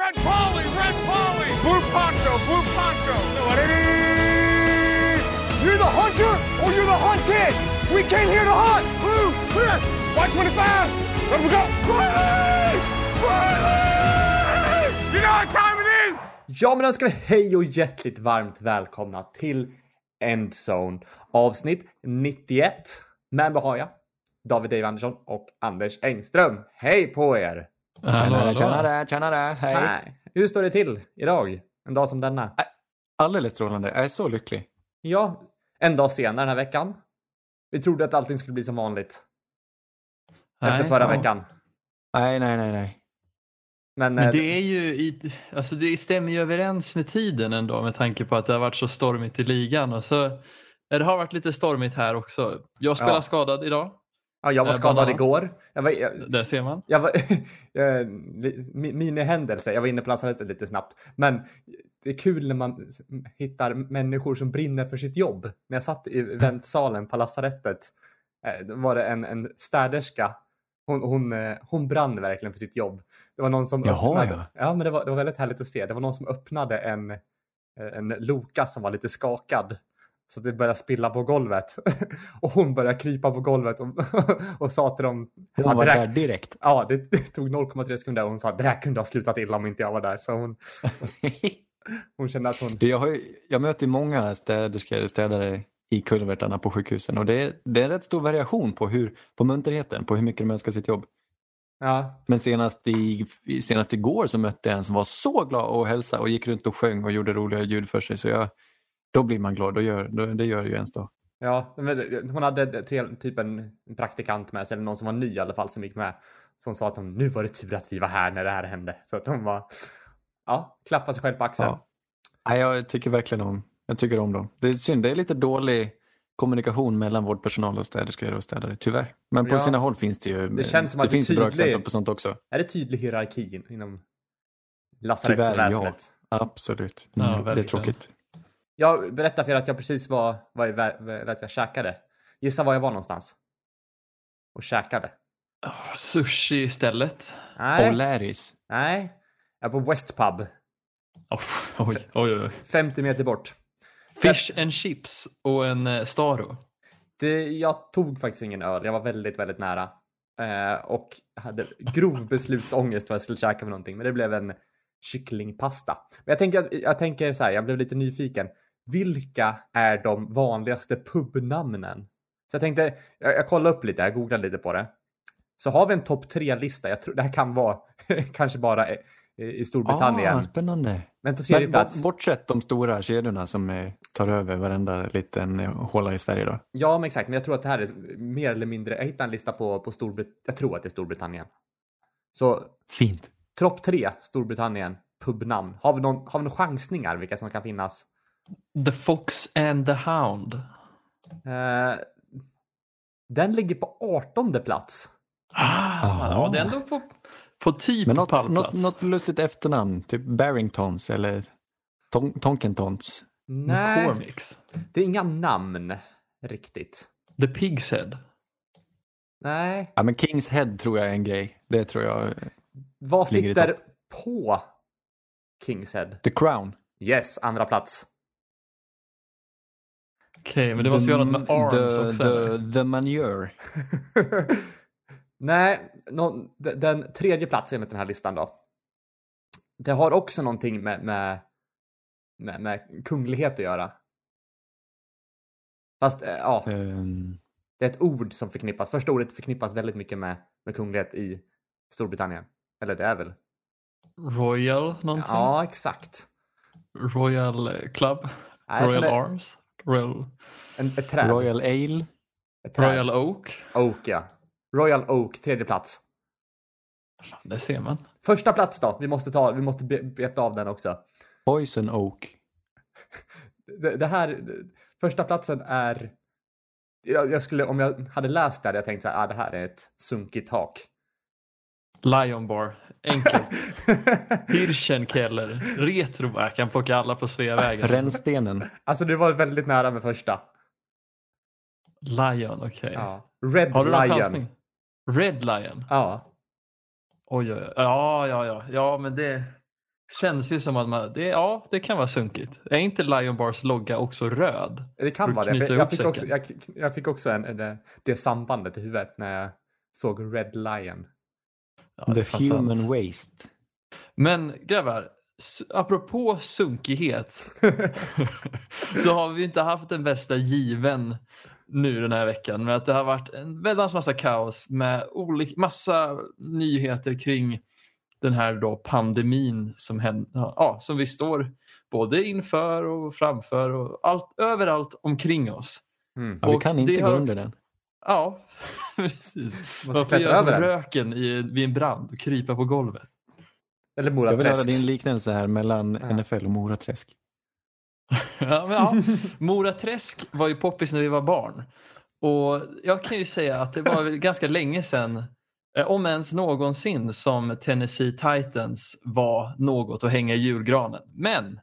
Red Polly, Red Polly, Blue Poncho, Blue Poncho. You're the hunter or you're the hunted! We came here to hunt! Blue, clear. White 25. Let me go. Riley! Riley! You know what time it is? Ja, men då ska vi hej och hjärtligt varmt välkomna till Endzone avsnitt 91. Med mig har jag David Dave Andersson och Anders Engström. Hej på er! Tjenare, tjenare, tjenare, hej. Hej. Hur står det till idag? En dag som denna? Alldeles strålande, jag är så lycklig. Ja, en dag senare den här veckan. Vi trodde att allting skulle bli som vanligt. Efter Nej, förra ja. veckan. Nej, nej, nej, nej. Men, Men eh, det är ju i, alltså det stämmer ju överens med tiden ändå med tanke på att det har varit så stormigt i ligan och så det har varit lite stormigt här också. Jag spelar Ja. skadad idag. Ja, jag var eh, skadad bland annat. igår. Jag var, jag, Där ser man. jag var, eh, minihändelse, jag var inne på lasarettet lite snabbt. Men det är kul när man hittar människor som brinner för sitt jobb. När jag satt i väntsalen på lasarettet eh, var det en, en städerska. Hon, hon, hon brann verkligen för sitt jobb. Det var någon som Jaha, öppnade. Ja, men det var, det var väldigt härligt att se. Det var någon som öppnade en, en Loka som var lite skakad. Så att det började spilla på golvet. och hon började krypa på golvet och, och sa till dem Hon att var där direkt. Ja, det, det tog 0,3 sekunder och hon sa att det här kunde ha slutat illa om inte jag var där. Så hon, hon kände att hon... Det, jag, har ju, jag möter många städerskor, städare i kulvertarna på sjukhusen och det är, det är rätt stor variation på, hur, på munterheten, på hur mycket de älskar sitt jobb. Ja, Men senast, i, senast igår så mötte jag en som var så glad och hälsa och gick runt och sjöng och gjorde roliga ljud för sig. Så jag, då blir man glad, då gör, då, det gör ju ens dag. ja, men hon hade till, typ en praktikant med sig, eller någon som var ny i alla fall som gick med. Som sa att hon, nu var det tur att vi var här när det här hände. Så att hon var, ja, klappade sig själv på axeln. Ja. Nej, jag tycker verkligen om, jag tycker om dem. Det är synd, det är lite dålig kommunikation mellan vårdpersonal och städerskor och städare, tyvärr. Men på Ja. sina håll finns det ju Det känns som att det finns ju bra tydlig- exempel på sånt också. Är det tydlig hierarki in- inom Tyvärr, lasarettsväsendet? Absolut. Ja, Mm, det är tråkigt. Jag berättar för er att jag precis var, var i, att jag käkade. Gissa var jag var någonstans? Och käkade. Oh, sushi istället. Nej, Polaris. nej. Jag är på West Pub. Oh, oj, oj, oj. 50 meter bort. Fish and chips och en eh, Staro. Det, jag tog faktiskt ingen öl. Jag var väldigt, väldigt nära. Eh, och hade grov beslutsångest vad jag skulle käka för någonting. Men det blev en kycklingpasta. Men jag tänker, jag tänker så här, jag blev lite nyfiken. Vilka är de vanligaste pubnamnen? Så jag tänkte, jag, jag kollade upp lite, jag googlade lite på det. Så har vi en topp tre-lista. Jag tror det här kan vara kanske bara i, Storbritannien. Ah, spännande. Men på tredje plats. bort, bortsett de stora kedjorna som eh, tar över varenda liten eh, håla i Sverige då. Ja, men exakt. Men jag tror att det här är mer eller mindre. Jag hittade en lista på, på Storbritannien. Jag tror att det är Storbritannien. Så Fint. topp tre Storbritannien pubnamn. Har vi, någon, har vi några chansningar vilka som kan finnas? The Fox and the Hound. Eh, den ligger på 18 plats. Ah, ja, det är ändå på, på typ Men något, pallplats. något, något lustigt efternamn, typ Barringtons eller Ton, Tonkentons. Nej, McCormicks. det är inga namn riktigt. The Pig's Head. Nej, Ja, men Kings Head tror jag är en grej. Det tror jag. vad sitter på Kingshead? The Crown. Yes, andra plats. Okej, men det måste göra något med arms the, också. eller? the, the Manure. Nej, de- den tredje platsen enligt den här listan då. Det har också någonting med, med, med, med kunglighet att göra. Fast, eh, ja, Ehm, det är ett ord som förknippas. Första ordet förknippas väldigt mycket med, med kunglighet i Storbritannien. Eller det är väl? Royal någonting? Ja, exakt. Royal eh, Club? Nej, Royal Arms? Royal, En, ett träd. Royal Ale. Ett träd. Royal Oak? Oak, ja. Royal Oak, tredje plats. Det ser man. Första plats då. Vi måste ta, vi måste be- beta av den också. Poison Oak. det, det här, första platsen är, jag, jag skulle, om jag hade läst det hade jag tänkt så här, ah, det här är ett sunkigt hak. Lion Bar. Enkelt. Hirschenkeller. Retro. Jag kan plocka alla på Sveavägen. Rännstenen. alltså du var väldigt nära med första. Lion, okej. Ja. Red Har du Lion. chansning? Red Lion? Ja. Oj, oj, oj. Ja, ja, ja. Ja, men det... känns ju som att man, det, ja, det kan vara sunkigt. Är inte Lion Bars logga också röd? Det kan vara det. Jag fick också, jag, jag fick också en, en, det sambandet i huvudet när jag såg Red Lion. Ja, The fan sant. human waste. Men grabbar, apropå sunkighet så har vi inte haft den bästa given nu den här veckan. Men att det har varit en väldans massa kaos med olika, massa nyheter kring den här då pandemin som, händer, ja, som vi står både inför och framför och allt, överallt omkring oss. Mm. Ja, vi kan inte gå under den. Ja, precis. Man klättra göra som över röken i, vid en brand och krypa på golvet. Eller Jag vill höra din liknelse här mellan Ja. NFL och Moraträsk. Ja, men ja. Moraträsk var ju poppis när vi var barn. Och jag kan ju säga att det var väl ganska länge sedan, eh, om ens någonsin, som Tennessee Titans var något att hänga i julgranen. Men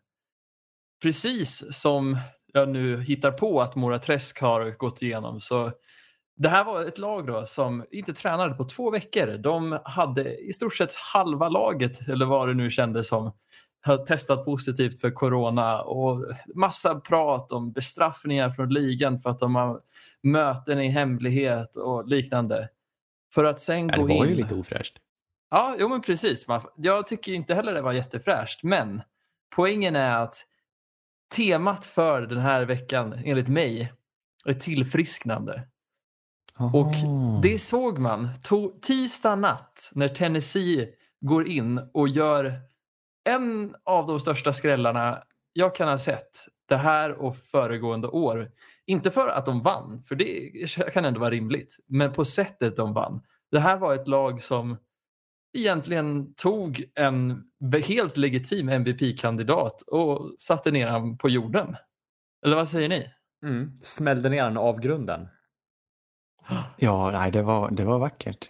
precis som jag nu hittar på att Moraträsk har gått igenom så det här var ett lag då som inte tränade på två veckor. De hade i stort sett halva laget, eller vad det nu kändes som, har testat positivt för corona och massa prat om bestraffningar från ligan för att de har möten i hemlighet och liknande. För att sen Ja, gå det var in... ju lite ofräscht. Ja, jo men precis. Jag tycker inte heller det var jättefräscht, men poängen är att temat för den här veckan, enligt mig, är tillfrisknande. Och Ah. det såg man to- tisdag natt när Tennessee går in och gör en av de största skrällarna jag kan ha sett det här och föregående år. Inte för att de vann, för det kan ändå vara rimligt, men på sättet de vann. Det här var ett lag som egentligen tog en helt legitim MVP-kandidat och satte ner honom på jorden. Eller vad säger ni? Mm. Smällde ner den av grunden. Ja, nej, det var, det var vackert.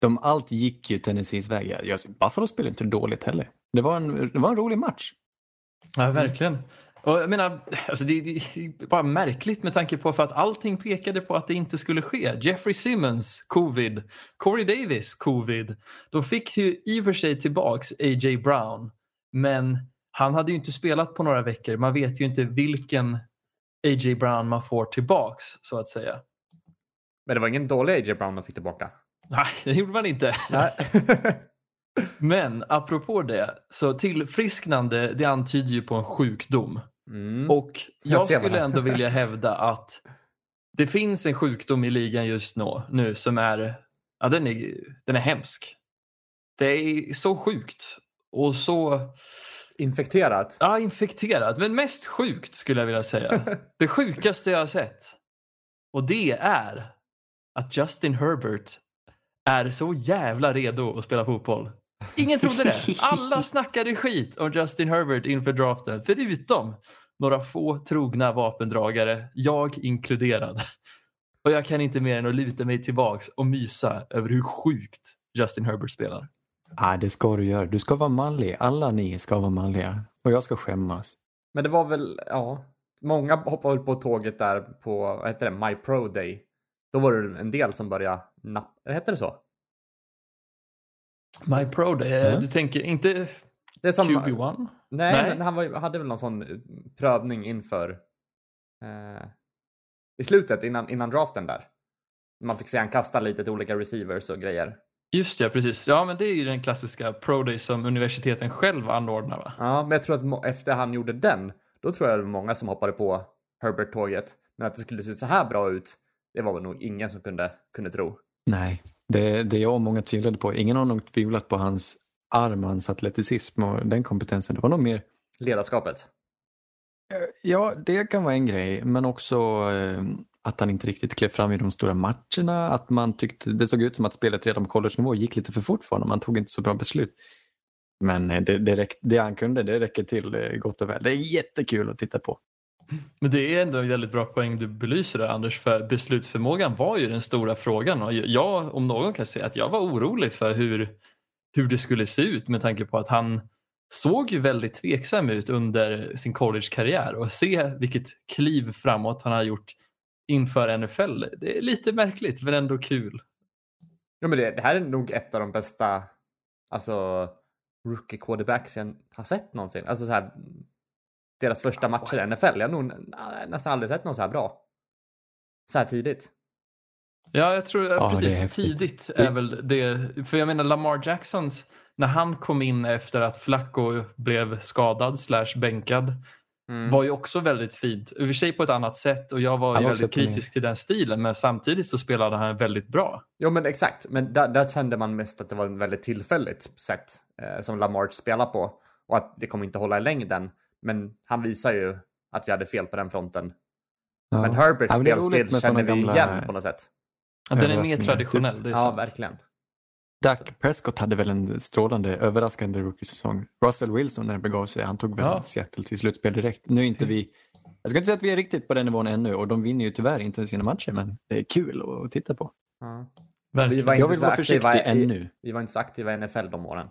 De, allt gick ju Tennessees väg. Jag, Buffalo spelade inte dåligt heller. Det var en, det var en rolig match. Ja, verkligen. Och jag menar, alltså det, det är bara märkligt med tanke på för att allting pekade på att det inte skulle ske. Jeffrey Simmons, covid. Corey Davis, covid. De fick ju i och för sig tillbaks A.J. Brown, men han hade ju inte spelat på några veckor. Man vet ju inte vilken A.J. Brown man får tillbaks, så att säga. Men det var ingen dålig A.J. Brown de fick tillbaka. Nej, det gjorde man inte. Men apropå det, så tillfrisknande, det antyder ju på en sjukdom. Mm. Och Jag jag skulle ändå vilja hävda att det finns en sjukdom i ligan just nu, nu som är, ja, den är, den är hemsk. Det är så sjukt och så Infekterat. ja, infekterat, men mest sjukt skulle jag vilja säga. Det sjukaste jag har sett. Och det är att Justin Herbert är så jävla redo att spela fotboll. Ingen trodde det. Alla snackade skit om Justin Herbert inför draften, förutom några få trogna vapendragare, jag inkluderad. Och jag kan inte mer än att luta mig tillbaks och mysa över hur sjukt Justin Herbert spelar. Ah, det ska du göra. Du ska vara manlig. Alla ni ska vara manliga. Och jag ska skämmas. Men det var väl, ja. Många hoppade väl på tåget där på, vad hette det, My Pro Day. Då var det en del som började nappa, hette det så? My Pro Day, Mm. du tänker inte Det är som, QB1? Nej, Nej. men han var, hade väl någon sån eh, prövning inför eh, i slutet innan, innan draften där. Man fick se han kasta lite till olika receivers och grejer. Just ja, precis. Ja, men det är ju den klassiska Pro Day som universiteten själv anordnar va? Ja, men jag tror att efter han gjorde den, då tror jag det var många som hoppade på Herbert-tåget. Men att det skulle se så här bra ut, det var väl nog ingen som kunde, kunde tro. Nej, det, det jag och många tvivlade på. Ingen har nog tvivlat på hans arm, hans atleticism och den kompetensen. Det var nog mer Ledarskapet. Ja, det kan vara en grej, men också eh, att han inte riktigt klev fram i de stora matcherna. Att man tyckte det såg ut som att spelet redan på college-nivå gick lite för fort för honom. Han tog inte så bra beslut. Men eh, det, det, räck, det han kunde, det räcker till eh, gott och väl. Det är jättekul att titta på. Men det är ändå en väldigt bra poäng du belyser där Anders, för beslutsförmågan var ju den stora frågan och jag om någon kan säga att jag var orolig för hur, hur det skulle se ut med tanke på att han såg ju väldigt tveksam ut under sin collegekarriär och se vilket kliv framåt han har gjort inför NFL. Det är lite märkligt men ändå kul. Ja, men det, det här är nog ett av de bästa, alltså rookie quarterbacks jag har sett någonsin. Alltså så här, deras första matcher i NFL. Jag har nog nästan aldrig sett någon så här bra. Så här tidigt. Ja, jag tror Ja, är precis häftigt. tidigt är väl det. För jag menar Lamar Jacksons, när han kom in efter att Flacco blev skadad slash bänkad Mm. var ju också väldigt fint. I och för sig på ett annat sätt och jag var ju var också väldigt kritisk till den stilen men samtidigt så spelade han väldigt bra. Jo men exakt, men där, där kände man mest att det var en väldigt tillfälligt sätt eh, som Lamar spelar på och att det kommer inte hålla i längden. Men han visar ju att vi hade fel på den fronten. Ja. Men Herberts Ja, spelstil känner vi gamla- igen på något sätt. Den är mer traditionell, det är Ja, sant. verkligen. Dak Prescott hade väl en strålande, överraskande rookie-säsong. Russell Wilson när det begav sig, han tog väl Ja. Seattle till slutspel direkt. Nu är inte vi, jag ska inte säga att vi är riktigt på den nivån ännu och de vinner ju tyvärr inte sina matcher men det är kul att titta på. Ja. Vi var Jag inte vill så vara försiktig i, ännu. vi var inte så aktiva i NFL de åren.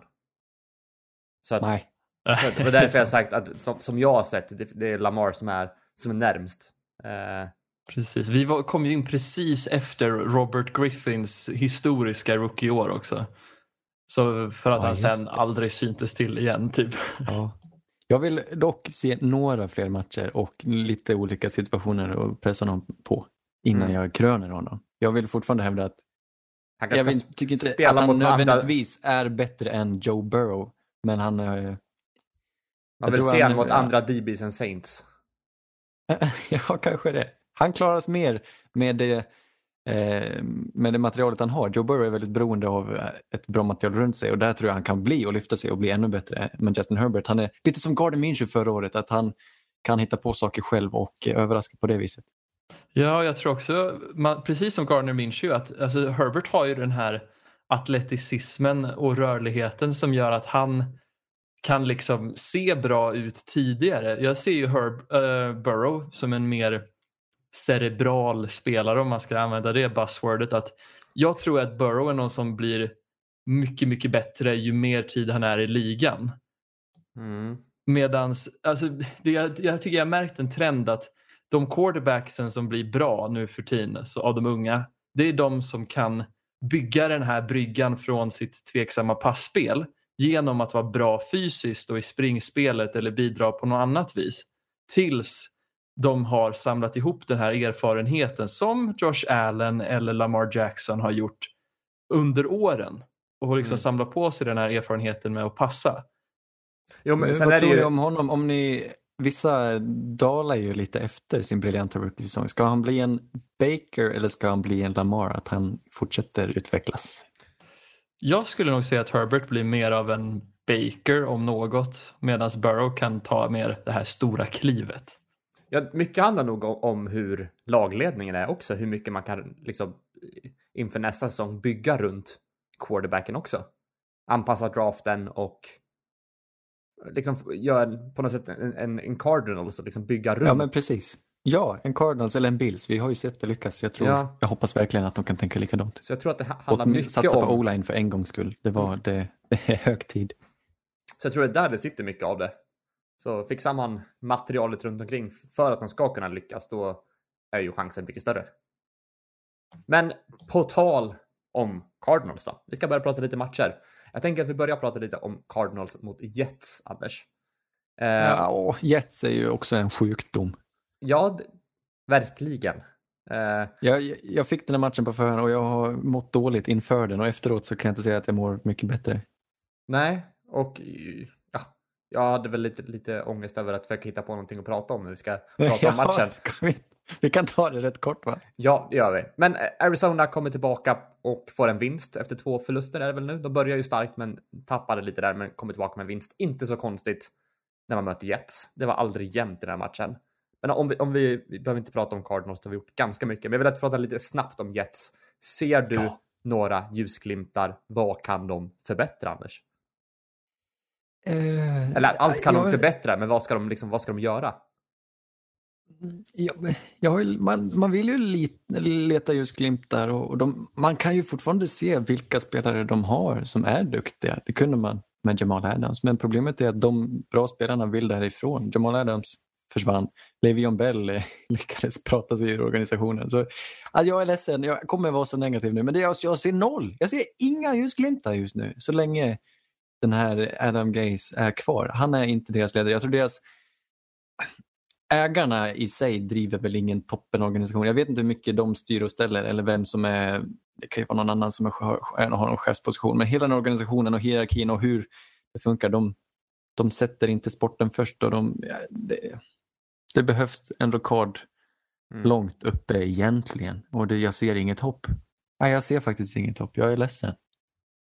Så att, Nej. Så det var därför jag har sagt att som, som jag har sett, det, det är Lamar som är, som är närmst. Eh, Precis, vi var, kom ju in precis efter Robert Griffins historiska rookieår också. Så för att Ja, han sen det. aldrig syntes till igen typ. Ja. Jag vill dock se några fler matcher och lite olika situationer att pressa honom på innan Mm. jag kröner honom. Jag vill fortfarande hävda att han jag vill, tycker inte spela att han andra- nödvändigtvis är bättre än Joe Burrow. Men han, eh, Man vill se han- honom mot ja. andra DBs än Saints. ja kanske det. Han klarar sig mer med det, eh, med det materialet han har. Joe Burrow är väldigt beroende av eh, ett bra material runt sig och där tror jag han kan bli och lyfta sig och bli ännu bättre. Men Justin Herbert, han är lite som Gardner Minshew förra året, att han kan hitta på saker själv och eh, överraska på det viset. Ja, jag tror också, man, precis som Gardner Minshew, att alltså, Herbert har ju den här atleticismen och rörligheten som gör att han kan liksom se bra ut tidigare. Jag ser ju Herb, eh, Burrow som en mer cerebral spelare om man ska använda det buzzwordet. Att jag tror att Burrow är någon som blir mycket, mycket bättre ju mer tid han är i ligan. Mm. Medans, alltså, det, jag, jag tycker jag har märkt en trend att de quarterbacksen som blir bra nu för tiden så av de unga, det är de som kan bygga den här bryggan från sitt tveksamma passspel genom att vara bra fysiskt och i springspelet eller bidra på något annat vis. Tills de har samlat ihop den här erfarenheten som Josh Allen eller Lamar Jackson har gjort under åren och liksom Mm. samlat på sig den här erfarenheten med att passa. Jo, men Men sen vad är det tror ni ju... om honom? Om ni, vissa dalar ju lite efter sin briljanta rookie-säsong. Ska han bli en Baker eller ska han bli en Lamar? Att han fortsätter utvecklas? Jag skulle nog säga att Herbert blir mer av en Baker om något medan Burrow kan ta mer det här stora klivet. Ja, mycket handlar nog om, hur lagledningen är också, hur mycket man kan liksom inför nästa säsong bygga runt quarterbacken också. Anpassa draften och liksom gör på något sätt en, en, en cardinals och liksom bygga runt. Ja, men precis. Ja, en Cardinals eller en Bills. Vi har ju sett det lyckas. Jag, tror, Ja. jag hoppas verkligen att de kan tänka likadant. Så jag tror att det ha- Och handlar mycket satsa på om... O-line för en gångs skull. Det, var, det, det är hög tid. Så jag tror att där det sitter mycket av det. Så fixar man materialet runt omkring för att de ska kunna lyckas, då är ju chansen mycket större. Men på tal om Cardinals då. Vi ska börja prata lite matcher. Jag tänker att vi börjar prata lite om Cardinals mot Jets, Anders. Eh, Ja, och Jets är ju också en sjukdom. Ja, verkligen. Eh, Jag, jag fick den här matchen på förhand och jag har mått dåligt inför den och efteråt så kan jag inte säga att jag mår mycket bättre. nej, och ja, jag hade väl lite, lite ångest över att försöka hitta på någonting att prata om när vi ska prata om matchen. vi, vi kan ta det rätt kort va? Ja, det gör vi. Men eh, Arizona kommer tillbaka och får en vinst efter två förluster är det väl nu. De börjar ju starkt men tappade lite där men kommer tillbaka med en vinst. Inte så konstigt när man möter Jets. Det var aldrig jämnt i den här matchen. Men om vi, om vi, vi behöver inte prata om Cardinals, det har vi gjort ganska mycket. Men jag vill att prata lite snabbt om Jets. Ser du Ja. några ljusglimtar? Vad kan de förbättra, Anders? Eller allt kan de jag, förbättra, men vad ska de, liksom, vad ska de göra? har, ju- man, man vill ju leta just glimtar och, och de, man kan ju fortfarande se vilka spelare de har som är duktiga. Det kunde man med Jamal Adams. Men problemet är att de bra spelarna vill därifrån. Jamal Adams försvann. Levion Bell eh, lyckades prata sig ur organisationen. Så, ja, jag är ledsen, jag kommer vara så negativ nu. Men det, jag, jag ser noll. Jag ser inga ljusglimtar just nu. Så länge den här Adam Gaze är kvar. Han är inte deras ledare. Jag tror deras ägarna i sig driver väl ingen toppenorganisation. Jag vet inte hur mycket de styr och ställer eller vem som är, det kan ju vara någon annan som är, har någon chefsposition, men hela den organisationen och hierarkin och hur det funkar, de, de sätter inte sporten först och de, det, det behövs en rockad mm. långt uppe egentligen och det, jag ser inget hopp. Nej, jag ser faktiskt inget hopp, jag är ledsen.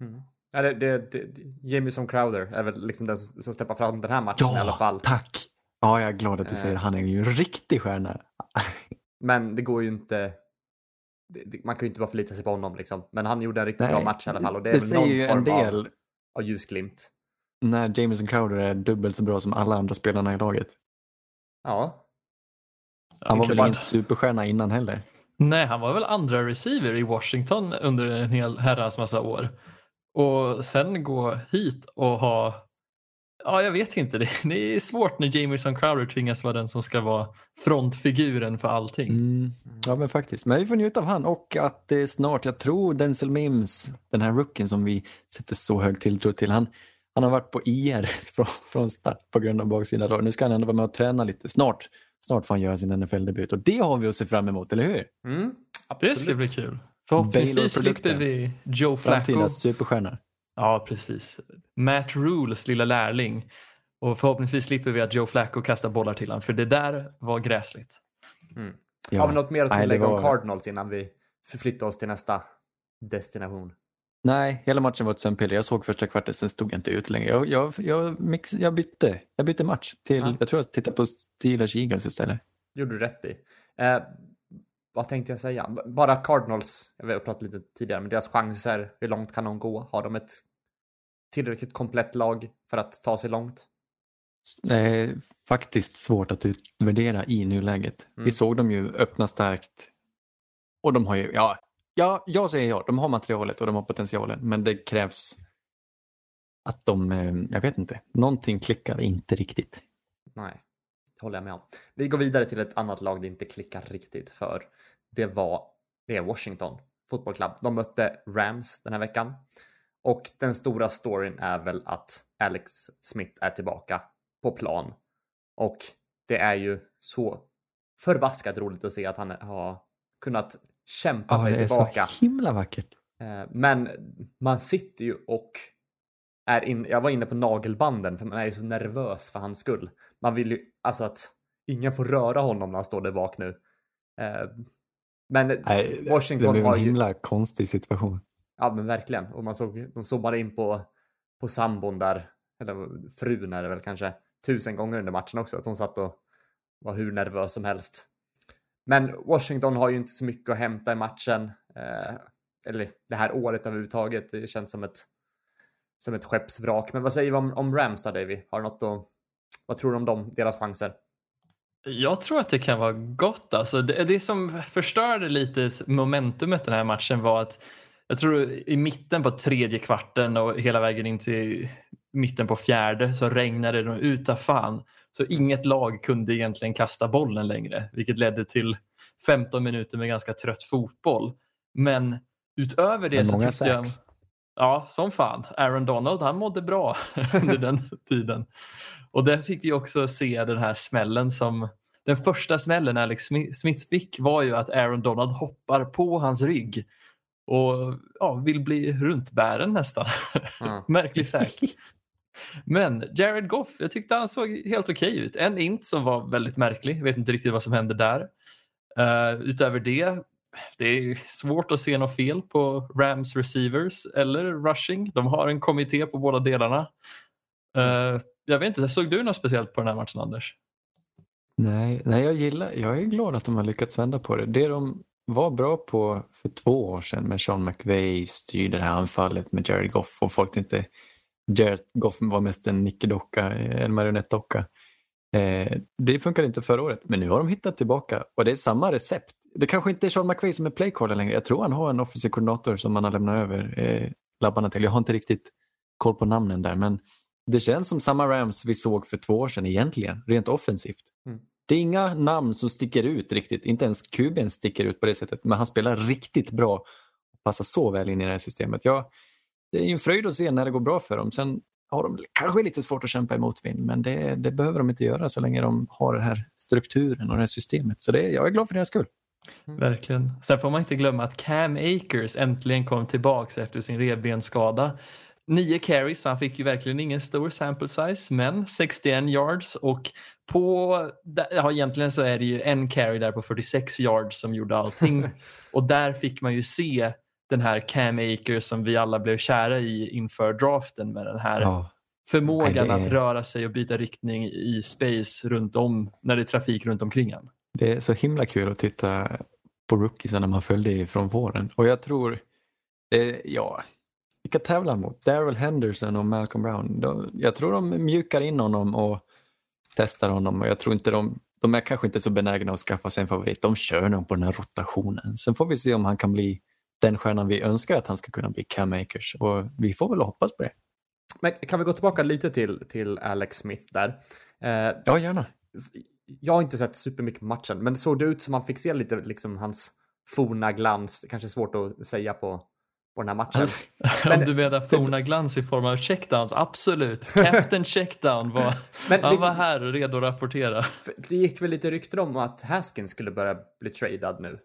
Mm. Ja, det, det, det, Jamison Crowder är väl liksom den som, som steppar fram den här matchen ja, i alla fall. tack! Ja, jag är glad att du säger det. Han är ju en riktig stjärna. Men det går ju inte. Man kan ju inte bara förlita sig på honom liksom. Men han gjorde en riktigt Nej, bra match i alla fall och det är det väl någon ju form en del av, av ljusglimt. När Jameson Crowder är dubbelt så bra som alla andra spelarna i laget. Ja. Han var väl ingen superstjärna innan heller? Nej, han var väl andra receiver i Washington under en hel herrans massa år. Och sen gå hit och ha Ja, jag vet inte. Det, är svårt när Jamison Crowder tvingas vara den som ska vara frontfiguren för allting. Mm. Ja, men faktiskt. Men vi får njuta av han och att det är snart, jag tror Denzel Mims, den här rookien som vi sätter så hög tilltro till, han, han har varit på IR från, från start på grund av baksidan. Nu ska han ändå vara med och träna lite. Snart, snart får han göra sin NFL-debut och det har vi att se fram emot, eller hur? Mm, det ska bli kul. Förhoppningsvis slipper vi Joe Flacco. Framtida superstjärna. Ja, precis. Matt Rules lilla lärling. Och förhoppningsvis slipper vi att Joe Flacco kastar bollar till honom, för det där var gräsligt. Mm. Ja. Har vi något mer att tillägga var... om Cardinals innan vi förflyttar oss till nästa destination? Nej, hela matchen var ett sömnpiller. Jag såg första kvarten, sen stod jag inte ut längre. Jag, jag, jag, mix, jag, bytte. jag bytte match till, ja. jag tror jag tittade på Steelers Eagles istället. gjorde du rätt i. Eh, vad tänkte jag säga? Bara Cardinals, jag har pratat lite tidigare, men deras chanser, hur långt kan de gå? Har de ett tillräckligt komplett lag för att ta sig långt? Det är faktiskt svårt att utvärdera i nuläget. Mm. Vi såg dem ju öppna starkt och de har ju, ja, ja, jag säger ja, de har materialet och de har potentialen, men det krävs att de, eh, jag vet inte, någonting klickar inte riktigt. Nej det håller jag med om. Vi går vidare till ett annat lag det inte klickar riktigt för. Det var det är Washington Football Club. De mötte Rams den här veckan. Och den stora storyn är väl att Alex Smith är tillbaka på plan. Och det är ju så förbaskat roligt att se att han har kunnat kämpa ja, sig tillbaka. Det är så himla vackert. Eh, men man sitter ju och är in, jag var inne på nagelbanden för man är ju så nervös för hans skull. Man vill ju alltså att ingen får röra honom när han står där bak nu. Eh, men Nej, Washington har ju... Det är en himla konstig situation. Ja men verkligen. Och man såg, de zoomade in på, på sambon där, eller frun är det väl kanske, tusen gånger under matchen också. Att hon satt och var hur nervös som helst. Men Washington har ju inte så mycket att hämta i matchen. Eh, eller det här året överhuvudtaget. Det känns som ett som ett skeppsvrak. Men vad säger vi om, om Rams då, Davy? Har något att, vad tror du om dem, deras chanser? Jag tror att det kan vara gott. Alltså det, det som förstörde lite momentumet den här matchen var att jag tror i mitten på tredje kvarten och hela vägen in till mitten på fjärde så regnade det utav fan. Så inget lag kunde egentligen kasta bollen längre, vilket ledde till 15 minuter med ganska trött fotboll. Men utöver det Men så tyckte jag... Ja, som fan. Aaron Donald, han mådde bra under den tiden. Och där fick vi också se den här smällen som den första smällen Alex Smith fick var ju att Aaron Donald hoppar på hans rygg och ja, vill bli runtbären nästan. Mm. Märklig säk. Men Jared Goff, jag tyckte han såg helt okej okay ut. En int som var väldigt märklig, jag vet inte riktigt vad som hände där. Uh, utöver det det är svårt att se något fel på Rams receivers eller rushing. De har en kommitté på båda delarna. Uh, jag vet inte, såg du något speciellt på den här matchen Anders? Nej, nej jag, gillar, jag är glad att de har lyckats vända på det. Det de var bra på för två år sedan med Sean McVay styrde det här anfallet med Jared Goff och folk inte Jared Goff var mest en nickedocka, en marionettdocka. Eh, det funkade inte förra året, men nu har de hittat tillbaka och det är samma recept det kanske inte är Sean McVay som är playcaller längre. Jag tror han har en offensiv koordinator som han har lämnat över eh, labbarna till. Jag har inte riktigt koll på namnen där men det känns som samma Rams vi såg för två år sedan egentligen, rent offensivt. Mm. Det är inga namn som sticker ut riktigt, inte ens QB'n sticker ut på det sättet, men han spelar riktigt bra och passar så väl in i det här systemet. Ja, det är en fröjd att se när det går bra för dem. Sen har de kanske lite svårt att kämpa emot vind, men det, det, behöver de inte göra så länge de har den här strukturen och det här systemet. Så det, jag är glad för deras skull. Mm. Verkligen. Sen får man inte glömma att Cam Akers äntligen kom tillbaks efter sin revbensskada. Nio carries, så han fick ju verkligen ingen stor sample size, men 61 yards och på, ja egentligen så är det ju en carry där på 46 yards som gjorde allting och där fick man ju se den här Cam Akers som vi alla blev kära i inför draften med den här ja. förmågan Nej, är... att röra sig och byta riktning i space runt om när det är trafik runt omkring han. Det är så himla kul att titta på rookiesarna man följde från våren och jag tror, eh, ja, vilka tävlar han mot? Daryl Henderson och Malcolm Brown. De, jag tror de mjukar in honom och testar honom och jag tror inte de, de är kanske inte så benägna att skaffa sig en favorit. De kör nog på den här rotationen. Sen får vi se om han kan bli den stjärnan vi önskar att han ska kunna bli, Cam Akers. Och vi får väl hoppas på det. Men kan vi gå tillbaka lite till, till Alex Smith där? Eh, ja, gärna. Jag har inte sett supermycket matchen, men såg det ut som man fick se lite liksom hans forna glans. Kanske svårt att säga på, på den här matchen. Men, Om du menar forna glans i form av checkdowns, absolut. Captain checkdown var, men han var här och redo att rapportera. Det gick väl lite rykten om att Haskins skulle börja bli tradad nu?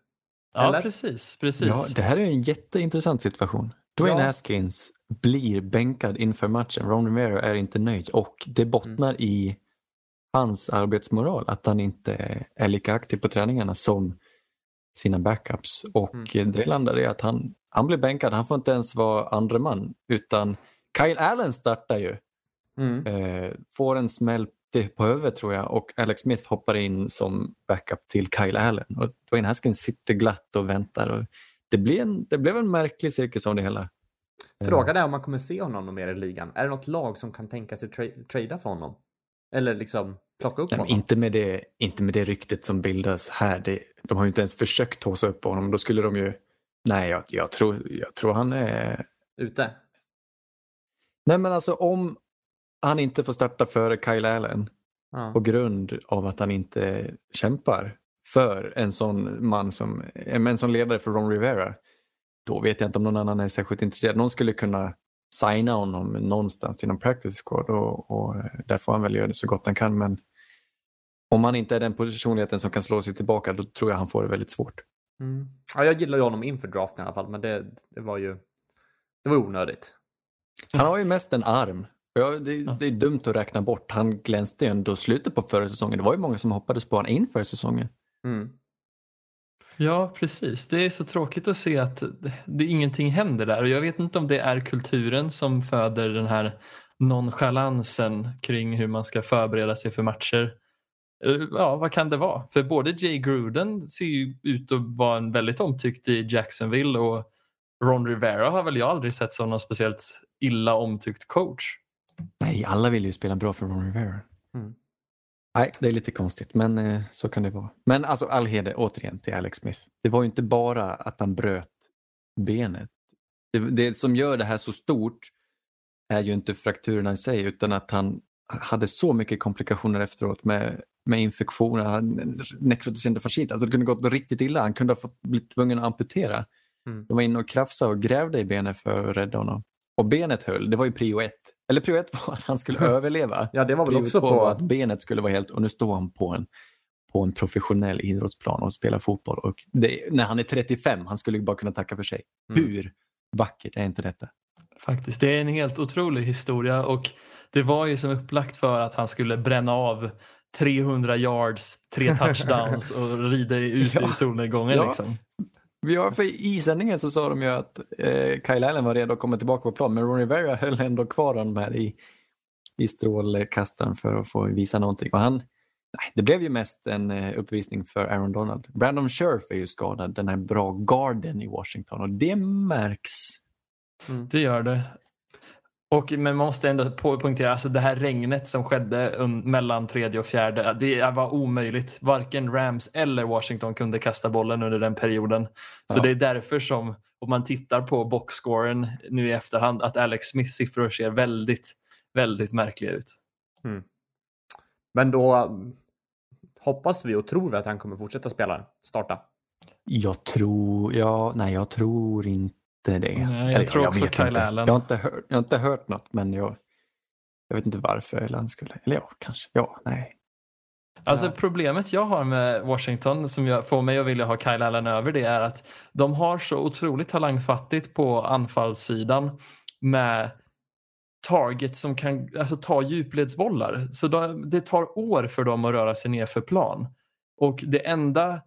Ja, Eller? precis. precis. Ja, det här är en jätteintressant situation. Dwayne ja. Haskins blir bänkad inför matchen. Ron Rivera är inte nöjd och det bottnar mm. i hans arbetsmoral, att han inte är lika aktiv på träningarna som sina backups. Och mm. det landar i att han, han blir bänkad, han får inte ens vara andre man utan Kyle Allen startar ju. Mm. Eh, får en smäll på huvudet tror jag och Alex Smith hoppar in som backup till Kyle Allen. Och Dwayne Haskins sitter glatt och väntar. Och det, blir en, det blev en märklig cirkus av det hela. Frågan är om man kommer se honom mer i ligan. Är det något lag som kan tänka sig tra trada för honom? Eller liksom plocka upp Nej, honom? Inte med, det, inte med det ryktet som bildas här. Det, de har ju inte ens försökt håsa upp honom. Då skulle de ju... Nej, jag, jag, tror, jag tror han är... Ute? Nej, men alltså om han inte får starta före Kyle Allen ja. på grund av att han inte kämpar för en sån man som, en sån ledare för Ron Rivera. Då vet jag inte om någon annan är särskilt intresserad. Någon skulle kunna signa honom någonstans inom practice squad och, och där får han väl göra det så gott han kan. Men om han inte är den personligheten som kan slå sig tillbaka då tror jag han får det väldigt svårt. Mm. Ja, jag gillar ju honom inför draften i alla fall, men det, det var ju det var onödigt. Han har ju mest en arm. Ja, det, det, är dumt att räkna bort. Han glänste ju ändå slutet på förra säsongen. Det var ju många som hoppades på honom inför säsongen. Mm. Ja, precis. Det är så tråkigt att se att det, det, ingenting händer där och jag vet inte om det är kulturen som föder den här nonchalansen kring hur man ska förbereda sig för matcher. Eh, ja, vad kan det vara? För både Jay Gruden ser ju ut att vara en väldigt omtyckt i Jacksonville och Ron Rivera har väl jag aldrig sett som någon speciellt illa omtyckt coach. Nej, alla vill ju spela bra för Ron Rivera. Mm. Nej, det är lite konstigt, men eh, så kan det vara. Men alltså all heder återigen till Alex Smith. Det var ju inte bara att han bröt benet. Det, det som gör det här så stort är ju inte frakturerna i sig utan att han hade så mycket komplikationer efteråt med, med infektioner, nekrotiserande fascit. Alltså det kunde gått riktigt illa. Han kunde ha fått bli tvungen att amputera. Mm. De var inne och krafsade och grävde i benet för att rädda honom. Och benet höll, det var ju prio ett. Eller prio ett var att han skulle överleva. Ja, det var väl prio också på... att benet skulle vara helt, och nu står han på en, på en professionell idrottsplan och spelar fotboll. Och det, när han är 35, han skulle bara kunna tacka för sig. Mm. Hur vackert är inte detta? Faktiskt, det är en helt otrolig historia och det var ju som upplagt för att han skulle bränna av 300 yards, tre touchdowns och rida ut ja. i solnedgången. Ja. Liksom. Ja, för i sändningen så sa de ju att eh, Kyle Allen var redo att komma tillbaka på plan men Ron Rivera höll ändå kvar honom här i, i strålkastaren för att få visa någonting. Och han, nej, det blev ju mest en eh, uppvisning för Aaron Donald. Brandon Scherf är ju skadad, den här bra garden i Washington och det märks. Mm. Det gör det. Och, men man måste ändå poängtera, alltså det här regnet som skedde mellan tredje och fjärde, det var omöjligt. Varken Rams eller Washington kunde kasta bollen under den perioden. Så ja. det är därför som, om man tittar på boxscoren nu i efterhand, att Alex Smiths siffror ser väldigt, väldigt märkliga ut. Mm. Men då hoppas vi och tror vi att han kommer fortsätta spela, starta? Jag tror, ja, nej jag tror inte det. Nej, jag Eller, tror jag också Kyle Allen. Jag har, inte hört, jag har inte hört något men jag, Jag vet inte varför han skulle, eller ja, kanske, ja, nej. Alltså problemet jag har med Washington som jag, får mig att vilja ha Kyle Allen över det är att de har så otroligt talangfattigt på anfallssidan med target som kan alltså, ta djupledsbollar. Så de, det tar år för dem att röra sig ner för plan. Och det enda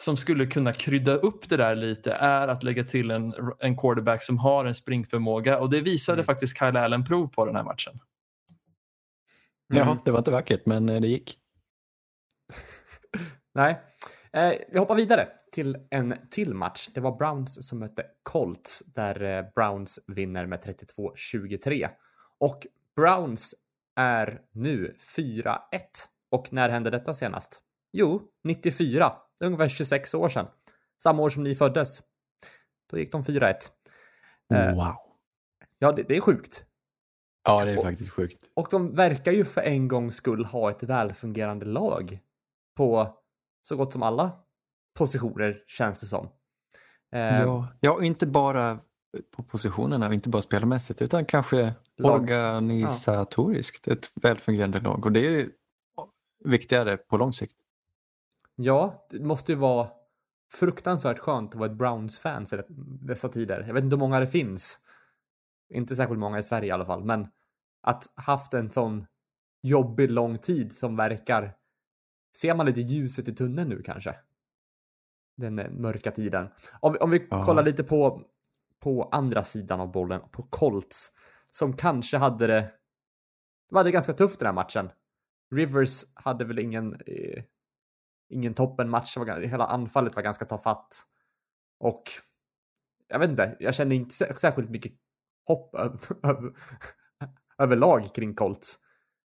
som skulle kunna krydda upp det där lite är att lägga till en, en quarterback som har en springförmåga och det visade Mm. faktiskt Kyle Allen prov på den här matchen. Mm. Ja, det var inte vackert, men eh, det gick. Nej. Eh, vi hoppar vidare till en till match. Det var Browns som mötte Colts där eh, Browns vinner med 32-23. Och Browns är nu 4-1. Och när hände detta senast? Jo, 94. Det är ungefär 26 år sedan. Samma år som ni föddes. Då gick de 4-1. Eh, Wow. Ja, det, det är sjukt. Ja, det är faktiskt sjukt. Och de verkar ju för en gångs skull ha ett välfungerande lag på så gott som alla positioner känns det som. Eh, Ja, ja, och inte bara på positionerna, och inte bara spelmässigt, utan kanske Lag- organisatoriskt. Ett välfungerande lag. Och det är ju viktigare på lång sikt. Ja, det måste ju vara fruktansvärt skönt att vara ett Browns-fans i dessa tider. Jag vet inte hur många det finns. Inte särskilt många i Sverige i alla fall, men att haft en sån jobbig lång tid som verkar... Ser man lite ljuset i tunneln nu kanske? Den eh, mörka tiden. Om, vi- om vi Ja. kollar lite på, på andra sidan av bollen, på Colts, som kanske hade det... De hade det ganska tufft den här matchen. Rivers hade väl ingen, eh, ingen toppenmatch. Hela anfallet var ganska tafatt. Och jag vet inte, jag känner inte sä- särskilt mycket hopp över, över, överlag kring Colts.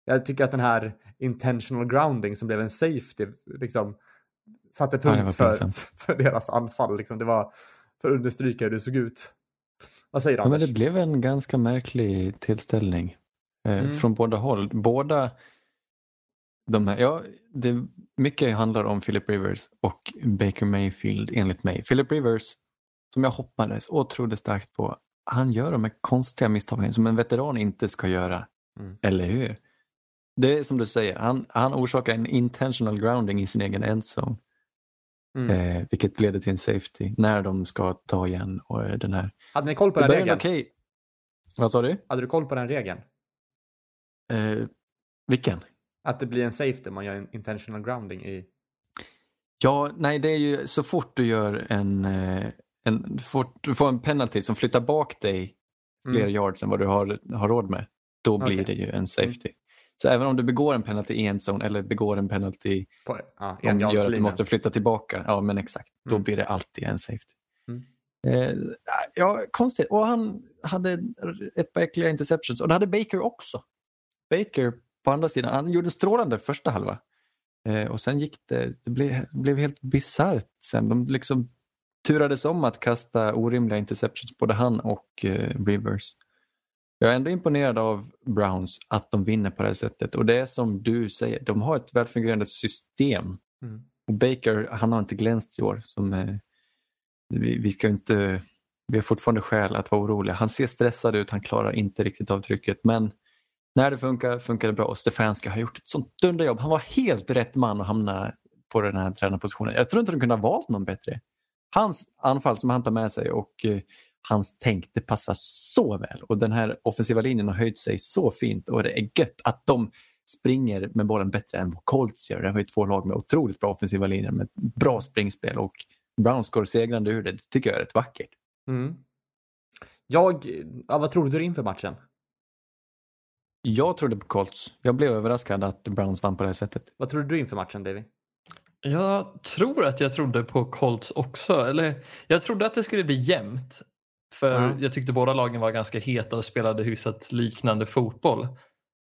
Jag tycker att den här intentional grounding som blev en safety liksom satte Ja, punkt för, pinsamt. för deras anfall. Liksom. Det var för att understryka hur det såg ut. Vad säger du Ja, men Anders? det blev en ganska märklig tillställning eh, Mm. från båda håll. Båda de här, ja, det, mycket handlar om Philip Rivers och Baker Mayfield enligt mig. Philip Rivers, som jag hoppades och trodde starkt på, han gör de här konstiga misstagen som en veteran inte ska göra. Mm. Eller hur? Det är som du säger, han, han orsakar en intentional grounding i sin egen endzone. Mm. Eh, vilket leder till en safety när de ska ta igen och eh, den här. Hade ni koll på den regeln? okej. Vad sa du? Hade du koll på den regeln? Eh, vilken? Att det blir en safety om man gör en intentional grounding i... Ja, nej det är ju så fort du gör en, eh, en får, du får en penalty som flyttar bak dig fler Mm. yards än vad du har, har råd med. Då blir Okej. det ju en safety. Så även om du begår en penalty i en zone eller begår en penalty På, ja, som gör att du måste flytta tillbaka, ja men exakt, då Mm. blir det alltid en safety. Mm. Eh, ja, konstigt. Och han hade ett par äckliga interceptions och det hade Baker också. Baker på andra sidan, han gjorde strålande första halva. Eh, och sen gick det, det blev, blev helt bisarrt sen. De liksom turades om att kasta orimliga interceptions, både han och eh, Rivers. Jag är ändå imponerad av Browns att de vinner på det här sättet och det är som du säger, de har ett välfungerande system. Mm. Och Baker, han har inte glänst i år. Som, eh, vi, vi, ska inte, vi har fortfarande skäl att vara oroliga. Han ser stressad ut, han klarar inte riktigt av trycket men när det funkar, funkar det bra och Stefanska har gjort ett sånt dunderjobb. Han var helt rätt man att hamna på den här tränarpositionen. Jag tror inte de kunde ha valt någon bättre. Hans anfall som han tar med sig och eh, hans tänk, det passar så väl. Och den här offensiva linjen har höjt sig så fint och det är gött att de springer med bollen bättre än vad Colts gör. Det har ju två lag med otroligt bra offensiva linjer med bra springspel och Browns går segrande ur det. Det tycker jag är rätt vackert. Mm. Jag, ja, vad trodde du inför matchen? Jag trodde på Colts. Jag blev överraskad att Browns vann på det här sättet. Vad trodde du inför matchen, Davy? Jag tror att jag trodde på Colts också. Eller, jag trodde att det skulle bli jämnt. För Ja. jag tyckte båda lagen var ganska heta och spelade hyfsat liknande fotboll.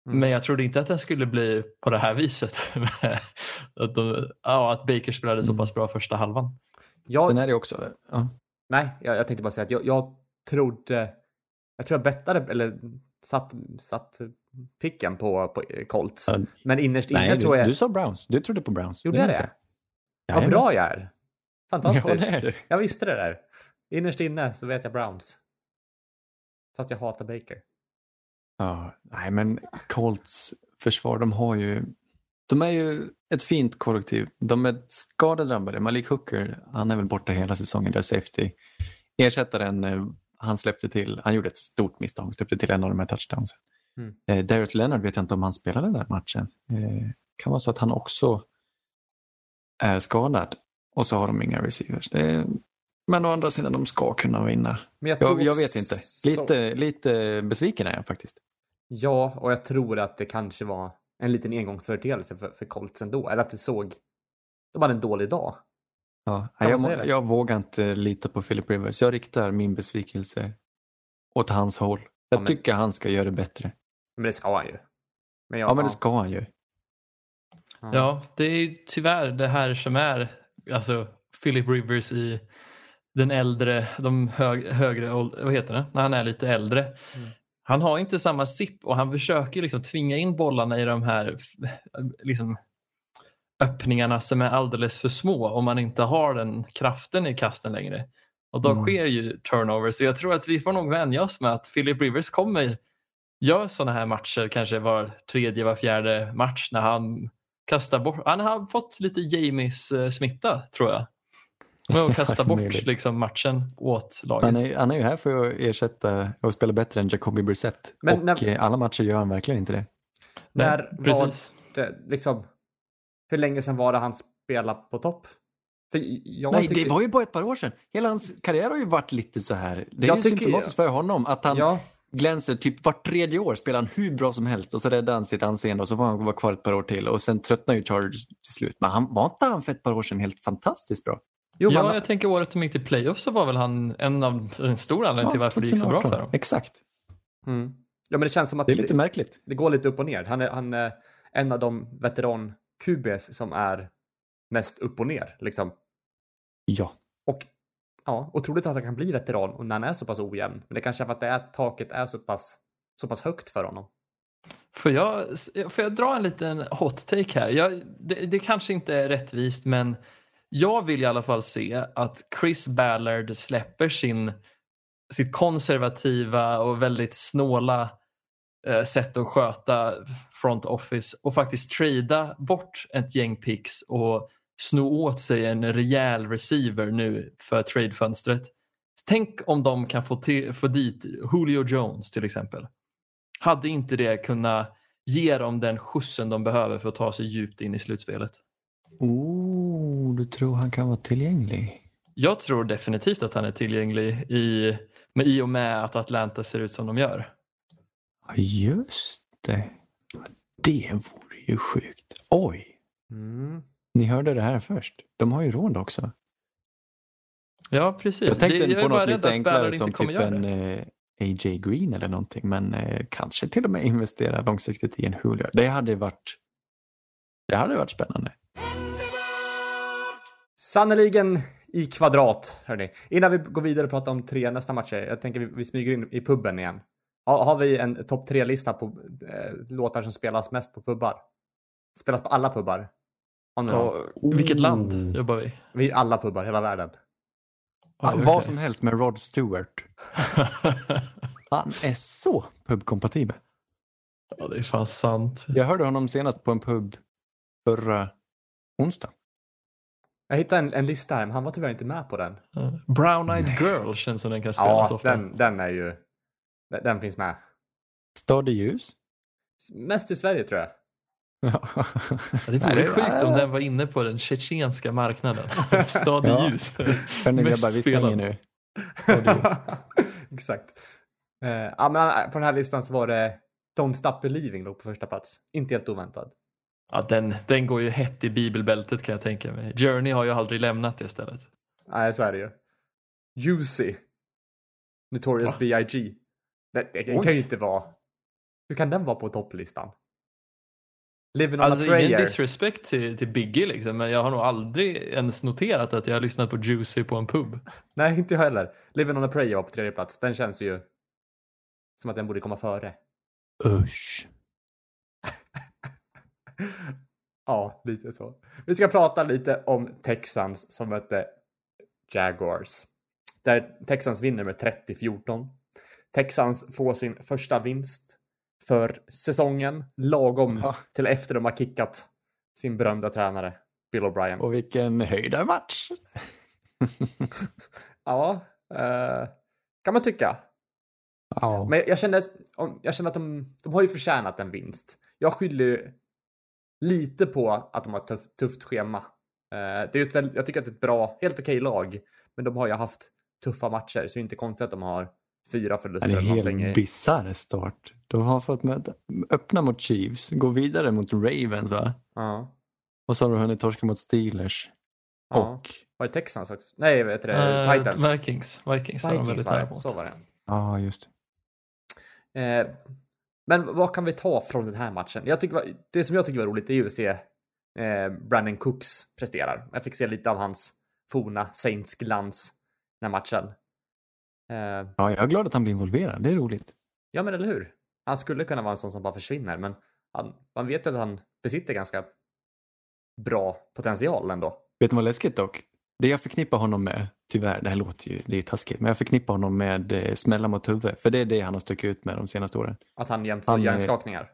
Mm. Men jag trodde inte att den skulle bli på det här viset. att, de, ja, att Baker spelade så Mm. pass bra första halvan. Jag, Sen är det också... Ja. nej, jag, jag tänkte bara säga att jag, jag trodde... Jag tror jag bettade, eller satt, satt picken på, på Colts. Ja. Men innerst inne Nej, tror du, jag... du sa Browns. Du trodde på Browns. Gjorde jag minns det? Vad Jajamän. bra jag är! Fantastiskt. Ja, det är du. Jag visste det där. Innerst inne så vet jag Browns. Fast jag hatar Baker. Ja, nej men Colts försvar, de har ju de är ju ett fint kollektiv. De är skadedrabbade. Malik Hooker, han är väl borta hela säsongen, där safety. Ersättaren, eh, han släppte till, han gjorde ett stort misstag, släppte till en av de här touchdownsen. Mm. Eh, Darius Leonard vet jag inte om han spelade den där matchen. Eh, kan vara så att han också är skadad och så har de inga receivers. Det, men å andra sidan, de ska kunna vinna. Men jag, Jag, jag vet inte. Lite, lite besviken är jag faktiskt. Ja, och jag tror att det kanske var en liten engångsföreteelse för, för Colts ändå. Eller att det såg... De hade en dålig dag. Ja, jag, må- jag vågar inte lita på Philip Rivers. Jag riktar min besvikelse åt hans håll. Jag Ja, men- tycker han ska göra det bättre. Men det ska han ju. Men Ja, men det ska han ju. Ja, det är ju tyvärr det här som är alltså Philip Rivers i den äldre, de hög, högre, åld- vad heter det, när han är lite äldre. Mm. Han har inte samma sipp och han försöker liksom tvinga in bollarna i de här liksom, öppningarna som är alldeles för små om man inte har den kraften i kasten längre. Och då Mm. sker ju turnovers. Så jag tror att vi får nog vänja oss med att Philip Rivers kommer göra sådana här matcher kanske var tredje, var fjärde match när han kastar bort. Han har fått lite Jamies eh, smitta tror jag. Med att kasta bort liksom, matchen åt laget. Han är, han är ju här för att ersätta och spela bättre än Jacoby Brissett. Men och när- eh, alla matcher gör han verkligen inte det. När Nej, var det, liksom, hur länge sedan var det han spelade på topp? För jag Nej, tycker, det var ju bara ett par år sedan. Hela hans karriär har ju varit lite så här. Det är Jag ju tycker- symptomatiskt för honom att han Ja, glänser typ vart tredje år, spelar han hur bra som helst och så räddar han sitt anseende och så får han vara kvar ett par år till och sen tröttnar ju Chargers till slut. Men han var inte han för ett par år sedan helt fantastiskt bra? jo, ja, man, jag tänker året de gick till playoff så var väl han en av en stor anledning till varför det gick så bra 2018. för dem. Exakt. mm. ja, men det känns som att Det är lite märkligt. det går lite upp och ner. Han är, han är en av de veteran QBs som är mest upp och ner. Liksom. Ja. Och ja, otroligt att han kan bli veteran och när han är så pass ojämn. Men det kanske är för att det är, taket är så pass, så pass högt för honom. Får jag, får jag dra en liten hot take här? Jag, det, det kanske inte är rättvist men jag vill i alla fall se att Chris Ballard släpper sin, sitt konservativa och väldigt snåla eh, sätt att sköta front office och faktiskt trada bort ett gäng picks och sno åt sig en rejäl receiver nu för tradefönstret. Tänk om de kan få, till, få dit Julio Jones till exempel. Hade inte det kunnat ge dem den skjutsen de behöver för att ta sig djupt in i slutspelet? Oh, du tror han kan vara tillgänglig? Jag tror definitivt att han är tillgänglig i, med, i och med att Atlanta ser ut som de gör. Ja, just det. Det vore ju sjukt. Oj, Mm. Ni hörde det här först. De har ju råd också. Ja, precis. Jag tänkte det, jag på något lite enklare som typ en eh, AJ Green eller någonting. Men eh, kanske till och med investera långsiktigt i en Julio. Det hade varit, det hade varit spännande. Sannoliken i kvadrat, hörni. Innan vi går vidare och pratar om tre nästa matcher. Jag tänker vi, vi smyger in i puben igen. Ha, har vi en topp tre-lista på eh, låtar som spelas mest på pubbar? Spelas på alla pubbar? Ni någon? Och, vilket Oh. land jobbar vi? Vi alla pubbar, hela världen. Ja, Oj, Vad som helst med Rod Stewart. Han är så pubkompatibel. ja, det är fan sant. Jag hörde honom senast på en pub förra onsdag. Jag hittade en, en lista här, men han var tyvärr inte med på den. Brown Eyed Girl känns som den kan spelas Ja, ofta. den, den är ju... Den, den finns med. Stadig ljus. Mest i Sverige tror jag. Ja, det vore Nej, sjukt om den var inne på den tjetjenska marknaden. Stadig Ja. ljus. Hörni grabbar, vi stänger nu. Exakt. Eh, ja, men på den här listan så var det Don't Stop Believing låg på första plats. Inte helt oväntat. Ja, den, den går ju hett i bibelbältet kan jag tänka mig. Journey har ju aldrig lämnat det stället. Nej, så är det ju. Juicy. Notorious? B.I.G. Den, den kan ju inte vara... Hur kan den vara på topplistan? Living on Alltså a ingen prayer. disrespect till, till Biggie liksom, men jag har nog aldrig ens noterat att jag har lyssnat på Juicy på en pub. Nej, inte jag heller. Living on a prayer var på tredje plats. Den känns ju som att den borde komma före. Usch. ja, lite så. Vi ska prata lite om Texans som mötte Jaguars. Där Texans vinner med 30-14. Texans får sin första vinst för säsongen. Lagom Ja. till efter de har kickat sin berömda tränare Bill O'Brien. Och vilken höjdarmatch! Ja, eh, kan man tycka. Ja. Men jag kände, jag kände att de, de har ju förtjänat en vinst. Jag skyller lite på att de har ett tuff, tufft schema. Eh, det är ett väldigt, jag tycker att det är ett bra, helt okej lag. Men de har ju haft tuffa matcher, så det är inte konstigt att de har fyra förluster Det är en eller någonting. helt bisarr start. De har fått möta, öppna mot Chiefs, gå vidare mot Ravens va? Ja. Och så har de hunnit torska mot Steelers. Ja. Och, Var det Texans också? Nej, vet du det? Eh, Titans. Vikings. Vikings, var de Vikings väldigt var nära det. mot. Så var det. ja just Eh, men vad kan vi ta från den här matchen? Jag tycker, det som jag tycker var roligt är ju att se eh, Brandon Cooks presterar. Jag fick se lite av hans forna Saints-glans den här matchen. Eh, Ja, jag är glad att han blir involverad. Det är roligt. ja, men eller hur? Han skulle kunna vara en sån som bara försvinner, men han, man vet ju att han besitter ganska bra potential ändå. Vet du vad läskigt dock? Det jag förknippar honom med, tyvärr, det här låter ju, det är ju taskigt, men jag förknippar honom med eh, smälla mot huvudet. För det är det han har stuckit ut med de senaste åren. Att han jämt får Han, eh, hjärnskakningar.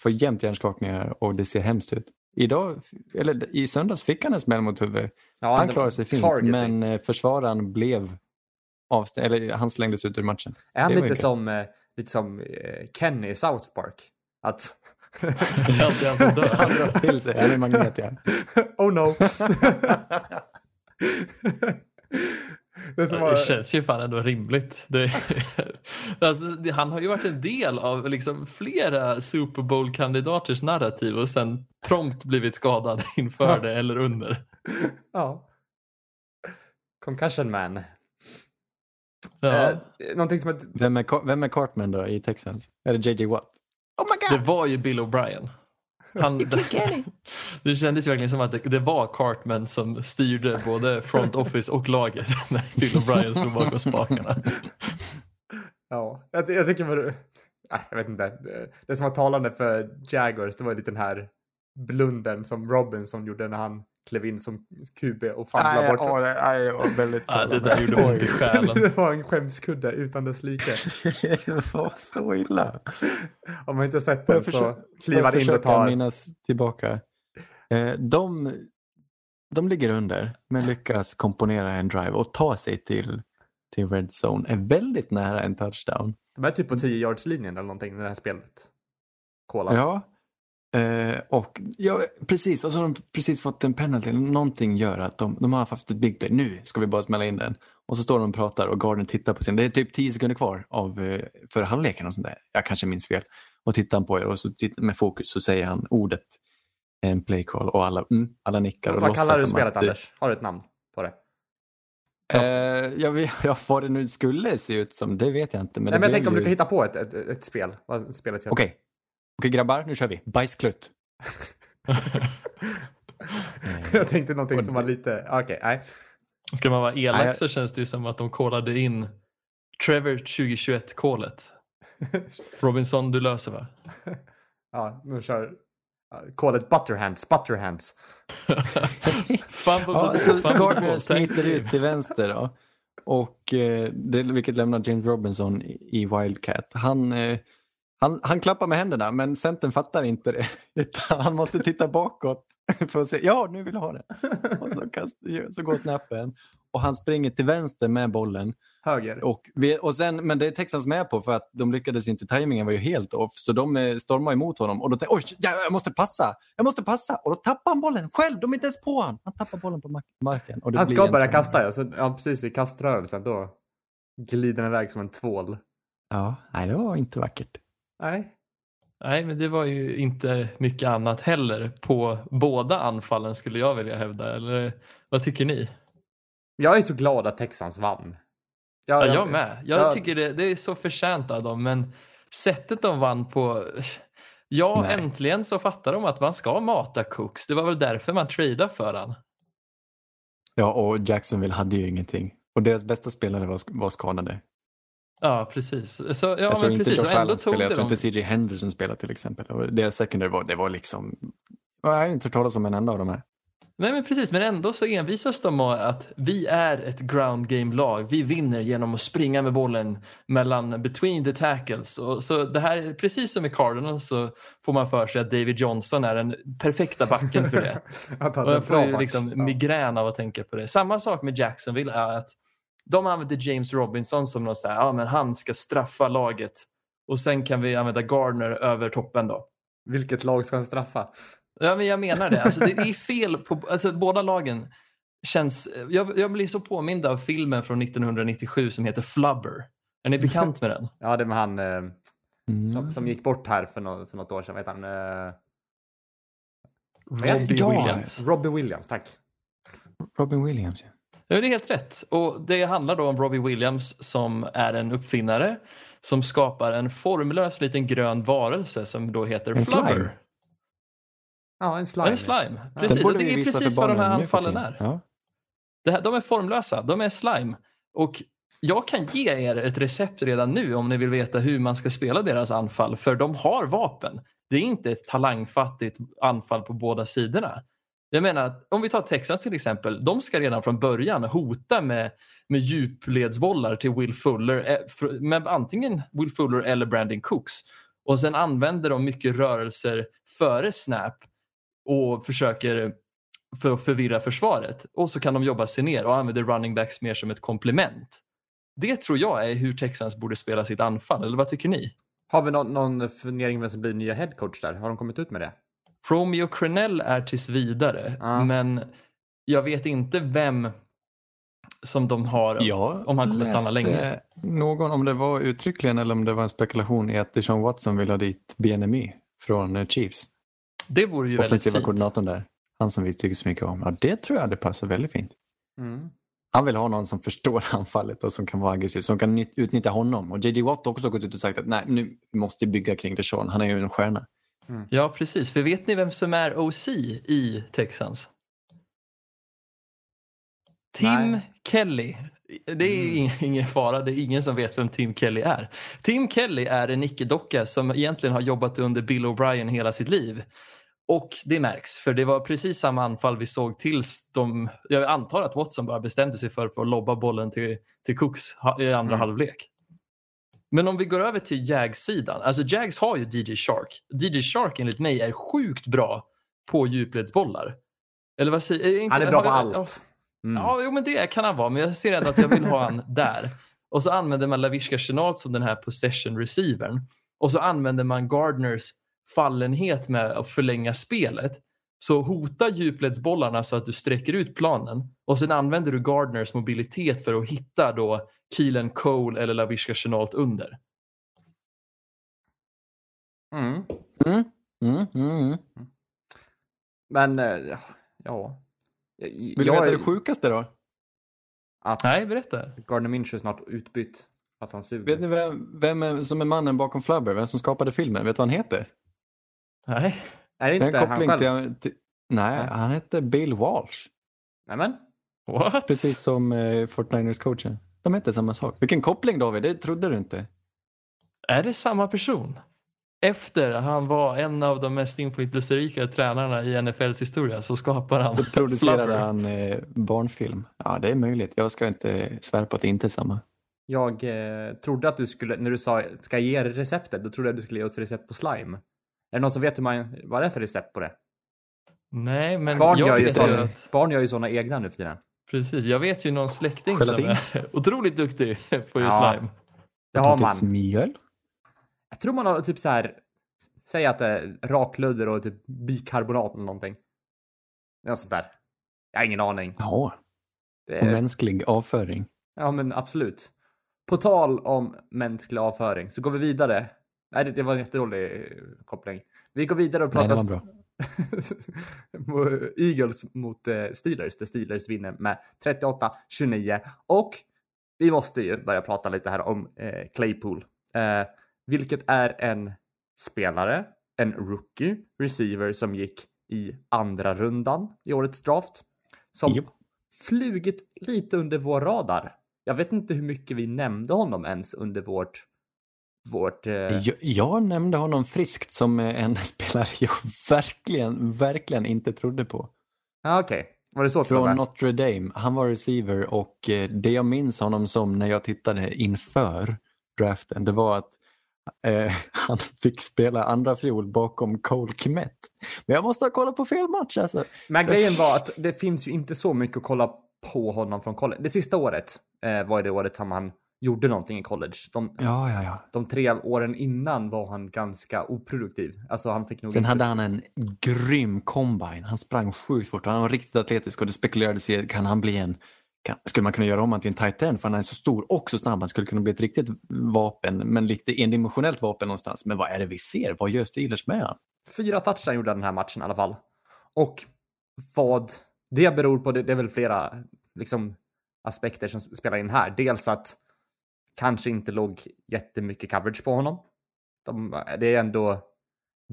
Får jämt hjärnskakningar och det ser hemskt ut. Idag, eller i söndags fick han en smäll mot huvudet. Ja, han klarade sig fint, targeting. men eh, försvararen blev avstängd, eller han slängdes ut ur matchen. Är han var lite ju som, eh, lite som eh, Kenny i South Park? Att... Alltid han som Han dör. drar till sig, han är magnet ja. oh no! det som Det känns ju fan ändå rimligt. Det, alltså, han har ju varit en del av liksom flera Super Bowl-kandidaters narrativ och sen prompt blivit skadad inför det eller under. Ja. Concussion man. Ja, Eh, som att... Vem är, vem är Cartman då i Texans? Är det JJ Watt? Oh my det var ju Bill O'Brien. Han, det kändes ju verkligen som att det, det var Cartman som styrde både front office och laget när Bill O'Brien stod bakom spakarna. Ja, jag, jag tycker var... Jag vet inte. Det- som var talande för Jaguars, det var ju den här blundern som Robinson gjorde när han klev in som QB och famlade Nej, bort. åh, det, nej, det var väldigt Ja, det där gjorde ont i själen. det var en skämskudde utan dess like. det var så illa. Om man inte sett den jag så Jag in och tar... minnas tillbaka. Eh, de, de ligger under men lyckas komponera en drive och ta sig till, till red zone. Är väldigt nära en touchdown. De är typ på 10 yards linjen eller någonting när det här spelet kolas. Ja. Eh, och ja, precis, och så har de precis fått en penalty. Någonting gör att de, de har haft ett big play. Nu ska vi bara smälla in den. Och så står de och pratar och Garden tittar på sin. Det är typ 10 sekunder kvar av eh, för halvleken och sånt där. Jag kanske minns fel. Och tittar han på er och så titt- med fokus så säger han ordet en play call och alla, mm, alla nickar och Vad kallar du spelet att, eh, Anders? Har du ett namn på det? Eh, jag ja, vad det nu skulle se ut som, det vet jag inte. Men Nej, men jag tänker om du kan hitta på ett, ett, ett spel. Vad spelet heter. Okej, Okej grabbar, nu kör vi. Bajsklutt. jag tänkte någonting som var lite... Okej, nej. Ska man vara elak Nej. så känns det ju som att de kollade in Trevor 2021-kolet. Robinson, du löser va? Ja, nu kör... it Butterhands, Butterhands. Fumble Ja, the- så Gardner smiter ut till vänster då. Och eh, det, vilket lämnar James Robinson i, i Wildcat. Han, eh, han, han klappar med händerna men centern fattar inte det. Utan han måste titta bakåt för att se, ja nu vill jag ha det. Och så, kast, så går snappen. Och han springer till vänster med bollen. Höger. Och, och sen, men det är Texans med på för att de lyckades inte, tajmingen var ju helt off. Så de eh, stormar emot honom och då tänkte oj, ja, jag måste passa, jag måste passa. Och då tappar han bollen själv, de är inte ens på han. Han tappar bollen på mark- marken. Och Han ska börja kasta, ja. Så, ja. Precis i kaströrelsen, då glider den iväg som en tvål. Ja, nej det var inte vackert. Nej. Nej, men det var ju inte mycket annat heller på båda anfallen skulle jag vilja hävda. Eller vad tycker ni? Jag är så glad att Texans vann. Ja, jag med. Jag ja. tycker det, det är så förtjänt av dem, men sättet de vann på... Ja, Nej. äntligen så fattar de att man ska mata Cooks. Det var väl därför man tradade för han. Ja, och Jacksonville hade ju ingenting. Och deras bästa spelare var, var skadade. Ja, precis. Så, ja, jag tror men inte precis. Josh Och Allen spelade, jag tror inte CJ Henderson spelade till exempel. Och deras secondary var, det var liksom... Jag har inte hört talas om en enda av de här. Nej men precis, men ändå så envisas de med att vi är ett ground game-lag. Vi vinner genom att springa med bollen mellan between the tackles. Och, så det här, är precis som i Cardinals så får man för sig att David Johnson är den perfekta backen för det. Att Och han jag får ju liksom migrän av att tänka på det. Samma sak med Jacksonville är att de använder James Robinson som någon så här, ja men han ska straffa laget. Och sen kan vi använda Gardner över toppen då. Vilket lag ska han straffa? Ja, men jag menar det. Alltså, det är fel på alltså, båda lagen. Känns, jag, jag blir så påmind av filmen från 1997 som heter Flubber. Är ni bekant med den? Ja, det med han eh, Mm. som, som gick bort här för, nå- för något år sedan. Vet han? Eh, Robbie Ja. Williams. Robbie Williams, tack. Robin Williams. ja. Det är helt rätt. Och Det handlar då om Robbie Williams som är en uppfinnare som skapar en formlös liten grön varelse som då heter En Flubber. slime. Ja, en slime. En slime. Den Precis, det vi är precis vad de här anfallen är. Ja. Det här, de är formlösa, de är slime. Och jag kan ge er ett recept redan nu om ni vill veta hur man ska spela deras anfall, för de har vapen. Det är inte ett talangfattigt anfall på båda sidorna. Jag menar, om vi tar Texans till exempel, de ska redan från början hota med, med djupledsbollar till Will Fuller, eh, med antingen Will Fuller eller Brandon Cooks. Och sen använder de mycket rörelser före snap och försöker för att förvirra försvaret. Och så kan de jobba sig ner och använder running backs mer som ett komplement. Det tror jag är hur Texans borde spela sitt anfall, eller vad tycker ni? Har vi någon, någon fundering vem som blir nya headcoach där? Har de kommit ut med det? Romeo Crenell är tills vidare, Ja. men jag vet inte vem som de har. Ja, Om han kommer stanna länge. Någon, om det var uttryckligen eller om det var en spekulation i att Deshaun Watson vill ha dit BNMI från eh, Chiefs. Det vore ju väldigt Offensiva fint. koordinatorn där. Han som vi tycker så mycket om. Ja, det tror jag hade passat väldigt fint. Mm. Han vill ha någon som förstår anfallet och som kan vara aggressiv, som kan nytt- utnyttja honom. Och JJ Watt har också gått ut och sagt att nej, nu måste vi bygga kring Deshaun. Han är ju en stjärna. Ja, precis. För vet ni vem som är OC i Texans? Tim Nej. Kelly. Det är Mm. ing- ingen fara, det är ingen som vet vem Tim Kelly är. Tim Kelly är en nickedocka som egentligen har jobbat under Bill O'Brien hela sitt liv. Och det märks, för det var precis samma anfall vi såg tills de, jag antar att Watson bara bestämde sig för, för att lobba bollen till, till Cooks i andra Mm. halvlek. Men om vi går över till Jags-sidan, alltså Jags har ju DJ Shark. DJ Shark enligt mig är sjukt bra på djupledsbollar. Eller vad säger är inte- Han är bra på allt. Mm. Ja, jo, men det kan han vara, men jag ser ändå att jag vill ha han där. Och så använder man Lavishka Chenault som den här possession receivern. Och så använder man Gardners fallenhet med att förlänga spelet. Så hota djupledsbollarna så att du sträcker ut planen och sen använder du Gardners mobilitet för att hitta då Keelan Cole eller Lavishka Chenault under. Mm. Mm. Mm, mm, mm. Men, eh, ja. Jag, Vill du veta är- det sjukaste då? Att Nej, berätta. Gardner Minshew är snart utbytt. Att han suger. Vet ni vem, vem är, som är mannen bakom Flubber? Vem som skapade filmen? Vet du vad han heter? Nej. Är det inte han själv? till, till... Nej, han hette Bill Walsh. Nämen. What? Precis som eh, Fortniners-coachen. De heter samma sak. Vilken koppling David, det trodde du inte. Är det samma person? Efter han var en av de mest inflytelserika tränarna i NFLs historia så skapar han Så producerade han eh, barnfilm. Ja, det är möjligt. Jag ska inte svära på att det inte är samma. Jag eh, trodde att du skulle, när du sa ska jag ge receptet, då trodde jag att du skulle ge oss recept på slime. Är det någon som vet hur man, vad det är för recept på det? Nej, men Barn jag gör, ju såna, barn gör ju såna egna nu för tiden. Precis, jag vet ju någon släkting Gelatin? som är otroligt duktig på just Ja. slime. Det har man. Potatismjöl? Jag tror man har typ så här, säg att det är rakludder och typ bikarbonat eller någonting. Något sånt där. Jag har ingen aning. Ja, Det är, mänsklig avföring. ja men absolut. På tal om mänsklig avföring så går vi vidare. Nej, det, det var en jättedålig eh, koppling. Vi går vidare och Nej, pratar var Eagles mot eh, Steelers. där Steelers vinner med 38-29. Och vi måste ju börja prata lite här om eh, Claypool. Eh, vilket är en spelare, en rookie receiver som gick i andra rundan i årets draft. Som Japp. flugit lite under vår radar. Jag vet inte hur mycket vi nämnde honom ens under vårt vårt... Eh, Jag, jag nämnde honom friskt som eh, en spelare jag verkligen, verkligen inte trodde på. Okej. Var det så Från med? Notre Dame. Han var receiver och eh, det jag minns honom som när jag tittade inför draften det var att eh, han fick spela andra fjol bakom Cole Kmet. Men jag måste ha kollat på fel match alltså. Men grejen var att det finns ju inte så mycket att kolla på honom från college. Det sista året eh, var det året som han gjorde någonting i college. De, Ja, ja, ja. de tre åren innan var han ganska oproduktiv. Alltså han fick nog Sen hade han en grym combine. Han sprang sjukt fort han var riktigt atletisk och det spekulerades i kan han bli en kan, skulle man kunna göra om han till en tight end för han är så stor och så snabb. Han skulle kunna bli ett riktigt vapen men lite endimensionellt vapen någonstans. Men vad är det vi ser? Vad gör Steelers med han? Fyra touchdown gjorde han den här matchen i alla fall. Och vad det beror på, det, det är väl flera liksom, aspekter som spelar in här. Dels att kanske inte låg jättemycket coverage på honom. De, det är ändå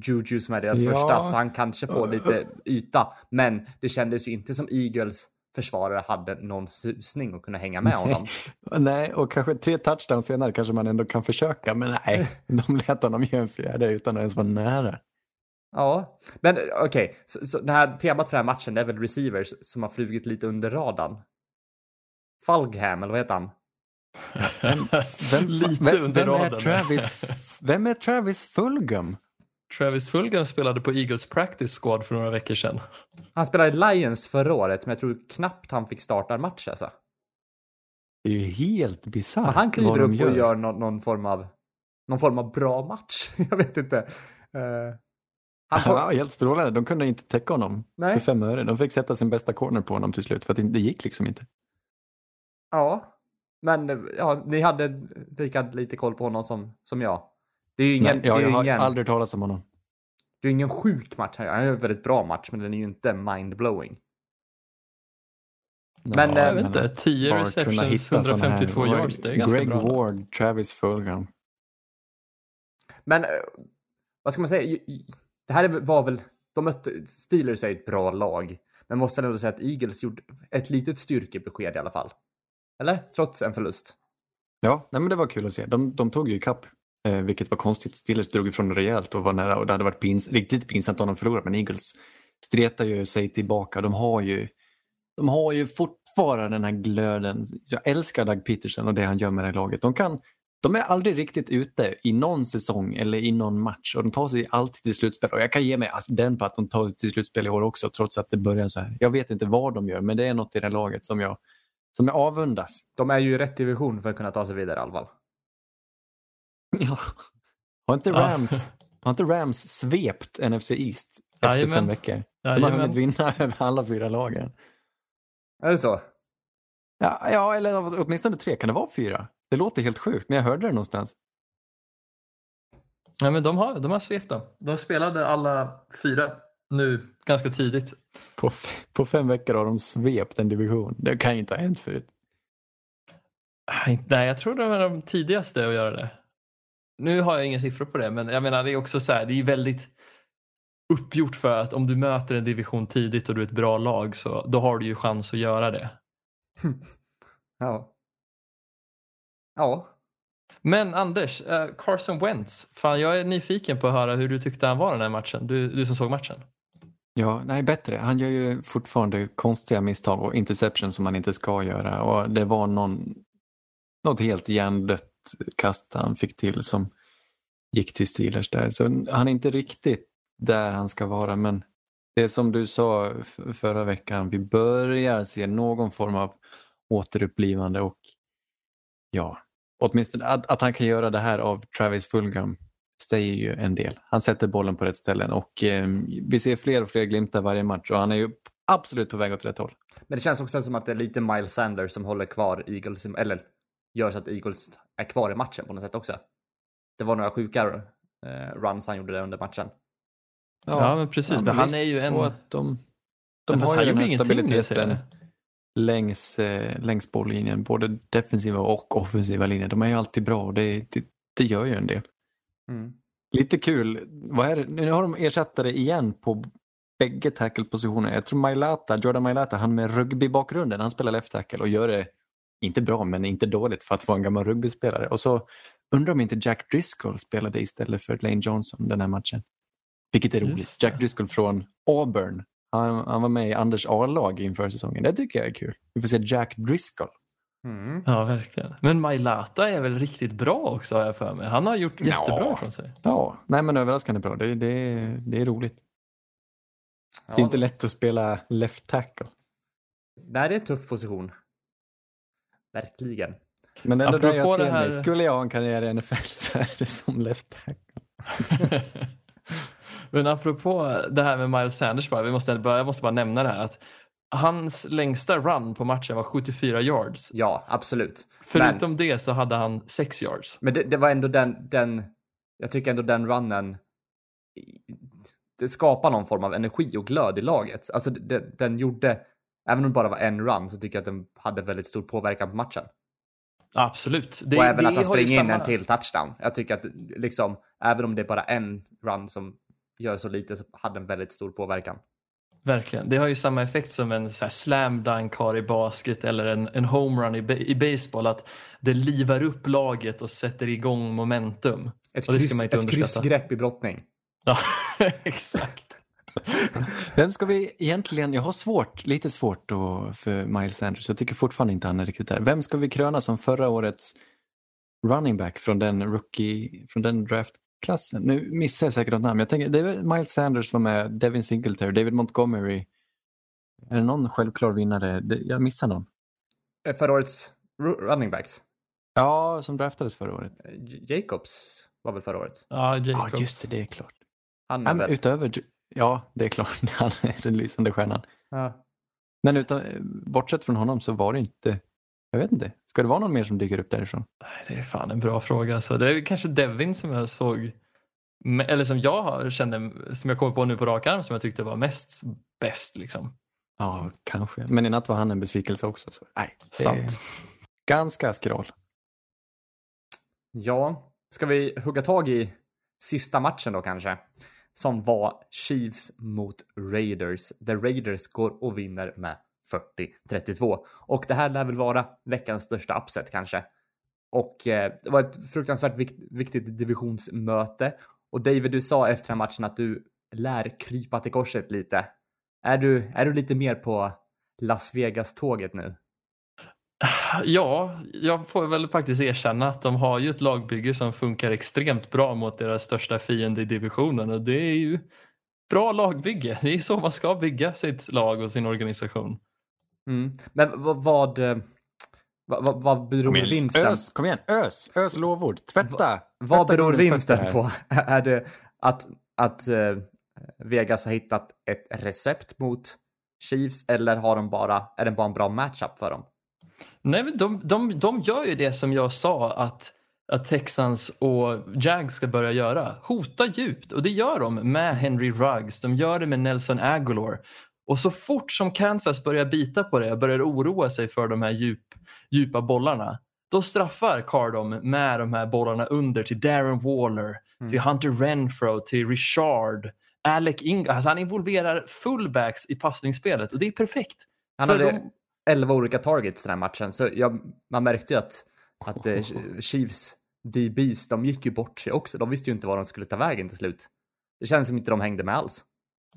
Juju som är deras Ja. första, så han kanske får lite yta. Men det kändes ju inte som Eagles försvarare hade någon susning att kunna hänga med honom. Nej, och kanske tre touchdowns senare kanske man ändå kan försöka men nej, de lät honom göra en fjärde utan att ens vara nära. Ja, men okej, så, så det här temat för den här matchen är väl receivers som har flugit lite under radarn. Falgham, eller vad heter han? Vem, Lite vem, under vem, är. Travis, vem är Travis Fulgham? Travis Fulgham spelade på Eagles practice squad för några veckor sedan. Han spelade i Lions förra året, men jag tror knappt han fick starta en match alltså. Det är ju helt bisarrt Men han kliver upp och gör någon, någon form av någon form av bra match. jag vet inte. Eh, han får, Ja, helt strålande. De kunde inte täcka honom Nej. för fem öre. De fick sätta sin bästa corner på honom till slut för att det gick liksom inte. Ja, men ja, ni hade lika lite koll på honom som, som jag. Det är ju ingen, Nej, jag, det är jag ju har ingen, aldrig talas om honom. det är ingen sjuk match. Han är en väldigt bra match, men den är ju inte mindblowing. Men, Ja, eh, Jag vet inte, 10 bara kunna receptions, hitta såna här- 152 yards, det är ganska Greg bra. Ward, Travis Fulgham. Men eh, vad ska man säga? Det här var väl, de mötte, Steelers är ett bra lag, men måste väl ändå säga att Eagles gjorde ett litet styrkebesked i alla fall. Eller? Trots en förlust. Ja, nej, men det var kul att se. De, de tog ju ikapp, eh, vilket var konstigt. Steelers drog ifrån rejält och var nära och det hade varit pins, riktigt pinsamt om de förlorat, men Eagles stretar ju sig tillbaka. De har ju, de har ju fortfarande den här glöden. Jag älskar Doug Peterson och det han gör med det här laget. De, kan, de är aldrig riktigt ute i någon säsong eller i någon match och de tar sig alltid till slutspel. Och jag kan ge mig den på att de tar sig till slutspel i år också trots att det börjar så här. Jag vet inte vad de gör, men det är något i det här laget som jag, som jag avundas. De är ju i rätt division för att kunna ta sig vidare i alla fall. Ja. Har inte Ja. Rams, har inte Rams svept NFC East efter Jajamän. fem veckor? De har hunnit vinna över alla fyra lagen. Är det så? Ja, ja, eller åtminstone tre. Kan det vara fyra? Det låter helt sjukt, men jag hörde det någonstans. Ja, men de har, de har svept dem. De spelade alla fyra nu ganska tidigt. På, på fem veckor har de svept en division. Det kan ju inte ha hänt förut. Ah, Nej, jag tror de är de tidigaste att göra det. Nu har jag inga siffror på det, men jag menar det är också så här, det är väldigt uppgjort för att om du möter en division tidigt och du är ett bra lag så då har du ju chans att göra det. Ja. Ja. Men Anders, eh, Carson Wentz, fan jag är nyfiken på att höra hur du tyckte han var den här matchen, du, du som såg matchen. Ja, nej bättre. Han gör ju fortfarande konstiga misstag och interception som han inte ska göra. Och det var någon, något helt hjärndött kast han fick till som gick till Steelers där. Så han är inte riktigt där han ska vara. Men det är som du sa förra veckan, vi börjar se någon form av återupplivande och ja, åtminstone att, att han kan göra det här av Travis Fulgham säger ju en del. Han sätter bollen på rätt ställen och eh, vi ser fler och fler glimtar varje match och han är ju absolut på väg åt rätt håll. Men det känns också som att det är lite Miles Sanders som håller kvar Eagles, eller gör så att Eagles är kvar i matchen på något sätt också. Det var några sjuka eh, runs han gjorde där under matchen. Ja, men precis. Men han är ju en- att de de har ju den här stabiliteten längs, eh, längs bolllinjen, både defensiva och offensiva linjen. De är ju alltid bra och det, det, det gör ju en del. Mm. Lite kul, vad är det? nu har de ersättare igen på bägge tackle-positioner. Jag tror Mailata, Jordan Mailata, han med rugbybakgrunden, han spelar left tackle och gör det inte bra men inte dåligt för att vara en gammal rugbyspelare. Och så undrar om inte Jack Driscoll spelade istället för Lane Johnson den här matchen. Vilket är roligt. Jack Driscoll från Auburn. Han, han var med i Anders A-lag inför säsongen. Det tycker jag är kul. Vi får se Jack Driscoll. Mm. Ja, verkligen. Men Mailata är väl riktigt bra också har jag för mig. Han har gjort jättebra Ja. ifrån sig. Ja, nej men överraskande bra. Det, det, det är roligt. Det är Ja, inte lätt att spela left tackle. Nej, det är en tuff position. Verkligen. Men ändå där jag Apropå ser det här- mig, skulle jag ha en karriär i NFL så är det som left tackle. Men apropå det här med Miles Sanders, bara, vi måste, bara- jag måste bara nämna det här. Att hans längsta run på matchen var 74 yards. Ja, absolut. Förutom det så hade han 6 yards. Men det, det var ändå den, den, jag tycker ändå den runnen, det skapar någon form av energi och glöd i laget. Alltså det, den gjorde, även om det bara var en run så tycker jag att den hade väldigt stor påverkan på matchen. Absolut. Det, och även att han springer in samma- en till touchdown. Jag tycker att liksom, även om det är bara en run som gör så lite så hade den väldigt stor påverkan. Verkligen. Det har ju samma effekt som en så här slam dunk har i basket eller en, en homerun i, i baseball. Att det livar upp laget och sätter igång momentum. Ett, Och det ska kryss, man inte ett kryssgrepp i brottning. Ja, exakt. Vem ska vi egentligen, jag har svårt, lite svårt då för Miles Sanders. Jag tycker fortfarande inte han är riktigt där. Vem ska vi kröna som förra årets running back från den rookie, från den draftklassen? Nu missar jag säkert något namn. Jag tänker, det är Miles Sanders var med, Devin Singletary, David Montgomery. Är det någon självklar vinnare? Jag missar någon. Eh, Förra årets ru- running backs. Ja, som draftades förra året. Eh, Jacobs var väl förra året. Ja, Ja, Jacob. just det, det är klart. Han Ja, är väl... utöver, ja, det är klart. Han är den lysande stjärnan. Ja. Men utan, bortsett från honom så var det inte, jag vet inte, ska det vara någon mer som dyker upp därifrån? Nej, Det är fan en bra fråga. Så det är kanske Devin som jag såg, eller som jag har- kände, som jag kommer på nu på rak arm som jag tyckte var mest bäst. Liksom. Ja, kanske. Men i natt var han en besvikelse också. Så, nej, Sant. Ganska skral. Ja, ska vi hugga tag i sista matchen då kanske? Som var Chiefs mot Raiders. Där Raiders går och vinner med 40-32. Och det här lär väl vara veckans största upset kanske. Och eh, det var ett fruktansvärt vikt, viktigt divisionsmöte. Och David, du sa efter den matchen att du lär krypa till korset lite. Är du, är du lite mer på Las Vegas-tåget nu? Ja, jag får väl faktiskt erkänna att de har ju ett lagbygge som funkar extremt bra mot deras största fiende i divisionen och det är ju bra lagbygge. Det är så man ska bygga sitt lag och sin organisation. Mm. Men vad, vad, eh, vad, vad, vad beror Kom igen, vinsten ös, kom igen, ös, ös lovord, tvätta. Vad tvätta beror vinsten på? Är det att, att eh, Vegas har hittat ett recept mot Chiefs eller har de bara, är det bara en bra matchup för dem? Nej, men de, de, de gör ju det som jag sa att, att Texans och Jags ska börja göra. Hota djupt och det gör de med Henry Ruggs. De gör det med Nelson Aguilar. Och så fort som Kansas börjar bita på det och börjar oroa sig för de här djup, djupa bollarna då straffar Carr dem med de här bollarna under till Darren Waller, Mm. till Hunter Renfro, till Richard, Alec Ing. Alltså han involverar fullbacks i passningsspelet och det är perfekt. Han hade de- 11 olika targets den här matchen, så jag, man märkte ju att, att eh, Chiefs DBs, de gick ju bort sig också. De visste ju inte var de skulle ta vägen till slut. Det känns som inte de hängde med alls.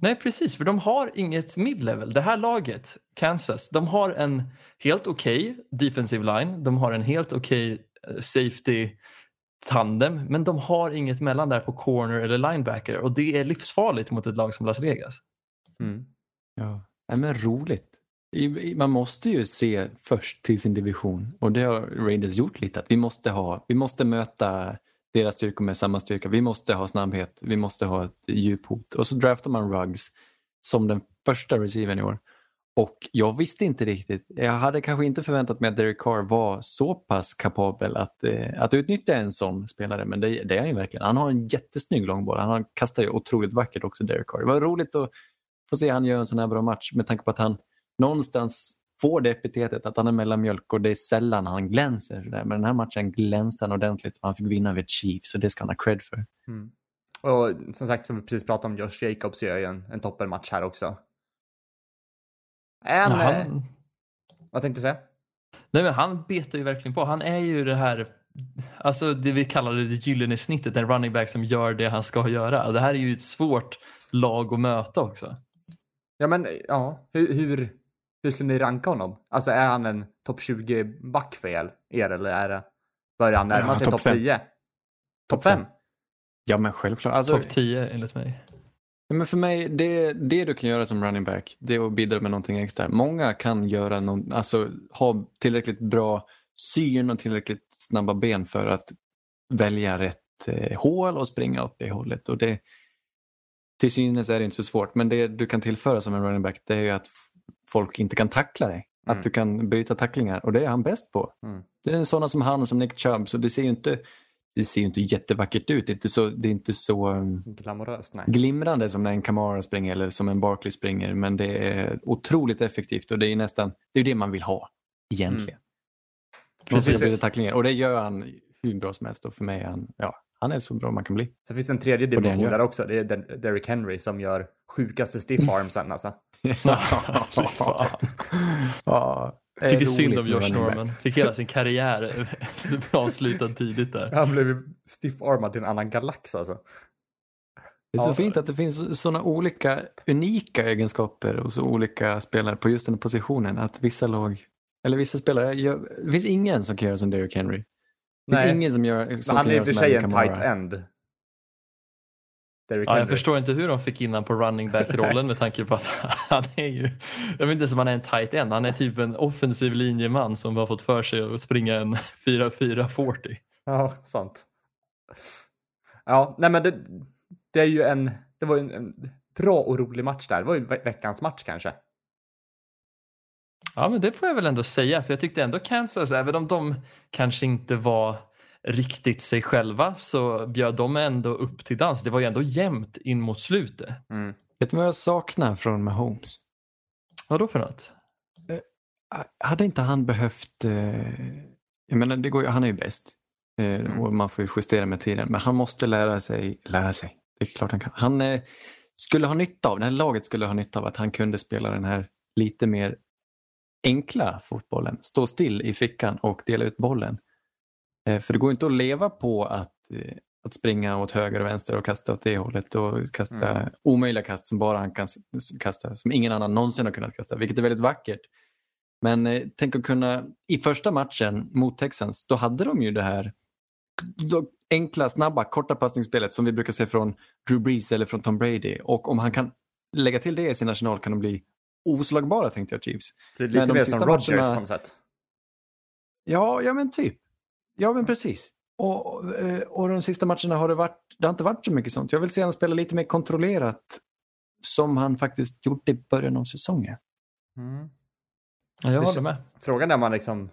Nej, precis, för de har inget mid-level. Det här laget, Kansas, de har en helt okej defensive line. De har en helt okej eh, safety tandem, men de har inget mellan där på corner eller linebacker och det är livsfarligt mot ett lag som Las Vegas. Mm. Ja. Nej, men roligt. Man måste ju se först till sin division och det har Raiders gjort lite. Att vi, måste ha, vi måste möta deras styrkor med samma styrka. Vi måste ha snabbhet, vi måste ha ett djuphot. Och så draftar man Ruggs som den första receiven i år. Och jag visste inte riktigt, jag hade kanske inte förväntat mig att Derek Carr var så pass kapabel att, eh, att utnyttja en sån spelare, men det, det är han ju verkligen. Han har en jättesnygg långboll, han kastar ju otroligt vackert också, Derek Carr. Det var roligt att få se han göra en sån här bra match med tanke på att han någonstans får det epitetet att han är mellanmjölk och det är sällan han glänser. Så där. Men den här matchen glänste han ordentligt och han fick vinna vid Chiefs så det ska han ha cred för. Mm. Och som sagt, som vi precis pratade om, Josh Jacobs gör ju en, en toppenmatch här också. En, Ja, eh, han, vad tänkte du säga? nej, men han betar ju verkligen på. Han är ju det här, alltså det vi kallar det gyllene snittet, en running back som gör det han ska göra. Det här är ju ett svårt lag att möta också. Ja, men ja, hur, hur, hur skulle ni ranka honom? Alltså är han en topp 20 back för er, er eller är det, börjar han närma sig topp topp fem. 10? Topp Topp 5? fem. Ja, men självklart. Alltså, Topp 10 enligt mig. Ja, Men för mig, det, det du kan göra som running back, det är att bidra med någonting extra. Många kan göra någon, alltså, ha tillräckligt bra syn och tillräckligt snabba ben för att välja rätt eh, hål och springa åt det hållet. Och det, till synes är det inte så svårt, men det du kan tillföra som en running back det är ju att folk inte kan tackla dig. Mm. Att du kan bryta tacklingar och det är han bäst på. Mm. Det är sådana som han som Nick Chubb, så det ser ju inte, det ser inte jättevackert ut. Det är inte så, det är inte så um, Glamoröst, nej. glimrande som när en Kamara springer eller som en Barkley springer. Men det är otroligt effektivt och det är nästan det, är det man vill ha egentligen. Mm. Precis. Det tacklingar. Och det gör han hur bra som helst och för mig är han, ja, han är så bra man kan bli. Sen finns det en tredje dimension där också. Det är Der- Derrick Henry som gör sjukaste stiff armsen alltså. ja, det är Tycker synd om Josh Norman. Fick hela sin karriär avslutad tidigt där. Han blev stiff-armad till en annan galax alltså. Det är så Ja. fint att det finns sådana olika unika egenskaper hos olika spelare på just den här positionen. Att vissa lag, eller vissa spelare, gör, det finns ingen som kan göra som Derrick Henry. Det finns Nej. ingen som gör Men som han kan är i och för sig en tight end. Derrick Ja, jag Henry. förstår inte hur de fick in honom på running back-rollen med tanke på att han är ju, jag vet inte ens om han är en tight end, han är typ en offensiv linjeman som har fått för sig att springa en 4-4-40. Ja, sant. Ja, nej men det, det är ju en, det var ju en, en bra och rolig match där. Det var ju ve- veckans match kanske. Ja, men det får jag väl ändå säga, för jag tyckte ändå Kansas, även om de kanske inte var riktigt sig själva, så bjöd de ändå upp till dans. Det var ju ändå jämnt in mot slutet. Mm. Vet du vad jag saknar från Mahomes? Vad då för något? Hade inte han behövt... Eh, jag menar, det går, han är ju bäst. Eh, Mm. Och man får ju justera med tiden. Men han måste lära sig. Lära sig. Det är klart han kan. Han eh, skulle ha nytta av, det här laget skulle ha nytta av att han kunde spela den här lite mer enkla fotbollen. Stå still i fickan och dela ut bollen. Eh, för det går inte att leva på att, eh, att springa åt höger och vänster och kasta åt det hållet och kasta Mm. omöjliga kast som bara han kan kasta, som ingen annan någonsin har kunnat kasta, vilket är väldigt vackert. Men eh, tänk att kunna, i första matchen mot Texans, då hade de ju det här då, enkla, snabba, korta passningsspelet som vi brukar se från Drew Brees eller från Tom Brady. Och om han kan lägga till det i sin arsenal kan de bli oslagbara tänkte jag Chiefs. Det är Men lite de mer som Rodgers matcherna- på något sätt. Ja, ja men typ. Ja men precis. Och, eh, och de sista matcherna har det varit, det har inte varit så mycket sånt. Jag vill se honom spela lite mer kontrollerat som han faktiskt gjorde i början av säsongen. Mm. Ja, jag håller med. Frågan är om man liksom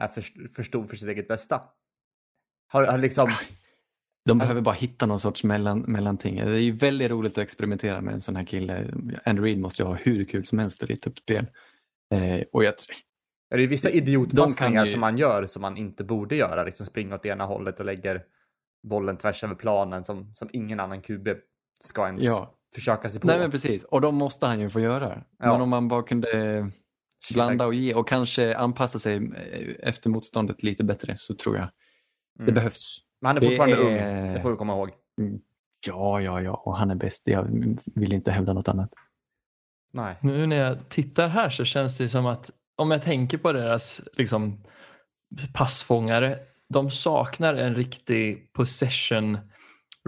är för, för stor för sitt eget bästa. Har, har liksom... De behöver bara hitta någon sorts mellan, mellanting. Det är ju väldigt roligt att experimentera med en sån här kille. Andrew Reid måste ju ha hur kul som helst att rita upp spel. Eh, och jag, Är det vissa De idiotpassningar ju- som man gör som man inte borde göra? Liksom springa åt ena hållet och lägger bollen tvärs över planen som, som ingen annan QB ska ens Ja. försöka sig på. nej men precis, och de måste han ju få göra. Ja. Men om man bara kunde blanda och ge och kanske anpassa sig eh, efter motståndet lite bättre så tror jag det Mm. behövs. Men han är Det fortfarande är- ung, det får vi komma ihåg. Ja, ja, ja, och han är bäst. Jag vill inte hävda något annat. Nej. Nu när jag tittar här så känns det som att om jag tänker på deras liksom, passfångare, de saknar en riktig possession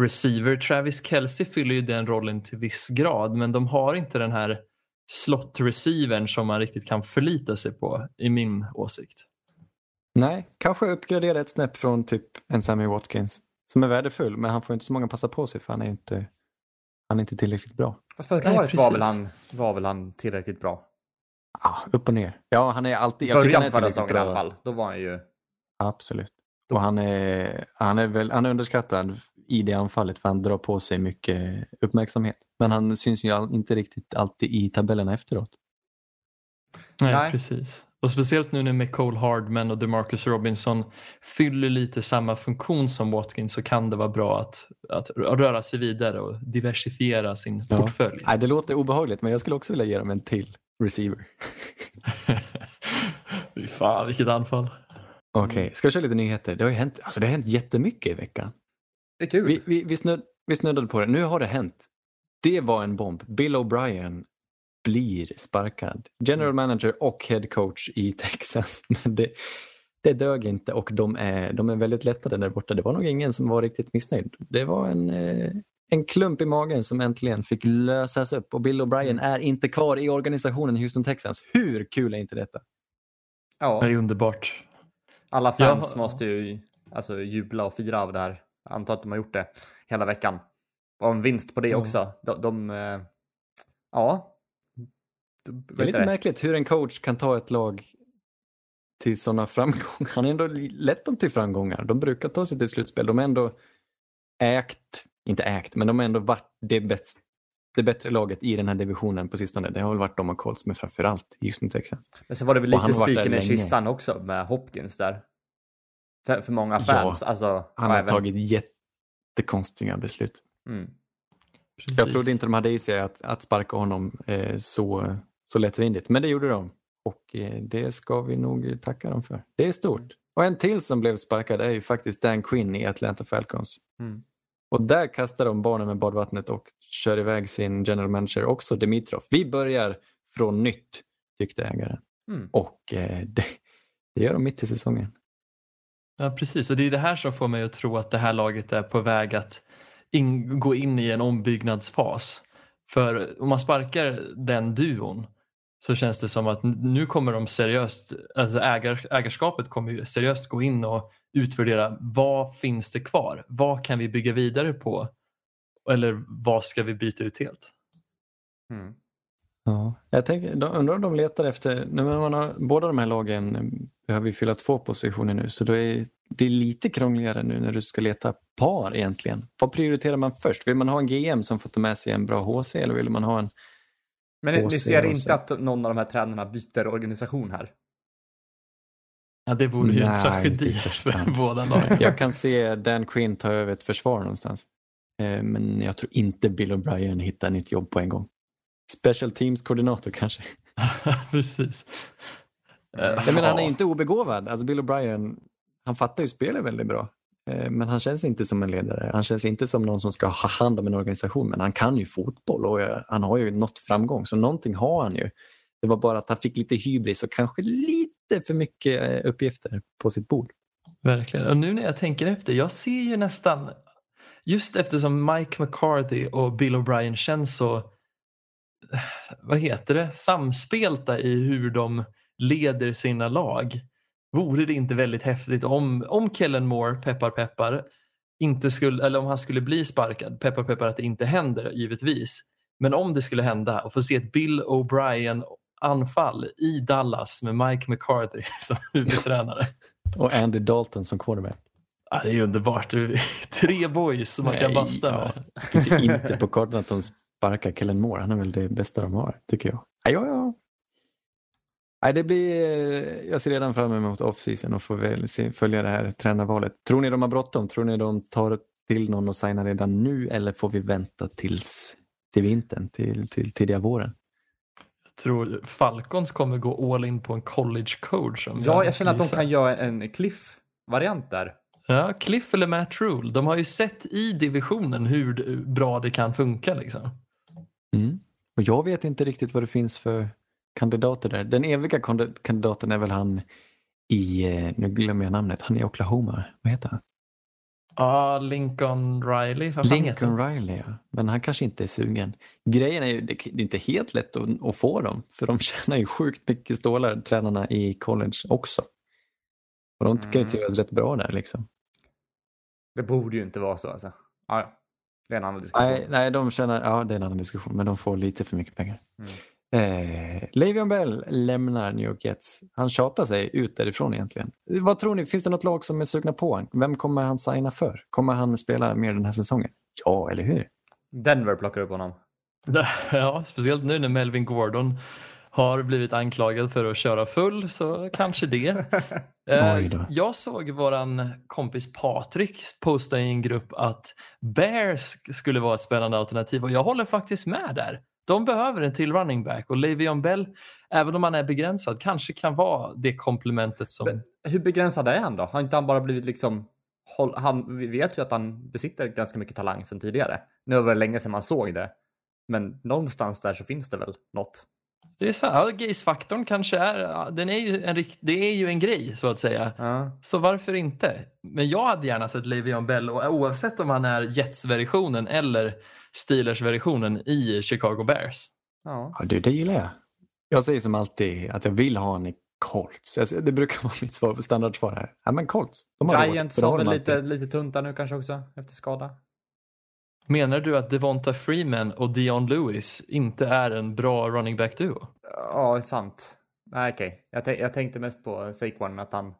receiver. Travis Kelce fyller ju den rollen till viss grad men de har inte den här slot receivern som man riktigt kan förlita sig på i min åsikt. Nej, kanske uppgradera ett snäpp från typ en Sammy Watkins som är värdefull, men han får inte så många passa på sig för han är inte, han är inte tillräckligt bra. Förra året var väl, precis. han, var väl han tillräckligt bra? Ah, upp och ner. Ja, han är alltid... Jag början förra säsongen i alla fall. Då var han ju... Absolut. Och han är, han är väl han är underskattad i det anfallet för han drar på sig mycket uppmärksamhet. Men han syns ju inte riktigt alltid i tabellerna efteråt. Nej, Nej. precis. Och speciellt nu när McCole Hardman och DeMarcus Robinson fyller lite samma funktion som Watkins så kan det vara bra att, att röra sig vidare och diversifiera sin Ja. portfölj. Nej, det låter obehagligt men jag skulle också vilja ge dem en till receiver. Fy Fan vilket anfall. Okej, ska jag köra lite nyheter? Det har ju hänt, alltså det har hänt jättemycket i veckan. Det är kul. Vi, vi, vi, snudd, vi snuddade på det. Nu har det hänt. Det var en bomb. Bill O'Brien blir sparkad. General manager och head coach i Texas. Men det, det dög inte och de är, de är väldigt lättade där borta. Det var nog ingen som var riktigt missnöjd. Det var en, eh, en klump i magen som äntligen fick lösas upp och Bill O'Brien är inte kvar i organisationen Houston Texans. Hur kul är inte detta? Ja, Det är underbart. alla fans Ja. måste ju alltså, jubla och fira av det här. Jag antar att de har gjort det hela veckan. Och en vinst på det Mm. också. De, de eh, ja. De, Det är lite det? märkligt hur en coach kan ta ett lag till sådana framgångar. Han har ändå lett dem till framgångar. De brukar ta sig till slutspel. De har ändå ägt, inte ägt, men de har ändå varit det, bäst, det bättre laget i den här divisionen på sistone. Det har väl varit de och Colts, men framförallt Houston Texans. Men så var det väl lite spiken i kistan också med Hopkins där. För, för många Ja, fans. alltså, Han har även- tagit jättekonstiga beslut. Mm. Jag trodde inte de hade i sig att, att sparka honom eh, så, så lättvindigt, men det gjorde de. Och eh, det ska vi nog tacka dem för. Det är stort. Och en till som blev sparkad är ju faktiskt Dan Quinn i Atlanta Falcons. Mm. Och där kastar de barnen med badvattnet och kör iväg sin general manager också, Dimitrov. Vi börjar från nytt, tyckte ägaren. Mm. Och eh, det, det gör de mitt i säsongen. Ja, precis. Och det är det här som får mig att tro att det här laget är på väg att in, gå in i en ombyggnadsfas. För om man sparkar den duon så känns det som att nu kommer de seriöst, alltså ägar, ägarskapet kommer ju seriöst gå in och utvärdera vad finns det kvar? Vad kan vi bygga vidare på? Eller vad ska vi byta ut helt? Mm. Ja, jag tänker, de, undrar om de letar efter, när man har, båda de här lagen eh, behöver ju fylla två positioner nu så det är, blir lite krångligare nu när du ska leta par egentligen. Vad prioriterar man först? Vill man ha en GM som får ta med sig en bra HC eller vill man ha en Men ni, ni ser inte att någon av de här tränarna byter organisation här? Ja, det vore ju en tragedi för båda lagen. Jag kan se Dan Quinn ta över ett försvar någonstans. Eh, Men jag tror inte Bill O'Brien hittar nytt jobb på en gång. Special Teams koordinator kanske. Precis. Jag menar, han är inte obegåvad. Alltså Bill O'Brien, han fattar ju spelet väldigt bra. Eh, men han känns inte som en ledare. Han känns inte som någon som ska ha hand om en organisation. Men han kan ju fotboll och eh, han har ju nått framgång. Så någonting har han ju. Det var bara att han fick lite hybris och kanske lite för mycket eh, uppgifter på sitt bord. Verkligen. Och nu när jag tänker efter, jag ser ju nästan, just eftersom Mike McCarthy och Bill O'Brien känns så, vad heter det, samspelta i hur de leder sina lag. Vore det inte väldigt häftigt om, om Kellen Moore, peppar peppar, inte skulle, eller om han skulle bli sparkad, peppar peppar att det inte händer givetvis. Men om det skulle hända och få se ett Bill O'Brien anfall i Dallas med Mike McCarthy som huvudtränare. Och Andy Dalton som quarterback. Ja, det är underbart. Tre boys som man kan Nej, basta ja. med. Det finns ju inte på kartan att de sparkar Kellen Moore. Han är väl det bästa de har, tycker jag. Ja, ja, ja. Nej, det blir, jag ser redan fram emot off-season och får väl se, följa det här tränarvalet. Tror ni de har bråttom? Tror ni de tar till någon och signar redan nu eller får vi vänta tills till vintern, till, till tidiga våren? Jag tror Falcons kommer gå all in på en college coach. Ja, jag känner att de kan göra en cliff-variant där. Ja, Cliff eller Matt Rule. De har ju sett i divisionen hur bra det kan funka. Liksom. Mm. Och jag vet inte riktigt vad det finns för kandidater där. Den eviga kand- kandidaten är väl han i, eh, nu glömmer jag namnet, han i Oklahoma. Vad heter han? Ja, Lincoln Riley. Vad fan heter Lincoln? Riley, ja. Men han kanske inte är sugen. Grejen är ju, det är inte helt lätt att, att få dem, för de tjänar ju sjukt mycket stålar, tränarna i college också. Och de kan ju trivas rätt bra där liksom. Det borde ju inte vara så alltså. Ja, ja. det är en annan diskussion. Nej, nej, de tjänar, ja det är en annan diskussion, men de får lite för mycket pengar. Mm. Eh, Le'Veon Bell lämnar New York Jets. Han tjatar sig ut därifrån egentligen. Vad tror ni, finns det något lag som är sugna på honom? Vem kommer han signa för? Kommer han spela mer den här säsongen? Ja, eller hur? Denver plockar upp honom. Ja, speciellt nu när Melvin Gordon har blivit anklagad för att köra full så kanske det. Eh. Jag såg våran kompis Patrik posta i en grupp att Bears skulle vara ett spännande alternativ och jag håller faktiskt med där. De behöver en till running back och Le'Veon Bell, även om han är begränsad, kanske kan vara det komplementet som... Men hur begränsad är han då? Har inte han bara blivit liksom... Han, vi vet ju att han besitter ganska mycket talang sedan tidigare. Nu var det länge sedan man såg det. Men någonstans där så finns det väl något. det är så. Ja, gaze-faktorn kanske är, den är ju en, det är ju en grej så att säga. Ja. Så varför inte? Men jag hade gärna sett Le'Veon Bell, och oavsett om han är Jets-versionen eller Steelers-versionen i Chicago Bears. Ja. Ja, du, det gillar jag. Jag säger som alltid att jag vill ha en i Colts. Jag Det brukar vara mitt svar, standardsvar här. Ja, men Colts. De har. Giants har väl lite, lite tunt där nu kanske också efter skada. Menar du att Devonta Freeman och Dion Lewis inte är en bra running back duo? Ja, sant. Nej, okej. Jag, jag tänkte mest på Saquon att han...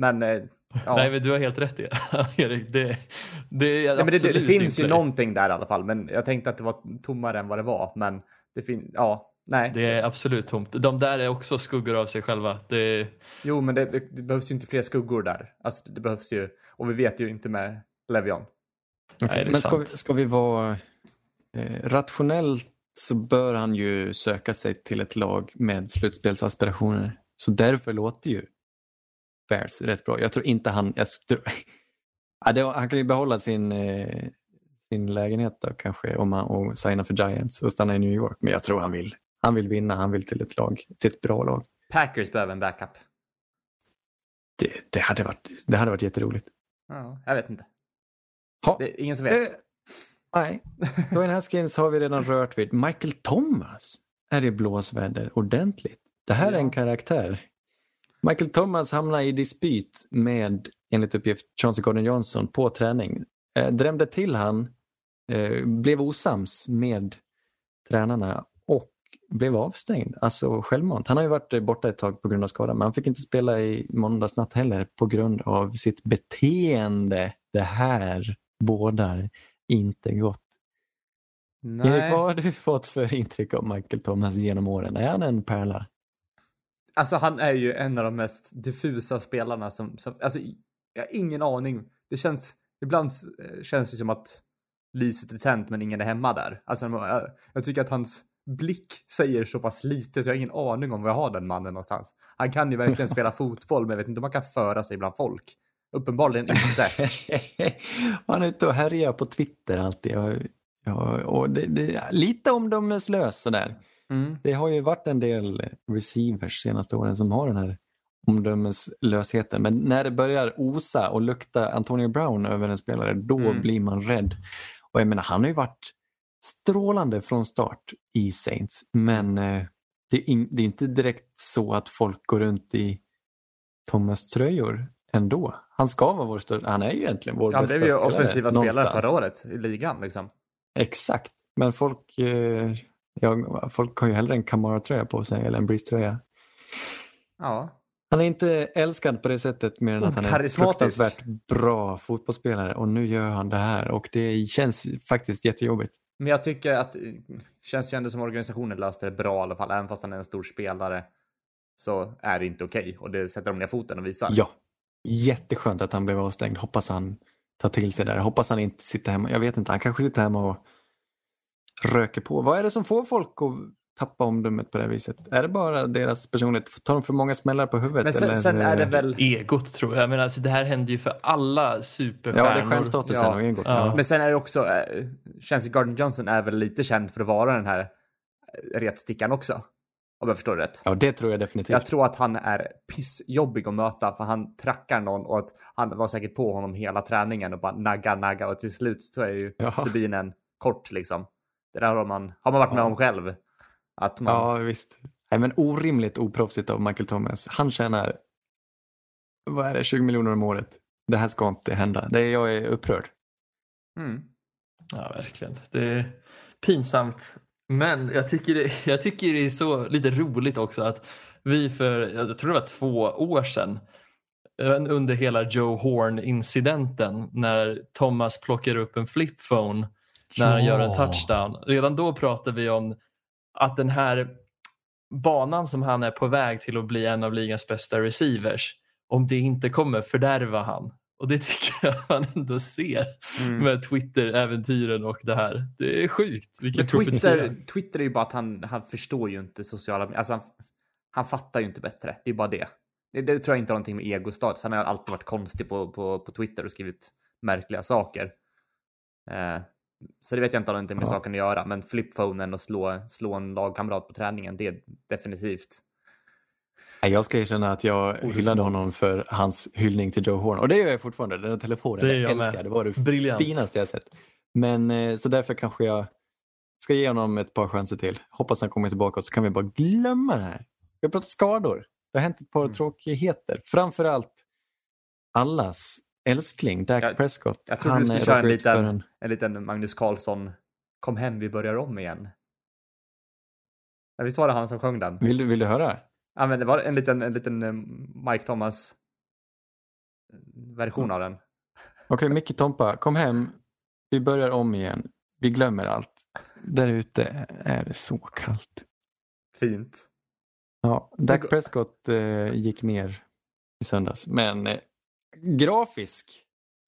Men... eh, Ja. Nej, men du har helt rätt i det. Erik. Det, det är Ja, men det, det, finns ju någonting där i alla fall, men jag tänkte att det var tommare än vad det var. Men det finns, ja, nej. Det är absolut tomt. De där är också skuggor av sig själva. Det, Jo, men det, det, det behövs ju inte fler skuggor där. Alltså, det behövs ju, och vi vet ju inte med Levion. Okej, Nej, men ska vi, ska vi vara eh, rationellt så bör han ju söka sig till ett lag med slutspelsaspirationer. Så därför låter ju Bears rätt bra. Jag tror inte han... Jag tror, ja, det, han kan ju behålla sin, eh, sin lägenhet då kanske om han, och signa för Giants och stanna i New York. Men jag tror han vill. Han vill vinna, han vill till ett lag, till ett bra lag. Packers behöver en backup. Det, det, hade, varit, det hade varit jätteroligt. Ja, jag vet inte. Ha. Det är ingen som vet. Eh, nej, Dwayne Haskins har vi redan rört vid. Michael Thomas är i blåsväder ordentligt. Det här är en Ja. karaktär. Michael Thomas hamnar i dispyt med, enligt uppgift, Chauncey Gordon Johnson på träning. Eh, drämde till han, eh, blev osams med tränarna och blev avstängd. Alltså självmant. Han har ju varit eh, borta ett tag på grund av skada men han fick inte spela i måndags natt heller på grund av sitt beteende. Det här bådar inte gott. Erik, Nej. vad har du fått för intryck av Michael Thomas genom åren? Är han en pärla? Alltså han är ju en av de mest diffusa spelarna som, som alltså jag har ingen aning. Det känns, ibland eh, känns det som att lyset är tänt men ingen är hemma där. Alltså jag, jag tycker att hans blick säger så pass lite så jag har ingen aning om var jag har den mannen någonstans. Han kan ju verkligen spela fotboll men jag vet inte om han kan föra sig bland folk. Uppenbarligen inte. han är ute och härjar på Twitter alltid. Ja, ja, och det, det, lite omdömeslös sådär. Mm. Det har ju varit en del receivers senaste åren som har den här omdömeslösheten. Men när det börjar osa och lukta Antonio Brown över en spelare, då Mm. blir man rädd. Och jag menar, han har ju varit strålande från start i Saints. Men eh, det, är in, det är inte direkt så att folk går runt i Thomas-tröjor ändå. Han ska vara vår största, han är ju egentligen vår Han bästa blev ju spelare. offensiva spelare någonstans. förra året i ligan liksom. Exakt, men folk, eh, ja, folk har ju hellre en Kamara-tröja på sig eller en Breeze-tröja. Ja. Han är inte älskad på det sättet mer än att han är fruktansvärt bra fotbollsspelare och nu gör han det här och det känns faktiskt jättejobbigt. Men jag tycker att eh, känns ju ändå som organisationen löste det bra i alla fall. Även fast han är en stor spelare så är det inte okej och det sätter de ner foten och visar. Ja, jätteskönt att han blev avstängd. Hoppas han tar till sig det där. Hoppas han inte sitter hemma. Jag vet inte, han kanske sitter hemma och röker på. Vad är det som får folk att tappa omdömet på det här viset? Är det bara deras personlighet? Tar de för många smällar på huvudet? Men sen, eller? sen är det väl... Egot tror jag. menar, alltså, det här händer ju för alla superstjärnor. Ja, det är stjärnstatusen Ja. och egot. Ja. Men sen är det också, eh, känns det Gardner Johnson är väl lite känd för att vara den här eh, retstickan också. Om jag förstår det rätt. ja, det tror jag definitivt. Jag tror att han är pissjobbig att möta för han trackar någon och att han var säkert på honom hela träningen och bara nagga, nagga och till slut så är ju stubinen kort liksom. Det där har man, har man varit med Ja. om själv. Att man, Ja, visst. Nej, men orimligt oproffsigt av Michael Thomas. Han tjänar, vad är det, 20 miljoner om året. Det här ska inte hända. Det är, jag är upprörd. mm. Ja, verkligen. Det är pinsamt. Men jag tycker det, jag tycker det är så lite roligt också att vi för, jag tror det var två år sedan, under hela Joe Horn-incidenten när Thomas plockar upp en flipphone när han Ja. gör en touchdown. Redan då pratade vi om att den här banan som han är på väg till att bli en av ligans bästa receivers, om det inte kommer fördärva han. Och det tycker jag man ändå ser Mm. med Twitter-äventyren och det här. Det är sjukt. Twitter. Twitter är ju bara att han, han förstår ju inte sociala medier. Alltså han, han fattar ju inte bättre. Det är bara det. Det, det tror jag inte har någonting med egostat. För han har alltid varit konstig på, på, på Twitter och skrivit märkliga saker. Eh, Så det vet jag inte om det inte med Ja. saken att göra, men flipphonen och slå, slå en lagkamrat på träningen, det är definitivt. Nej, Jag ska erkänna att jag Olycksmål. hyllade honom för hans hyllning till Joe Horn. Och det gör jag fortfarande. Den här telefonen, Det jag jag med. älskar. Det var det Briljant. finaste jag sett. Men eh, så därför kanske jag ska ge honom ett par chanser till. Hoppas han kommer tillbaka och så kan vi bara glömma det här. Vi har pratat skador. Det har hänt ett par Mm. tråkigheter. Framförallt allas älskling Dak Jag- Prescott. jag trodde du skulle köra en liten- en- En liten Magnus Carlsson, kom hem, vi börjar om igen. Ja, visst var det han som sjöng den? Vill, du- vill du höra? Ja, men det var en liten, en liten eh, Mike Thomas eh, version av den. Okej, Micke Tompa, kom hem. Vi börjar om igen. Vi glömmer allt. Där ute är det så kallt. Fint. Ja, Dak Prescott eh, gick ner i söndags, men eh, grafisk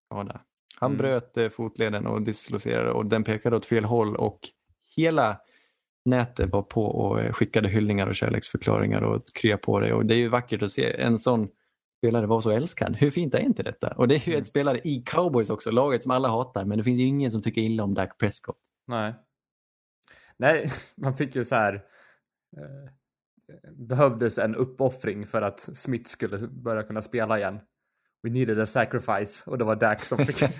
skada. Han Mm. bröt eh, fotleden och dislocerade och den pekade åt fel håll och hela nätet var på och eh, skickade hyllningar och kärleksförklaringar och krya på det och det är ju vackert att se en sån spelare vara så älskad. Hur fint är inte detta? Och det är ju Mm. ett spelare i Cowboys också, laget som alla hatar, men det finns ju ingen som tycker illa om Dak Prescott. Nej. Nej, man fick ju så här. Eh, behövdes en uppoffring för att Smith skulle börja kunna spela igen. We needed a sacrifice och det var Dak som fick.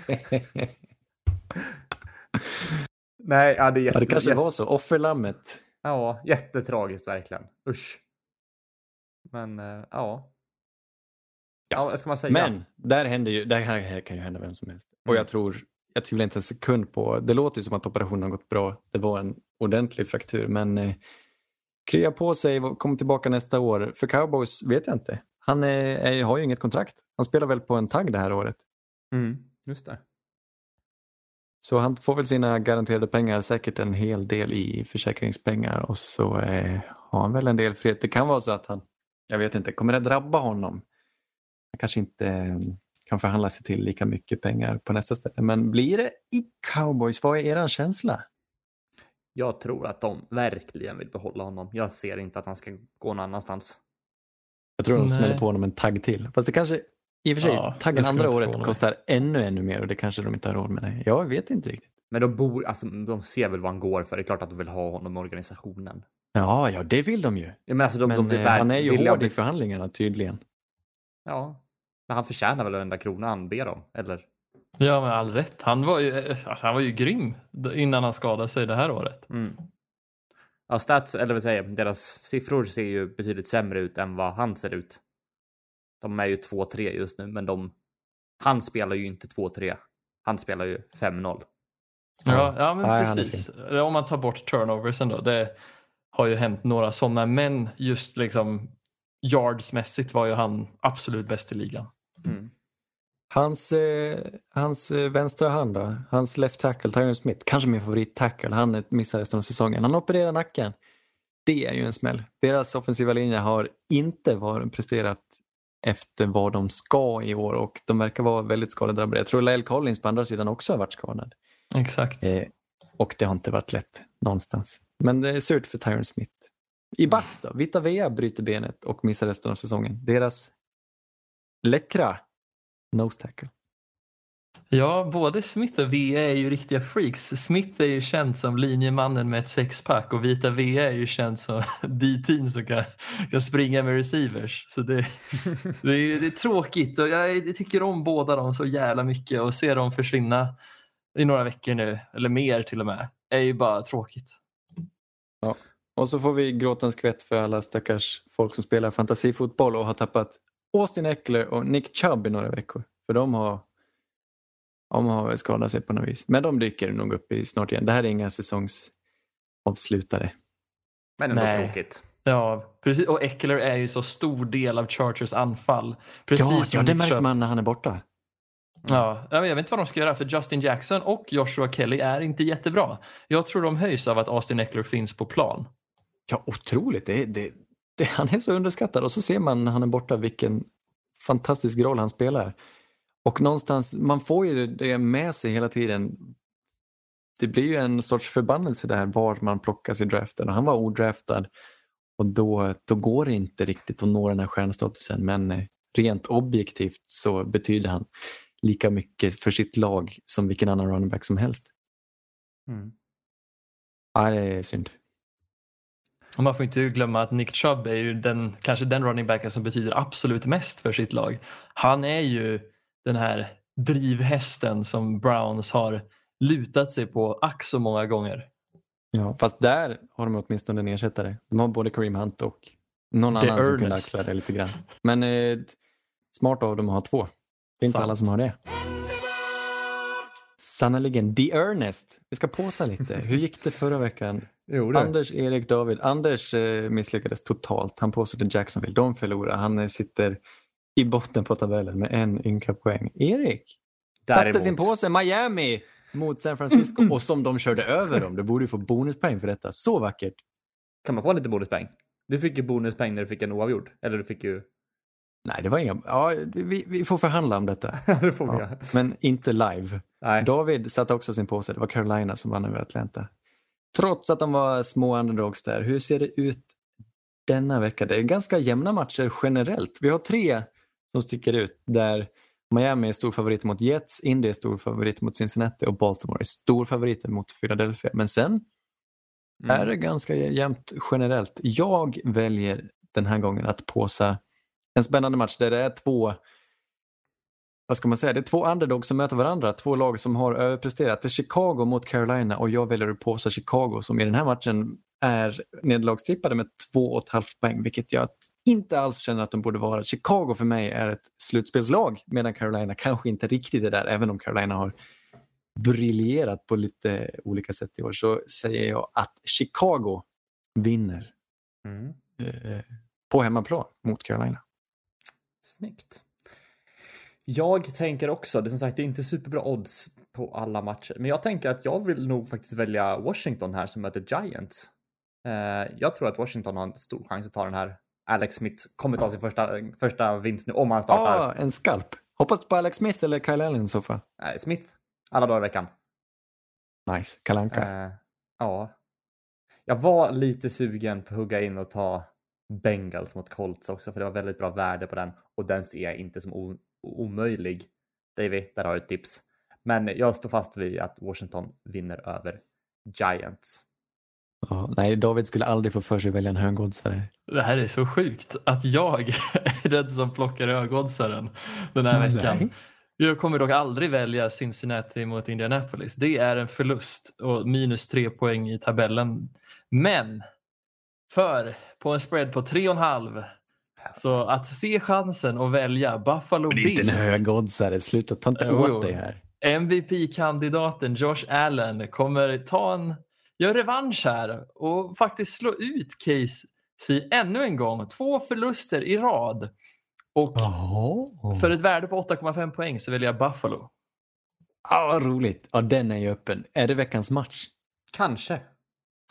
Nej, ja, det är jätte, ja, det kanske jätte, var så. Offerlammet. ja, jättetragiskt verkligen. Usch. Men eh, ja. Ja, vad ska man säga? Men där händer ju, det här, här kan ju hända vem som helst. Och Mm. jag tror, jag tvivlar inte en sekund på, det låter ju som att operationen har gått bra. Det var en ordentlig fraktur men eh, krya på sig, kom tillbaka nästa år. För cowboys vet jag inte. Han är, är, har ju inget kontrakt. Han spelar väl på en tagg det här året. Mm, just det. Så han får väl sina garanterade pengar, säkert en hel del i försäkringspengar och så eh, har han väl en del frihet. Det kan vara så att han, jag vet inte, kommer det drabba honom? Han kanske inte eh, kan förhandla sig till lika mycket pengar på nästa ställe. Men blir det i cowboys? Vad är er känsla? Jag tror att de verkligen vill behålla honom. Jag ser inte att han ska gå någon annanstans. Jag tror de Nej. smäller på honom en tagg till. Fast det kanske, i och för sig, Ja, taggen andra året kostar ännu, ännu mer och det kanske de inte har råd med. Det. Jag vet inte riktigt. Men de bor, alltså de ser väl vad han går för. Det är klart att de vill ha honom i organisationen. Ja, ja, det vill de ju. Ja, men alltså de, Men de blir eh, han är ju hård i förhandlingarna tydligen. Ja. Men han förtjänar väl varenda krona han ber om, eller? Ja, med all rätt. Han var ju, alltså, han var ju grym innan han skadade sig det här året. Mm. Ja, stats, eller vad säger deras siffror ser ju betydligt sämre ut än vad han ser ut. De är ju 2-3 just nu, men de, han spelar ju inte 2-3. Han spelar ju 5-0. Ja, ja men Nej, precis. Om man tar bort turnoversen då. Det har ju hänt några sådana, men just liksom yardsmässigt var ju han absolut bäst i ligan. Mm. Hans, eh, hans eh, vänstra hand då? Hans left tackle, Tyron Smith, kanske min favorit tackle. Han missar resten av säsongen. Han opererar nacken. Det är ju en smäll. Deras offensiva linje har inte varit presterat efter vad de ska i år och de verkar vara väldigt skadedrabbade. Jag tror Lyle Collins på andra sidan också har varit skadad. Exakt. Eh, och det har inte varit lätt någonstans. Men det är surt för Tyron Smith. I backs då? Vita Vea bryter benet och missar resten av säsongen. Deras läckra nose tackle. Ja, både Smith och VA är ju riktiga freaks. Smith är ju känd som linjemannen med ett sexpack och Vita VA är ju känd som D-teen som kan, kan springa med receivers. Så det, det, är, det är tråkigt och jag tycker om båda dem så jävla mycket och se dem försvinna i några veckor nu, eller mer till och med, är ju bara tråkigt. Och så får vi gråta en skvätt för alla stackars folk som spelar fantasifotboll och har tappat Austin Eckler och Nick Chubb i några veckor. För de har, de har skadat sig på något vis. Men de dyker nog upp i snart igen. Det här är inga säsongsavslutare. Men ändå Nej. tråkigt. Ja, precis. Och Eckler är ju så stor del av Chargers anfall. Precis Ja, ja, det märker Chubb. man när han är borta. Ja, jag vet inte vad de ska göra för Justin Jackson och Joshua Kelly är inte jättebra. Jag tror de höjs av att Austin Eckler finns på plan. Ja, otroligt. Det, det, det, han är så underskattad och så ser man när han är borta vilken fantastisk roll han spelar. Och någonstans, man får ju det med sig hela tiden. Det blir ju en sorts förbannelse där var man plockas i draften. Och han var odraftad och då, då går det inte riktigt att nå den här stjärnstatusen. Men eh, rent objektivt så betyder han lika mycket för sitt lag som vilken annan running back som helst. Mm. Ja, det är synd. Och man får inte glömma att Nick Chubb är ju den, kanske den running backen som betyder absolut mest för sitt lag. Han är ju den här drivhästen som Browns har lutat sig på ack så många gånger. Ja, fast där har de åtminstone en ersättare. De har både Kareem Hunt och någon The annan som kunde axla det lite grann. Men eh, smart av dem att ha två. Det är inte Sant. alla som har det. Sannerligen. The Ernest. Vi ska påsa lite. Hur gick det förra veckan? Jo, det. Anders, Erik, David. Anders eh, misslyckades totalt. Han påstod Jacksonville. De förlorade. Han eh, sitter i botten på tabellen med en ynka poäng. Erik satte sin påse Miami mot San Francisco och som de körde över dem. Du borde ju få bonuspoäng för detta. Så vackert. Kan man få lite bonuspoäng? Du fick ju bonuspoäng när du fick en oavgjord. Eller du fick ju... Nej, det var inga... Ja, vi, vi får förhandla om detta. det får vi Ja, men inte live. Nej. David satte också sin påse. Det var Carolina som vann över Atlanta. Trots att de var små underdogs där. Hur ser det ut denna vecka? Det är ganska jämna matcher generellt. Vi har tre som sticker ut där Miami är stor favorit mot Jets, Indy är stor favorit mot Cincinnati och Baltimore är stor favorit mot Philadelphia. Men sen Mm. är det ganska jämnt generellt. Jag väljer den här gången att påsa en spännande match där det är två vad ska man säga, det är två underdogs som möter varandra, två lag som har överpresterat. Det är Chicago mot Carolina och jag väljer att påsa Chicago som i den här matchen är nederlagstippade med två och ett halvt poäng, vilket jag inte alls känner att de borde vara. Chicago för mig är ett slutspelslag medan Carolina kanske inte riktigt är där, även om Carolina har briljerat på lite olika sätt i år så säger jag att Chicago vinner Mm. eh, på hemmaplan mot Carolina. Snyggt. Jag tänker också, det är som sagt det är inte superbra odds på alla matcher, men jag tänker att jag vill nog faktiskt välja Washington här som möter Giants. Eh, jag tror att Washington har en stor chans att ta den här. Alex Smith kommer ta sin första, första vinst nu om han startar. Ah, en skalp. Hoppas på Alex Smith eller Kyle Allen i så fall. Smith alla dagar i veckan. Nice. Kalanka. Eh, ja. Jag var lite sugen på att hugga in och ta Bengals mot Colts också, för det var väldigt bra värde på den och den ser jag inte som omöjlig. Davy, där har jag ett tips. Men jag står fast vid att Washington vinner över Giants. Ja, nej, David skulle aldrig få för sig att välja en högoddsare. Det här är så sjukt att jag är den som plockar ögoddsaren den här Nej. veckan. Jag kommer dock aldrig välja Cincinnati mot Indianapolis. Det är en förlust och minus tre poäng i tabellen. Men för på en spread på 3,5 så att se chansen att välja Buffalo Det är inte en Bills. högoddsare. Sluta, ta inte åt dig här. MVP-kandidaten Josh Allen kommer ta en, gör revansch här och faktiskt slå ut Casey ännu en gång. Två förluster i rad. Och för ett värde på 8,5 poäng så väljer jag Buffalo. Ja, vad roligt. Ja, den är ju öppen. Är det veckans match? Kanske.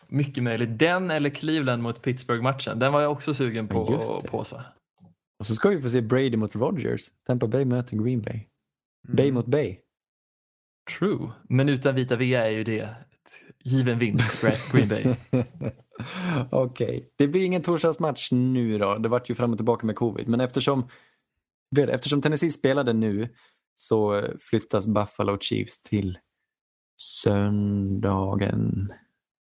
Mycket möjligt. Den eller Cleveland mot Pittsburgh-matchen. Den var jag också sugen på det. påsa. Och så ska vi få se Brady mot Rogers. Tampa Bay möter Green Bay. Bay Mm. mot Bay. True. Men utan vita V är ju det ett given vinst, Green Bay. Okej, det blir ingen torsdagsmatch nu då. Det vart ju fram och tillbaka med covid. Men eftersom, eftersom Tennessee spelade nu så flyttas Buffalo Chiefs till söndagen.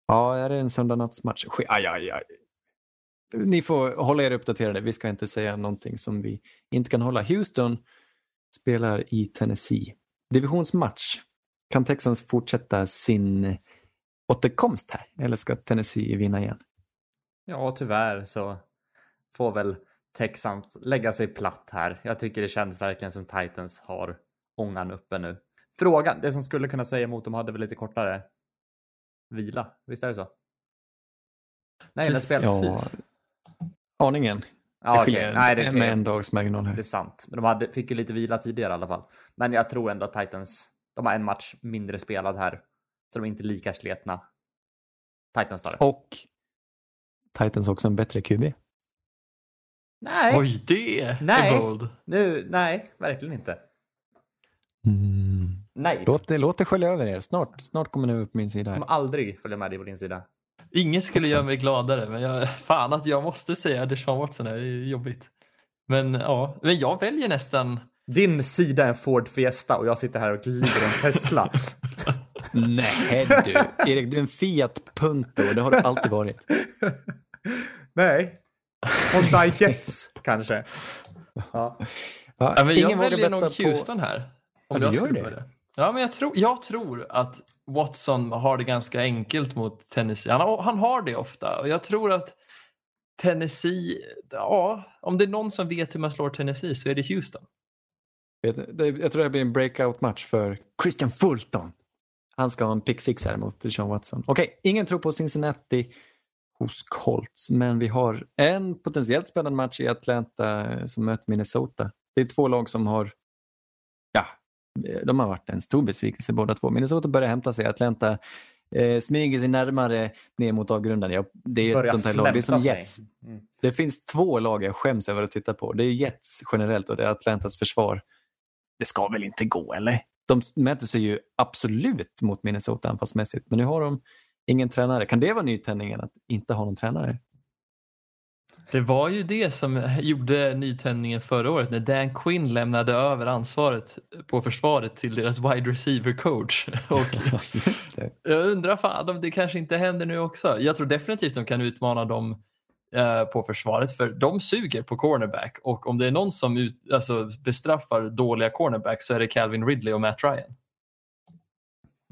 Ja, är det en söndagnattsmatch? Aj, aj, aj. Ni får hålla er uppdaterade. Vi ska inte säga någonting som vi inte kan hålla. Houston spelar i Tennessee. Divisionsmatch. Kan Texans fortsätta sin återkomst här? Eller ska Tennessee vinna igen? Ja, tyvärr så får väl Texans lägga sig platt här. Jag tycker det känns verkligen som Titans har ångan uppe nu. Frågan, det som skulle kunna säga emot dem hade väl lite kortare vila, visst är det så? Nej, men spel... Ja, aningen. Ja, det skiljer Nej, det, med en dags marginal det här. är sant. Men de hade, fick ju lite vila tidigare i alla fall. Men jag tror ändå att Titans, de har en match mindre spelad här. Så de är inte lika sletna. Titans tar det. Och Titans också en bättre QB. Nej, Oj, det Nej. är bold. nu, nej, verkligen inte. Mm. Nej, Låt, det, låt det skölja över er. Snart, snart kommer ni upp på min sida. jag kommer aldrig följa med dig på din sida. Inget skulle göra mig gladare, men jag, fan att jag måste säga Deshaun Watson är jobbigt. Men ja, men jag väljer nästan Din sida är en Ford Fiesta och jag sitter här och glider en Tesla. Nej du, Erik du är en Fiat Punto och det har du alltid varit. Nej. Hyundai Getz kanske. Ja. Ja, men jag väljer nog på- Houston här. Om Ja, jag du gör skulle det? Ja, men jag tror, jag tror att Watson har det ganska enkelt mot Tennessee. Han har, han har det ofta och jag tror att Tennessee, ja, om det är någon som vet hur man slår Tennessee så är det Houston. Jag tror det blir en breakout-match för Christian Fulton. Han ska ha en pick six här mot Sean Watson. Okej, ingen tror på Cincinnati hos Colts, men vi har en potentiellt spännande match i Atlanta som möter Minnesota. Det är två lag som har, ja, de har varit en stor besvikelse båda två. Minnesota börjar hämta sig, Atlanta eh, smyger sig närmare ner mot avgrunden. Ja, det är ett sånt här lag, det är som. Jets. Mm. Det finns två lag jag skäms över att titta på. Det är Jets generellt och det är Atlantas försvar. Det ska väl inte gå, eller? De mäter sig ju absolut mot Minnesota anfallsmässigt, men nu har de ingen tränare. Kan det vara nytändningen att inte ha någon tränare? Det var ju det som gjorde nytändningen förra året när Dan Quinn lämnade över ansvaret på försvaret till deras wide receiver coach. Och Just det. Jag undrar fan om det kanske inte händer nu också. Jag tror definitivt de kan utmana dem eh, på försvaret för de suger på cornerback och om det är någon som ut, alltså, bestraffar dåliga cornerbacks så är det Calvin Ridley och Matt Ryan.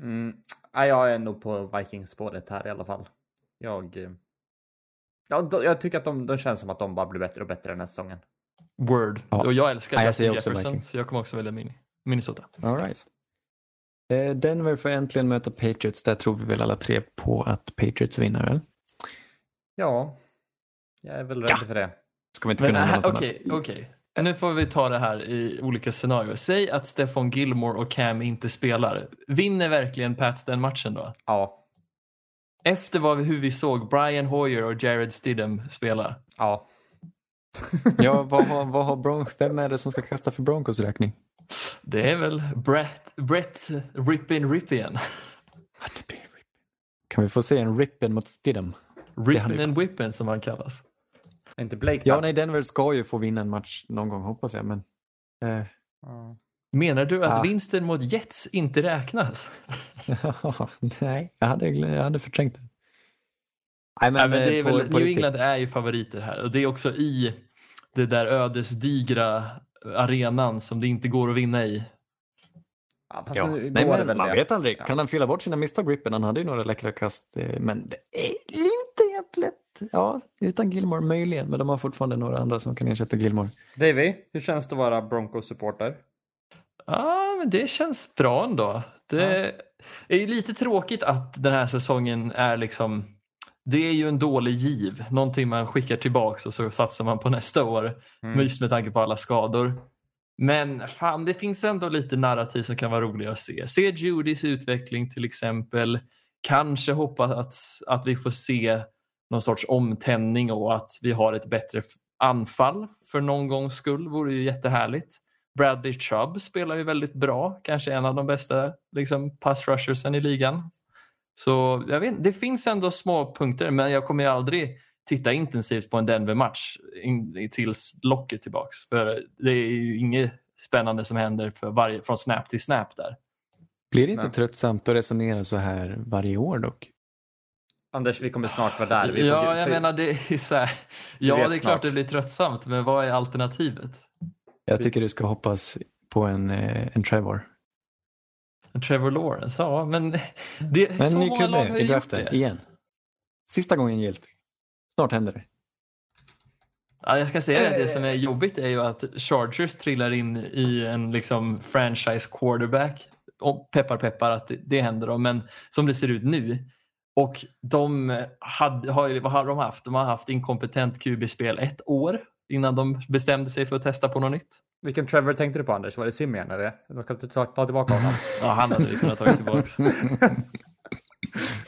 Mm. Ja, jag är nog på Vikings-spåret här i alla fall. Jag, eh, ja, jag tycker att de, de känns som att de bara blir bättre och bättre den här säsongen. Word. Ja. Och jag älskar Ja, Justin Jefferson så jag kommer också välja Min- Minnesota. All right. Eh, Denver får äntligen möta Patriots. Där tror vi väl alla tre på att Patriots vinner, väl? Ja, jag är väl rädd för det. Ska vi inte Men kunna äh, nämna något okej, annat? okej. Nu får vi ta det här i olika scenarier. Säg att Stefan Gilmore och Cam inte spelar. Vinner verkligen Pats den matchen då? Ja, Efter vad vi, hur vi såg Brian Hoyer och Jared Stidham spela. ja. Ja, vad har, vad har Bron- vem är det som ska kasta för Broncos räkning? Det är väl Brett, Brett Rippin Rippian. Kan vi få se en Rippen mot Stidham? Rippin and Whippin som han kallas. Inte Blake Ja, nej, Denver ska ju få vinna en match någon gång hoppas jag, men eh, Ja. Menar du att Ah. vinsten mot Jets inte räknas? nej, jag hade, jag hade förträngt det. Nej, men, Nej, men det är eh, på, väl, på New. England är ju favoriter här och det är också i det där ödesdigra arenan som det inte går att vinna i. Ja, fast Ja. nu Nej, men väl man det. vet aldrig. Ja. Kan han fylla bort sina misstag, Rippen? Han hade ju några läckra kast, eh, men det är inte helt lätt. Ja, utan Gilmore möjligen, men de har fortfarande några andra som kan ersätta Gilmore. Davy, hur känns det att vara Broncos-supporter? Ja, men det känns bra ändå. Det är ju lite tråkigt att den här säsongen är liksom det är ju en dålig giv, någonting man skickar tillbaks och så satsar man på nästa år. Mm. Just med tanke på alla skador. Men fan, det finns ändå lite narrativ som kan vara roliga att se. Se Judys utveckling till exempel. Kanske hoppas att, att vi får se någon sorts omtändning och att vi har ett bättre anfall för någon gångs skull. vore ju jättehärligt. Bradley Chubb spelar ju väldigt bra, kanske en av de bästa liksom, pass rushersen i ligan. Så jag vet, det finns ändå små punkter men jag kommer ju aldrig titta intensivt på en Denver-match in, tills locket tillbaks. För det är ju inget spännande som händer för varje, från snap till snap där. Blir det inte Nej. tröttsamt att resonera så här varje år dock? Anders, vi kommer snart vara där. Vi är på Ja, jag menar det är så här, Ja, det är snart. klart det blir tröttsamt, men vad är alternativet? Jag tycker du ska hoppas på en, eh, en Trevor. Trevor Lawrence, ja men det, Men så många lag har ju gjort det. igen. Sista gången gilt. Snart händer det. Ja, jag ska säga att det som är Eh. jobbigt är ju att Chargers trillar in i en liksom franchise quarterback. Och peppar peppar att det, det händer då, men som det ser ut nu. Och de hade, har, ju- vad har de haft? De har haft inkompetent QB-spel ett år innan de bestämde sig för att testa på något nytt. Vilken Trevor tänkte du på Anders? Var det Simeon eller? De ska ta, ta tillbaka honom. Ja, han hade vi kunnat ta tillbaka.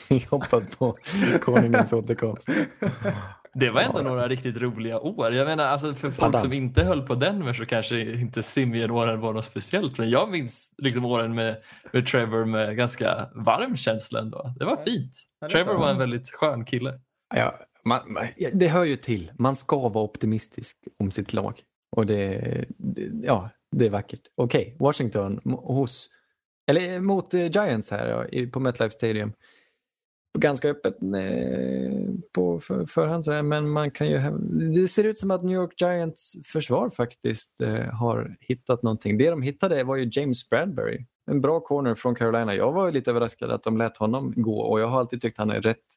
Vi hoppas på konungens återkomst. Det var ändå några riktigt roliga år. Jag menar, alltså för folk Adam. som inte höll på Denver så kanske inte Simeon-åren var något speciellt. Men jag minns liksom åren med, med Trevor med ganska varm känsla ändå. Det var fint. Ja, det Trevor så. var en väldigt skön kille. Ja, man, det hör ju till. Man ska vara optimistisk om sitt lag. Och det, det ja, det är vackert. Okej, Washington hos Eller eh, mot eh, Giants här ja, på MetLife Stadium. Ganska öppet eh, på förhand, men man kan ju... Det ser ut som att New York Giants försvar faktiskt har hittat någonting. Det de hittade var ju James Bradbury, en bra corner från Carolina. Jag var lite överraskad att de lät honom gå och jag har alltid tyckt han är rätt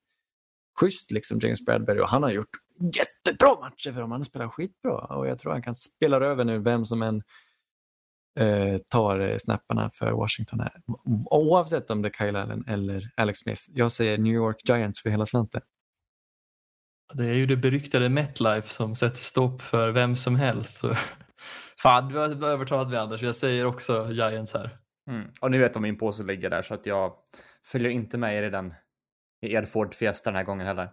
schysst, liksom James Bradbury. Och han har gjort jättebra matcher för dem. Han spelar skitbra och jag tror han kan spela över nu vem som än eh, tar eh, snapparna för Washington här. Oavsett om det är Kyle Allen eller Alex Smith. Jag säger New York Giants för hela slanten. Det är ju det beryktade MetLife som sätter stopp för vem som helst. Så... Fan, du har övertalat mig Anders. Jag säger också Giants här. Mm. Och nu vet de min påse ligger där så att jag följer inte med er i den i er Ford Fiesta den här gången heller.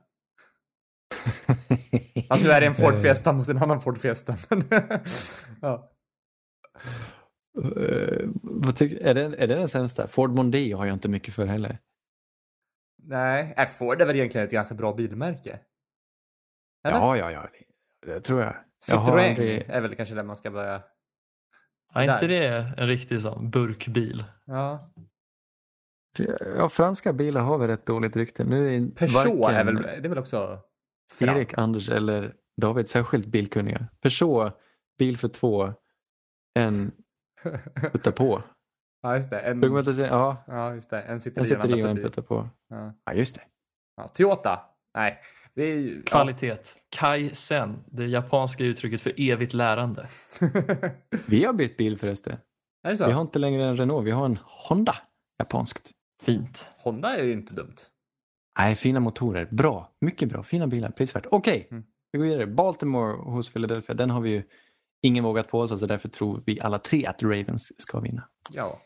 Att nu är en Ford Fiesta mot en annan Ford Fiesta. men- ja. Eh, vad tyck- är, det, är det den sämsta? Ford Mondeo har jag inte mycket för heller. Nej, äh, Ford är väl egentligen ett ganska bra bilmärke? Eller? Ja, ja, ja. Det, tror jag. Citroën aldrig- är väl kanske där man ska börja. Är inte det en riktig sån burkbil? Ja. Ja, franska bilar har väl rätt dåligt rykte. Nu är Peugeot är väl, det är väl också fram. Erik, Anders eller David särskilt bilkunniga. Peugeot, bil för två, en putta på. Ja, just det. En, ja. ja, just det. En sitter En i, sitter i och en annan putta på. Ja. Ja, just det. Ja, Toyota? Nej. Det är ju... Kvalitet. Kaizen, det japanska uttrycket för evigt lärande. Ja. Vi har bytt bil förresten. är det så? Vi har inte längre en Renault, vi har en Honda. Japanskt. Fint. Honda är ju inte dumt. Nej, fina motorer. Bra. Mycket bra. Fina bilar. Prisvärt. Okej, Mm. vi går vidare. Baltimore hos Philadelphia. Den har vi ju ingen vågat på oss, så därför tror vi alla tre att Ravens ska vinna. Ja.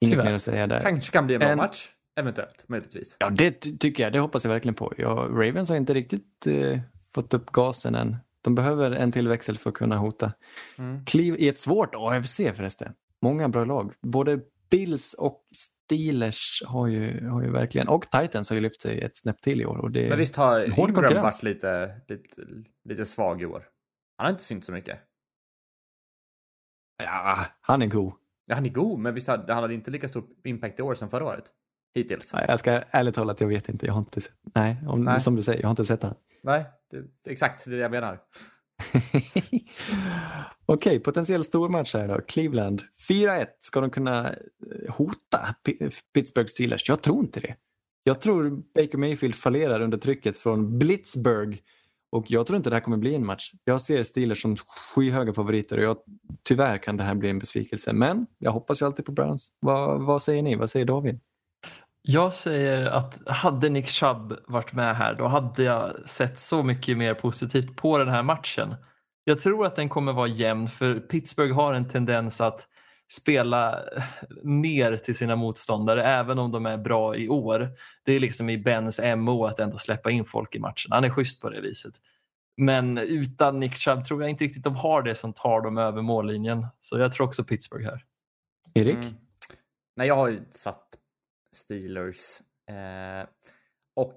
Inget Tyvärr. mer att säga där. Kanske kan bli en bra En- match. Eventuellt, möjligtvis. Ja, det ty- tycker jag. Det hoppas jag verkligen på. Ja, Ravens har inte riktigt eh, fått upp gasen än. De behöver en till växel för att kunna hota. Mm. Kliv i ett svårt AFC förresten. Många bra lag. Både Bills och Steelers har ju, har ju verkligen, och Titans har ju lyft sig ett snäpp till i år. Och det, Men visst har Ingram varit lite, lite, lite svag i år? Han har inte synts så mycket. ja, han är god. Ja, han är god, men visst hade han hade inte lika stor impact i år som förra året? Hittills. Nej, Jag ska ärligt talat jag vet inte. Jag har inte sett, nej, om, Nej. som du säger, jag har inte sett han. Nej, det, det är exakt det jag menar. Okej, potentiell stormatch här då. Cleveland. 4-1. Ska de kunna eh, hota P- Pittsburgh Steelers? Jag tror inte det. Jag tror Baker Mayfield fallerar under trycket från Blitzburg och jag tror inte det här kommer bli en match. Jag ser Steelers som skyhöga favoriter och jag, tyvärr kan det här bli en besvikelse. Men jag hoppas ju alltid på Browns. Vad, vad säger ni? Vad säger David? Jag säger att hade Nick Chubb varit med här då hade jag sett så mycket mer positivt på den här matchen. Jag tror att den kommer vara jämn för Pittsburgh har en tendens att spela ner till sina motståndare även om de är bra i år. Det är liksom i Bens MO att ändå släppa in folk i matchen. Han är schysst på det viset. Men utan Nick Chubb tror jag inte riktigt de har det som tar dem över mållinjen. Så jag tror också Pittsburgh här. Erik? Mm. Nej, jag har ju satt Steelers. Eh, och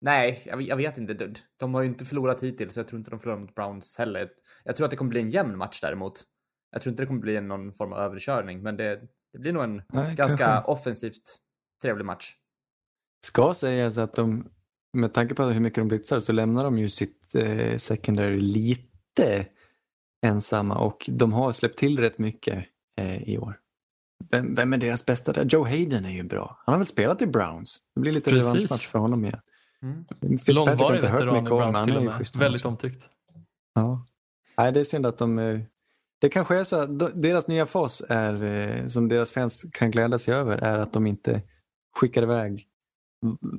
nej, jag, jag vet inte. De, de har ju inte förlorat hittills, så jag tror inte de förlorar mot Browns heller. Jag tror att det kommer bli en jämn match däremot. Jag tror inte det kommer bli någon form av överkörning, men det, det blir nog en Nej, ganska kanske. offensivt trevlig match. Ska sägas att de, med tanke på hur mycket de blitzar så lämnar de ju sitt eh, secondary lite ensamma och de har släppt till rätt mycket eh, i år. Vem, vem är deras bästa där? Joe Hayden är ju bra. Han har väl spelat i Browns. Det blir lite revanschmatch för honom igen. Mm. Långvarig inte hört veteran i Browns till och med. Väldigt omtyckt. Ja. Nej, det är synd att de... eh, Det kanske är så att de- deras nya fas är, eh, som deras fans kan glädja sig över, är att de inte skickar iväg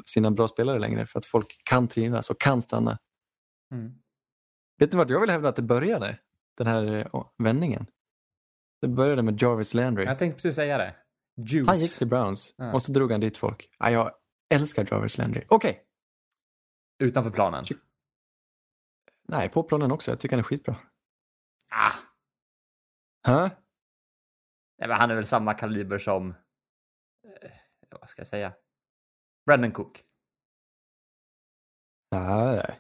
sina bra spelare längre för att folk kan trivas och kan stanna. Mm. Vet du vart jag vill hävda att det började? Den här eh, vändningen. Det började med Jarvis Landry. Jag tänkte precis säga det. Juice. Han gick till Browns Ja. och så drog han dit folk. Ja, jag älskar Jarvis Landry. Okej, Utanför planen. nej på planen också. Jag tycker han är skitbra. Ah, Huh? nej, men han är väl samma kaliber som... Eh, vad ska jag säga? Brandon Cook. Nej.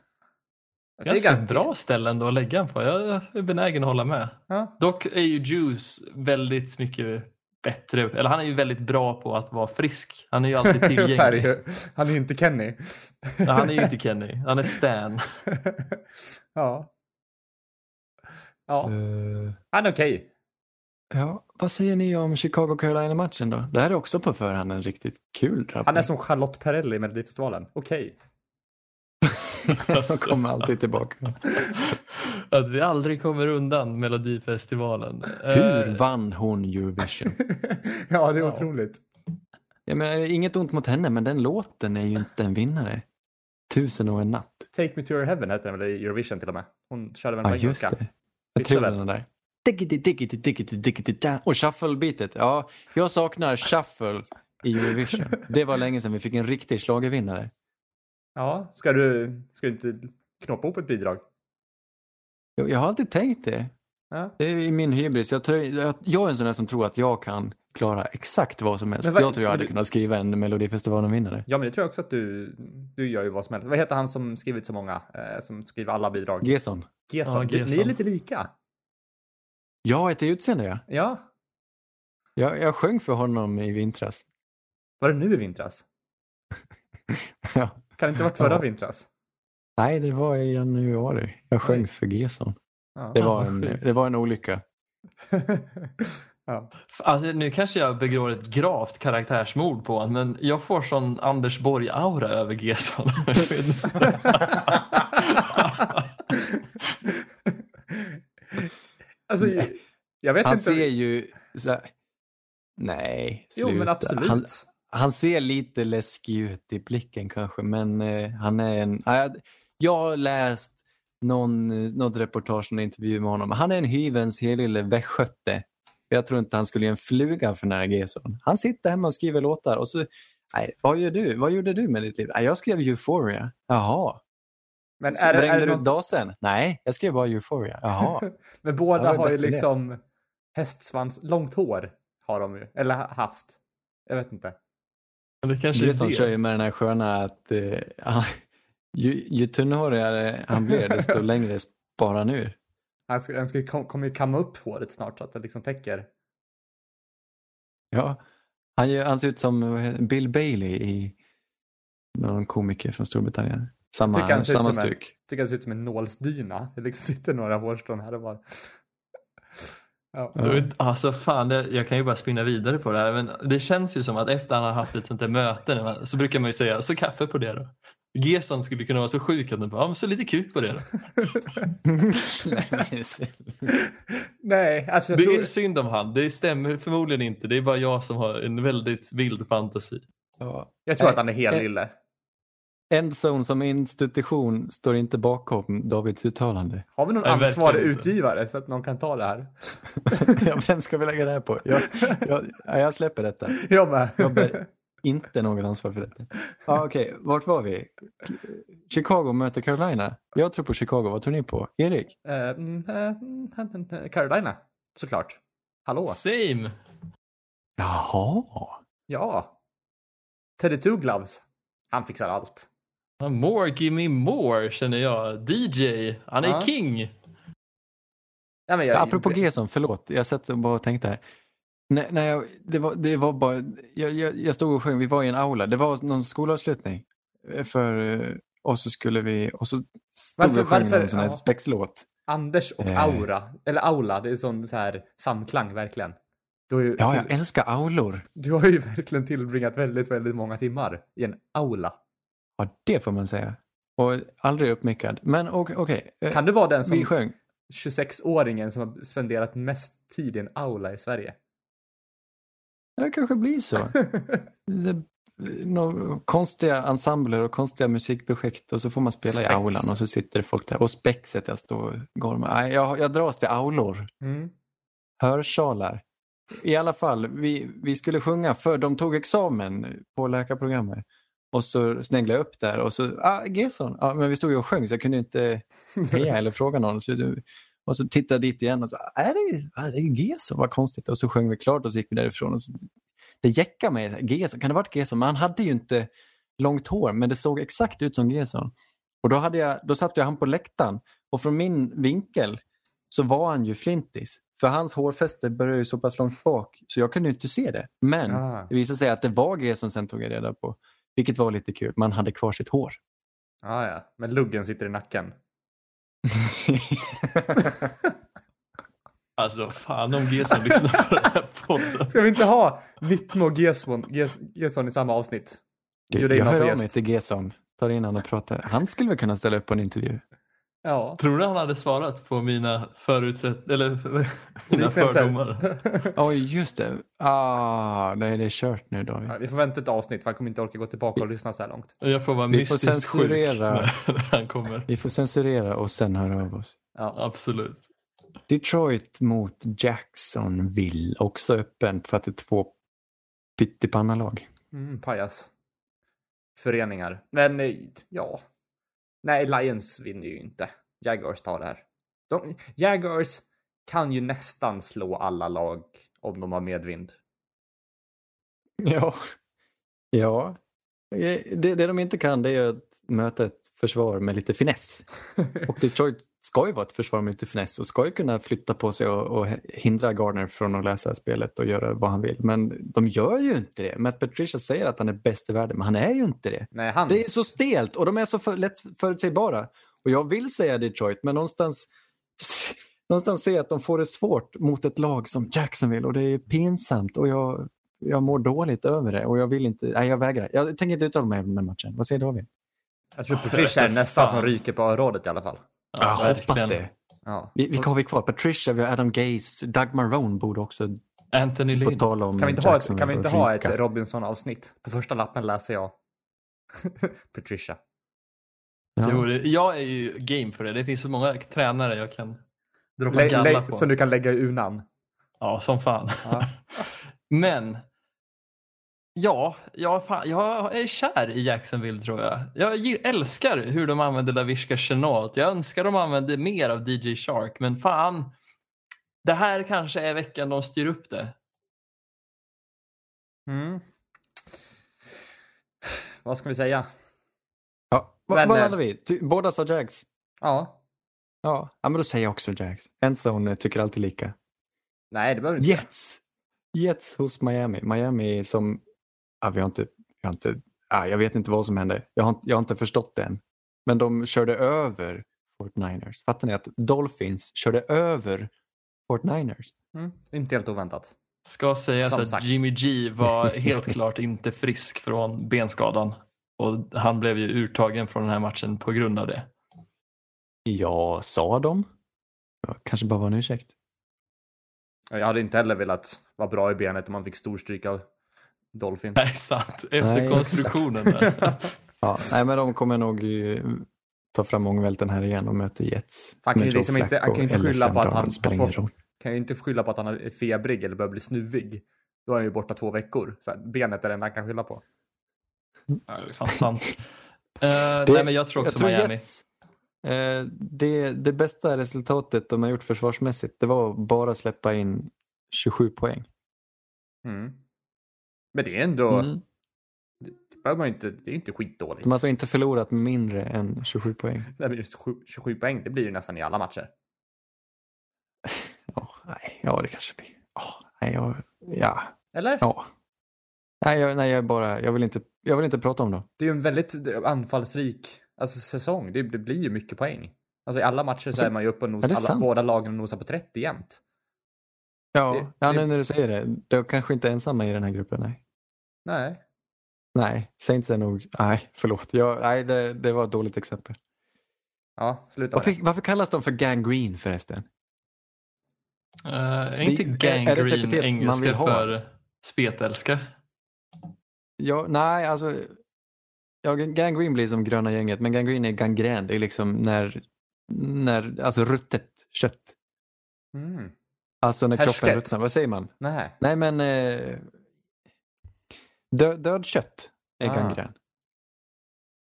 Det är Ganska bra ställen då att lägga den på. Jag är benägen att hålla med. Ja. Dock är ju Juice väldigt mycket bättre, eller han är ju väldigt bra på att vara frisk. Han är ju alltid här tillgänglig. ju- han är ju inte Kenny. Ja, han är ju inte Kenny, han är Stan. ja. Ja, Eh, han är okej. ja, vad säger ni om Chicago-Carolina-matchen då? Det här är också på förhand en riktigt kul drabbning. Han är som Charlotte Perrelli i Melodifestivalen. Okej. De kommer alltid tillbaka. Att vi aldrig kommer undan Melodifestivalen. Hur Eh, vann hon Eurovision? ja, det är Ja. otroligt. Jag menar, inget ont mot henne, men den låten är ju inte en vinnare. Tusen och en natt. Take Me To Your Heaven hette den väl i Eurovision till och med. Hon körde väl Ja, på just engelska. det. Jag tror den där. Diggity, diggity, diggity, diggity. Och shuffle-beatet. Ja, jag saknar shuffle i Eurovision. Det var länge sedan vi fick en riktig schlagervinnare. Ja, ska du, ska du inte knoppa ihop ett bidrag? Jag, jag har alltid tänkt det. Ja. Det är i min hybris. Jag, tror, jag, jag är en sån där som tror att jag kan klara exakt vad som helst. Men vad- jag tror jag hade du- kunnat skriva en Melodifestivalen-vinnare. Ja, men det tror jag också att du, du gör ju vad som helst. Vad heter han som skrivit så många, eh, som skriver alla bidrag? Gesson. Gesson. Ja, Ni- Ni är Gesson. lite lika. Ja, ett utseende ja. Ja. Jag, jag sjöng för honom i vintras. Var det nu i vintras? ja. Kan det inte ha varit förra Ja. vintras? Nej, det var i januari. Jag sjöng Oj. för Gesson. Ja. Det var en, det var en olycka. ja. Alltså, nu kanske jag begår ett gravt karaktärsmord på honom, men jag får sån Anders Borg-aura över Gesson. alltså, jag vet Han inte. ser ju... Så här, nej, Jo, men sluta. absolut. Han, han ser lite läskig ut i blicken kanske, men eh, han är en... ja, Jag, har läst någon, eh, något reportage, en intervju med honom. Han är en hyvens helylle västgöte. Jag tror inte han skulle ge en fluga för nära Gesson. Han sitter hemma och skriver låtar och så... Nej, vad gör du? Vad gjorde du med ditt liv? Nej, jag skrev Euphoria. Jaha. men är, det- är det du något... dasen? Nej, jag skrev bara Euphoria. Jaha. Men båda har ju bättre det. liksom hästsvans, långt hår har de ju. Eller ha- haft. Jag vet inte. Det kanske är Gesson kör det. ju med den här sköna att eh, han, ju, ju tunnhårigare han blir desto längre sparar han ur. Han, ska, han ska, kommer ju kamma upp håret snart så att det liksom täcker. Ja, han, gör- han ser ut som Bill Bailey i någon komiker från Storbritannien. Samma, Tycker han samma som en- stuk. Tycker det ser ut som en nålsdyna. Det liksom sitter några hårstrån här och var. Ja. Alltså fan, det, jag kan ju bara spinna vidare på det här. Men det känns ju som att efter han har haft ett sånt där möte när man, så brukar man ju säga så kaffe på det då. Gesson skulle kunna vara så sjuk att den bara, ja men så lite kuk på det då. Nej, alltså jag Det tror... är synd om han, det stämmer förmodligen inte. Det är bara jag som har en väldigt vild fantasi. ja. Jag tror Nej, att han är hel eh, lille. Endzone som institution står inte bakom Davids uttalande. Har vi någon Nej, ansvarig utgivare så att någon kan ta det här? ja, vem ska vi lägga det här på? Jag, jag, ja, jag släpper detta. Jag med. Jag bär inte något ansvar för detta. Ja, Okej, vart var vi? Chicago möter Carolina. Jag tror på Chicago. Vad tror ni på? Erik? Mm, Carolina, såklart. Hallå? Same! Jaha. Ja. Teddy Two Gloves. Han fixar allt. More, give me more känner jag. DJ, han är Ja. king. Ja, men jag, Apropå Gesson, förlåt. Jag satt och bara tänkte här. Nej, nej, jag- det, var, det var bara, jag, jag, jag stod och sjöng, vi var i en aula, det var någon skolavslutning. För, eh, och så skulle vi, och så stod Varför- vi och sjöng varför- någon sån här ja. spexlåt. Anders och Eh. Aura, eller Aula, det är sån så här samklang verkligen. Du har, ju Ja, till, jag älskar aulor. du har ju verkligen tillbringat väldigt, väldigt många timmar i en aula. Ja, det får man säga. Och aldrig uppmickad. Men okej, okej. eh, Kan du vara den som sjöng. 26-åringen som har spenderat mest tid i en aula i Sverige? Det kanske blir så. det, nå- konstiga ensembler och konstiga musikprojekt och så får man spela Spex. i aulan och så sitter det folk där. Och spexet jag står och går med. Jag, jag dras till aulor. Mm. Hörsalar. I alla fall, vi, vi skulle sjunga för de tog examen på läkarprogrammet. Och så sneglade jag upp där och så, ah, Gesson. Ja, men vi stod ju och sjöng så jag kunde inte heja eller fråga någon. Så, och så tittade jag dit igen och så, är det, ah, det är Gesson, vad konstigt. Och så sjöng vi klart och så gick vi därifrån. Och så, det jäckade mig, Gesson, kan det ha varit Gesson? Men han hade ju inte långt hår, men det såg exakt ut som Gesson. Och då, hade jag, då satte jag han på läktaren och från min vinkel så var han ju flintis. För hans hårfäste började ju så pass långt bak så jag kunde ju inte se det. Men Ah. det visade sig att det var G som sen tog jag reda på. Vilket var lite kul. Man hade kvar sitt hår. Ah, ja, men luggen sitter i nacken. Alltså fan om G som lyssnar på den här podden. Ska vi inte ha Vittmo och Gesson, Ges- Gesson i samma avsnitt? Du, jag hör av mig till G-son. Tar in honom och pratar. Han skulle väl kunna ställa upp på en intervju. Ja. Tror du han hade svarat på mina förutsätt eller mina fördomar? Oj, just det. Ah, nej, det är kört nu David. Ja, Vi får vänta ett avsnitt för han kommer inte orka gå tillbaka och lyssna så här långt. Jag får vara Vi får mystiskt sjuk censurera. när han kommer. Vi får censurera och sen höra av oss. Ja. Absolut. Detroit mot Jacksonville. Också öppen för att det är två pyttipannalag. Mm, pajas. Föreningar. Men eh, ja. Nej, Lions vinner ju inte. Jaguars tar det här. De, Jaguars kan ju nästan slå alla lag om de har medvind. Ja. Ja. Eh, det, det de inte kan det är att möta ett försvar med lite finess. Och Detroit ska ju vara ett försvar med lite finess och ska ju kunna flytta på sig och, och hindra Gardner från att läsa spelet och göra vad han vill. Men de gör ju inte det. Matt Patricia säger att han är bäst i världen, men han är ju inte det. Nej, hans... Det är så stelt och de är så för, lätt förutsägbara. Och jag vill säga Detroit, men någonstans, någonstans ser jag att de får det svårt mot ett lag som Jacksonville och det är pinsamt och jag, jag mår dåligt över det och jag vill inte, nej jag vägrar. Jag tänker inte uttala mig om den matchen. Vad säger David? Jag tror Ja, Patricia är nästan som ryker på rådet i alla fall. Alltså, jag hoppas det. Ja. Vi, vilka har vi kvar? Patricia, vi har Adam Gaze, Doug Marone borde också Anthony Lynn. Kan vi inte ha ett, kan vi inte ha ett. Robinson-avsnitt? På första lappen läser jag Patricia. Ja. vore- Jag är ju game för det. Det finns så många tränare jag kan droppa lä, på. som du kan lägga i unan. Ja, som fan. Ja. Men ja, jag, fan, jag är kär i Jacksonville tror jag. Jag älskar hur de använder Lavishka Chenault. Jag önskar de använde mer av DJ Shark, men fan. Det här kanske är veckan de styr upp det. Mm. Vad ska vi säga? Ja, vad, Men, vad eh, hade vi? Ty- Båda sa Jags. Ja. Ja, ja, men då säger jag också Jags. Endzone tycker alltid lika. Nej, det behöver du inte. Jets. Jets hos Miami. Miami som, ja, vi har inte, vi har inte ja, jag vet inte vad som hände. Jag har, inte- jag har inte förstått det än. Men de körde över Fort Niners. Fattar ni att Dolphins körde över Fort Niners? Mm. Inte helt oväntat. Ska sägas Som att sagt. Jimmy G var helt klart inte frisk från benskadan. Och han blev ju urtagen från den här matchen på grund av det. Ja, sa de? Kanske bara var en ursäkt. Jag hade inte heller velat vara bra i benet om man fick storstryk av Dolphins. Nej, sant. Efter Nej, konstruktionen där. Ja, nej, men de kommer nog ta fram ångvälten här igen och möter Jets. Han kan ju liksom inte- han kan inte skylla på att han- får-. Kan ju inte skylla på att han är febrig eller börjar bli snuvig. Då är han ju borta två veckor. Så här, benet är det enda han kan skylla på. Ja, det är fan sant. Eh, nej, men jag tror också Miami. Jets, eh, det, det bästa resultatet de har gjort försvarsmässigt det var att bara släppa in 27 poäng. Mm. Men det är ändå... Mm. Det, man inte, det är inte skitdåligt. De har alltså inte förlorat mindre än 27 poäng. Nej, men just 27, 27 poäng, det blir ju nästan i alla matcher. Ja, nej, ja det kanske blir. Ja, nej, jag, ja, Eller? ja. Nej, jag, nej, jag, bara, jag, vill inte, jag vill inte prata om dem. Det är ju en väldigt anfallsrik alltså, säsong. Det, det blir ju mycket poäng. Alltså i alla matcher så Alltså, är man ju uppe och nosar, det alla, sant? båda lagen nosar på 30 jämt. Ja, Det- ja det- nu när du säger det. De kanske inte är ensamma i den här gruppen. Nej, Nej. nej Saints är nog... Nej, förlåt. Jag, nej, det, det var ett dåligt exempel. Ja, sluta. Varför, varför kallas de för gangrene förresten? Uh, är inte Det- är- är det ett gangrene man engelska för spetälska? Ja, nej, alltså... Ja, gangrene blir som gröna gänget, men gangrene är gangrän. Det är liksom när, när alltså ruttet kött. Mm. Alltså när Härsket. kroppen ruttnar. Vad säger man? Nej. Nej, men eh, död, död kött är Ah. gangrän.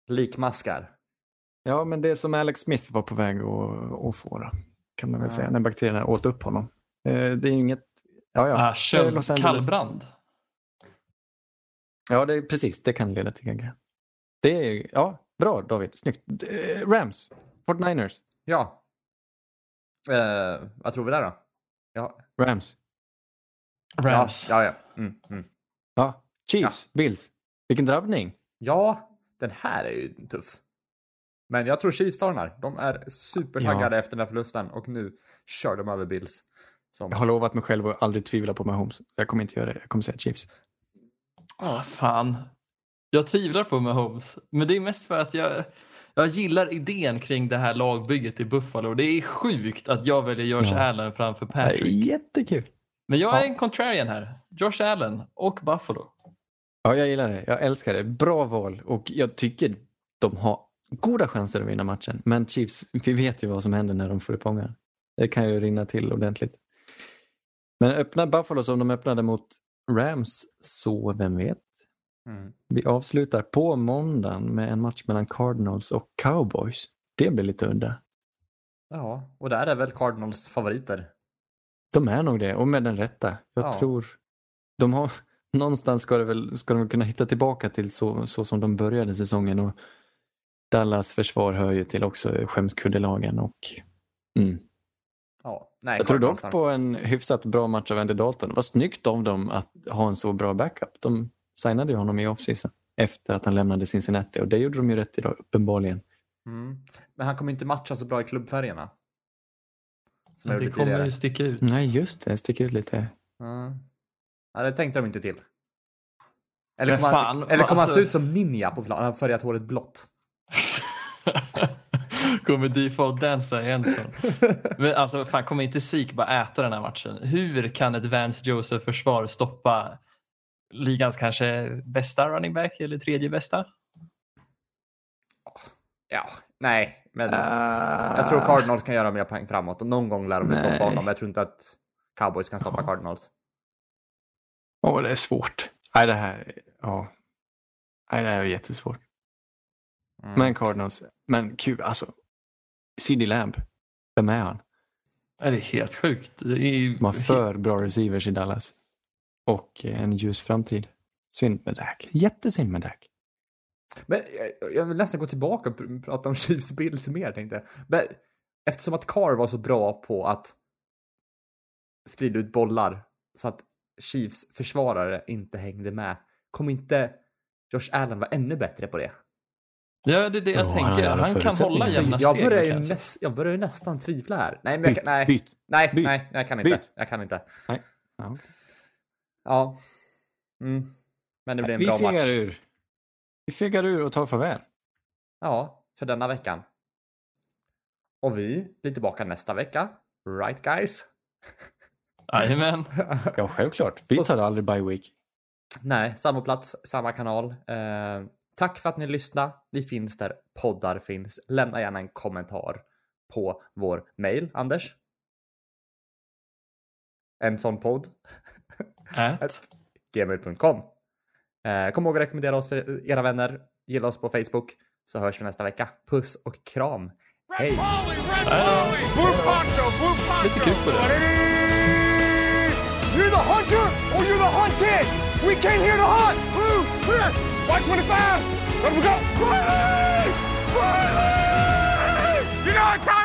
Likmaskar. Ja, men det som Alex Smith var på väg att, att få då, kan man väl Ah. säga, när bakterierna åt upp honom. Eh, det är inget... Ja, ja. Ah, köld, kallbrand. Ja, det är precis. Det kan leda till gangrän. Det är, ja, bra David. Snyggt. Rams, 49ers. Ja. Eh, vad tror vi där då? Ja, Rams. Rams. Ja, ja. ja. Mm, mm. Ja. Chiefs, Bills. Vilken drabbning. ja, den här är ju tuff. Men jag tror Chiefs tar den här. De är supertaggade Ja. efter den här förlusten och nu kör de över Bills. Som... Jag har lovat mig själv att aldrig tvivla på Mahomes. Jag kommer inte göra det. Jag kommer säga Chiefs. Ah, fan. Jag tvivlar på Mahomes. Men det är mest för att jag, jag gillar idén kring det här lagbygget i Buffalo. Det är sjukt att jag väljer Josh Ja. Allen framför Det är Patrick. jättekul. Men jag är Ja. en contrarian här. Josh Allen och Buffalo. Ja, jag gillar det. Jag älskar det. Bra val och jag tycker de har goda chanser att vinna matchen. Men Chiefs, vi vet ju vad som händer när de får upp ångan. Det kan ju rinna till ordentligt. Men öppnar Buffalo som de öppnade mot Rams, så vem vet? Mm. Vi avslutar på måndagen med en match mellan Cardinals och Cowboys. Det blir lite udda. Ja, och där är väl Cardinals favoriter. De är nog det och med den rätta. Jag Ja. tror de har någonstans ska, det väl, ska de väl kunna hitta tillbaka till så, så som de började säsongen och Dallas försvar hör ju till också skämskuddelagen och mm. Ja, nej, jag tror dock på en hyfsat bra match av Andy Dalton. Var snyggt av dem att ha en så bra backup. De signade ju honom i offseason efter att han lämnade Cincinnati och det gjorde de ju rätt idag uppenbarligen. Mm. Men han kommer inte matcha så bra i klubbfärgerna. Som Det kommer tidigare. ju sticka ut. Nej just det, sticker ut lite. Ja. ja, det tänkte de inte till. Eller kommer, han, eller kommer han alltså- se ut som ninja på plan? Han har färgat håret blått. kommer default dansa i Enson. Men alltså, fan, kommer inte Zeke bara äta den här matchen? Hur kan ett Vance Joseph försvar stoppa ligans kanske bästa running back eller tredje bästa? Ja, nej, men Ah. jag tror Cardinals kan göra mer poäng framåt och någon gång lär de stoppa honom. Jag tror inte att Cowboys kan stoppa Cardinals. Åh, det är svårt. Nej, det här, ja. Nej, det här är jättesvårt. Mm. Men Cardinals, men kul, alltså. CD Lamb, vem är han? Det är helt sjukt. Det är ju- De har för bra receivers i Dallas. Och en ljus framtid. Synd med Dak. Jättesynd med Dak. Men jag, jag vill nästan gå tillbaka och pr- prata om Chiefs Bills mer tänkte jag. Men eftersom att Carr var så bra på att sprida ut bollar så att Chiefs försvarare inte hängde med. Kommer inte Josh Allen vara ännu bättre på det? Ja, det är det jag Ja, han har tänker. alla Han kan hålla jämna jag, steg. börjar med ju Kansas. näs, jag börjar ju nästan tvivla här. Nej, men jag, kan- nej, byt. nej, byt. nej, jag kan inte. Jag kan inte. Nej. Ja. Ja. Mm. Men det blir en Vi bra fegar match. ur. Vi fegar ur och tar farväl. Ja, för denna veckan. Och vi blir tillbaka nästa vecka. Right guys? Jajamän. Ja, självklart. Vi tar aldrig bye week. Nej, samma plats, samma kanal. Eh, tack för att ni lyssnade. Vi finns där poddar finns. Lämna gärna en kommentar på vår mail, Anders. En sån podd at gmail.com. Eh, kom ihåg att rekommendera oss för era vänner. Gilla oss på Facebook så hörs vi nästa vecka. Puss och kram. Hej! You're the hunter or you're the hunted! We came here to hunt! Blue, clear! Y25! Let him go! Quietly! Quietly! You know what time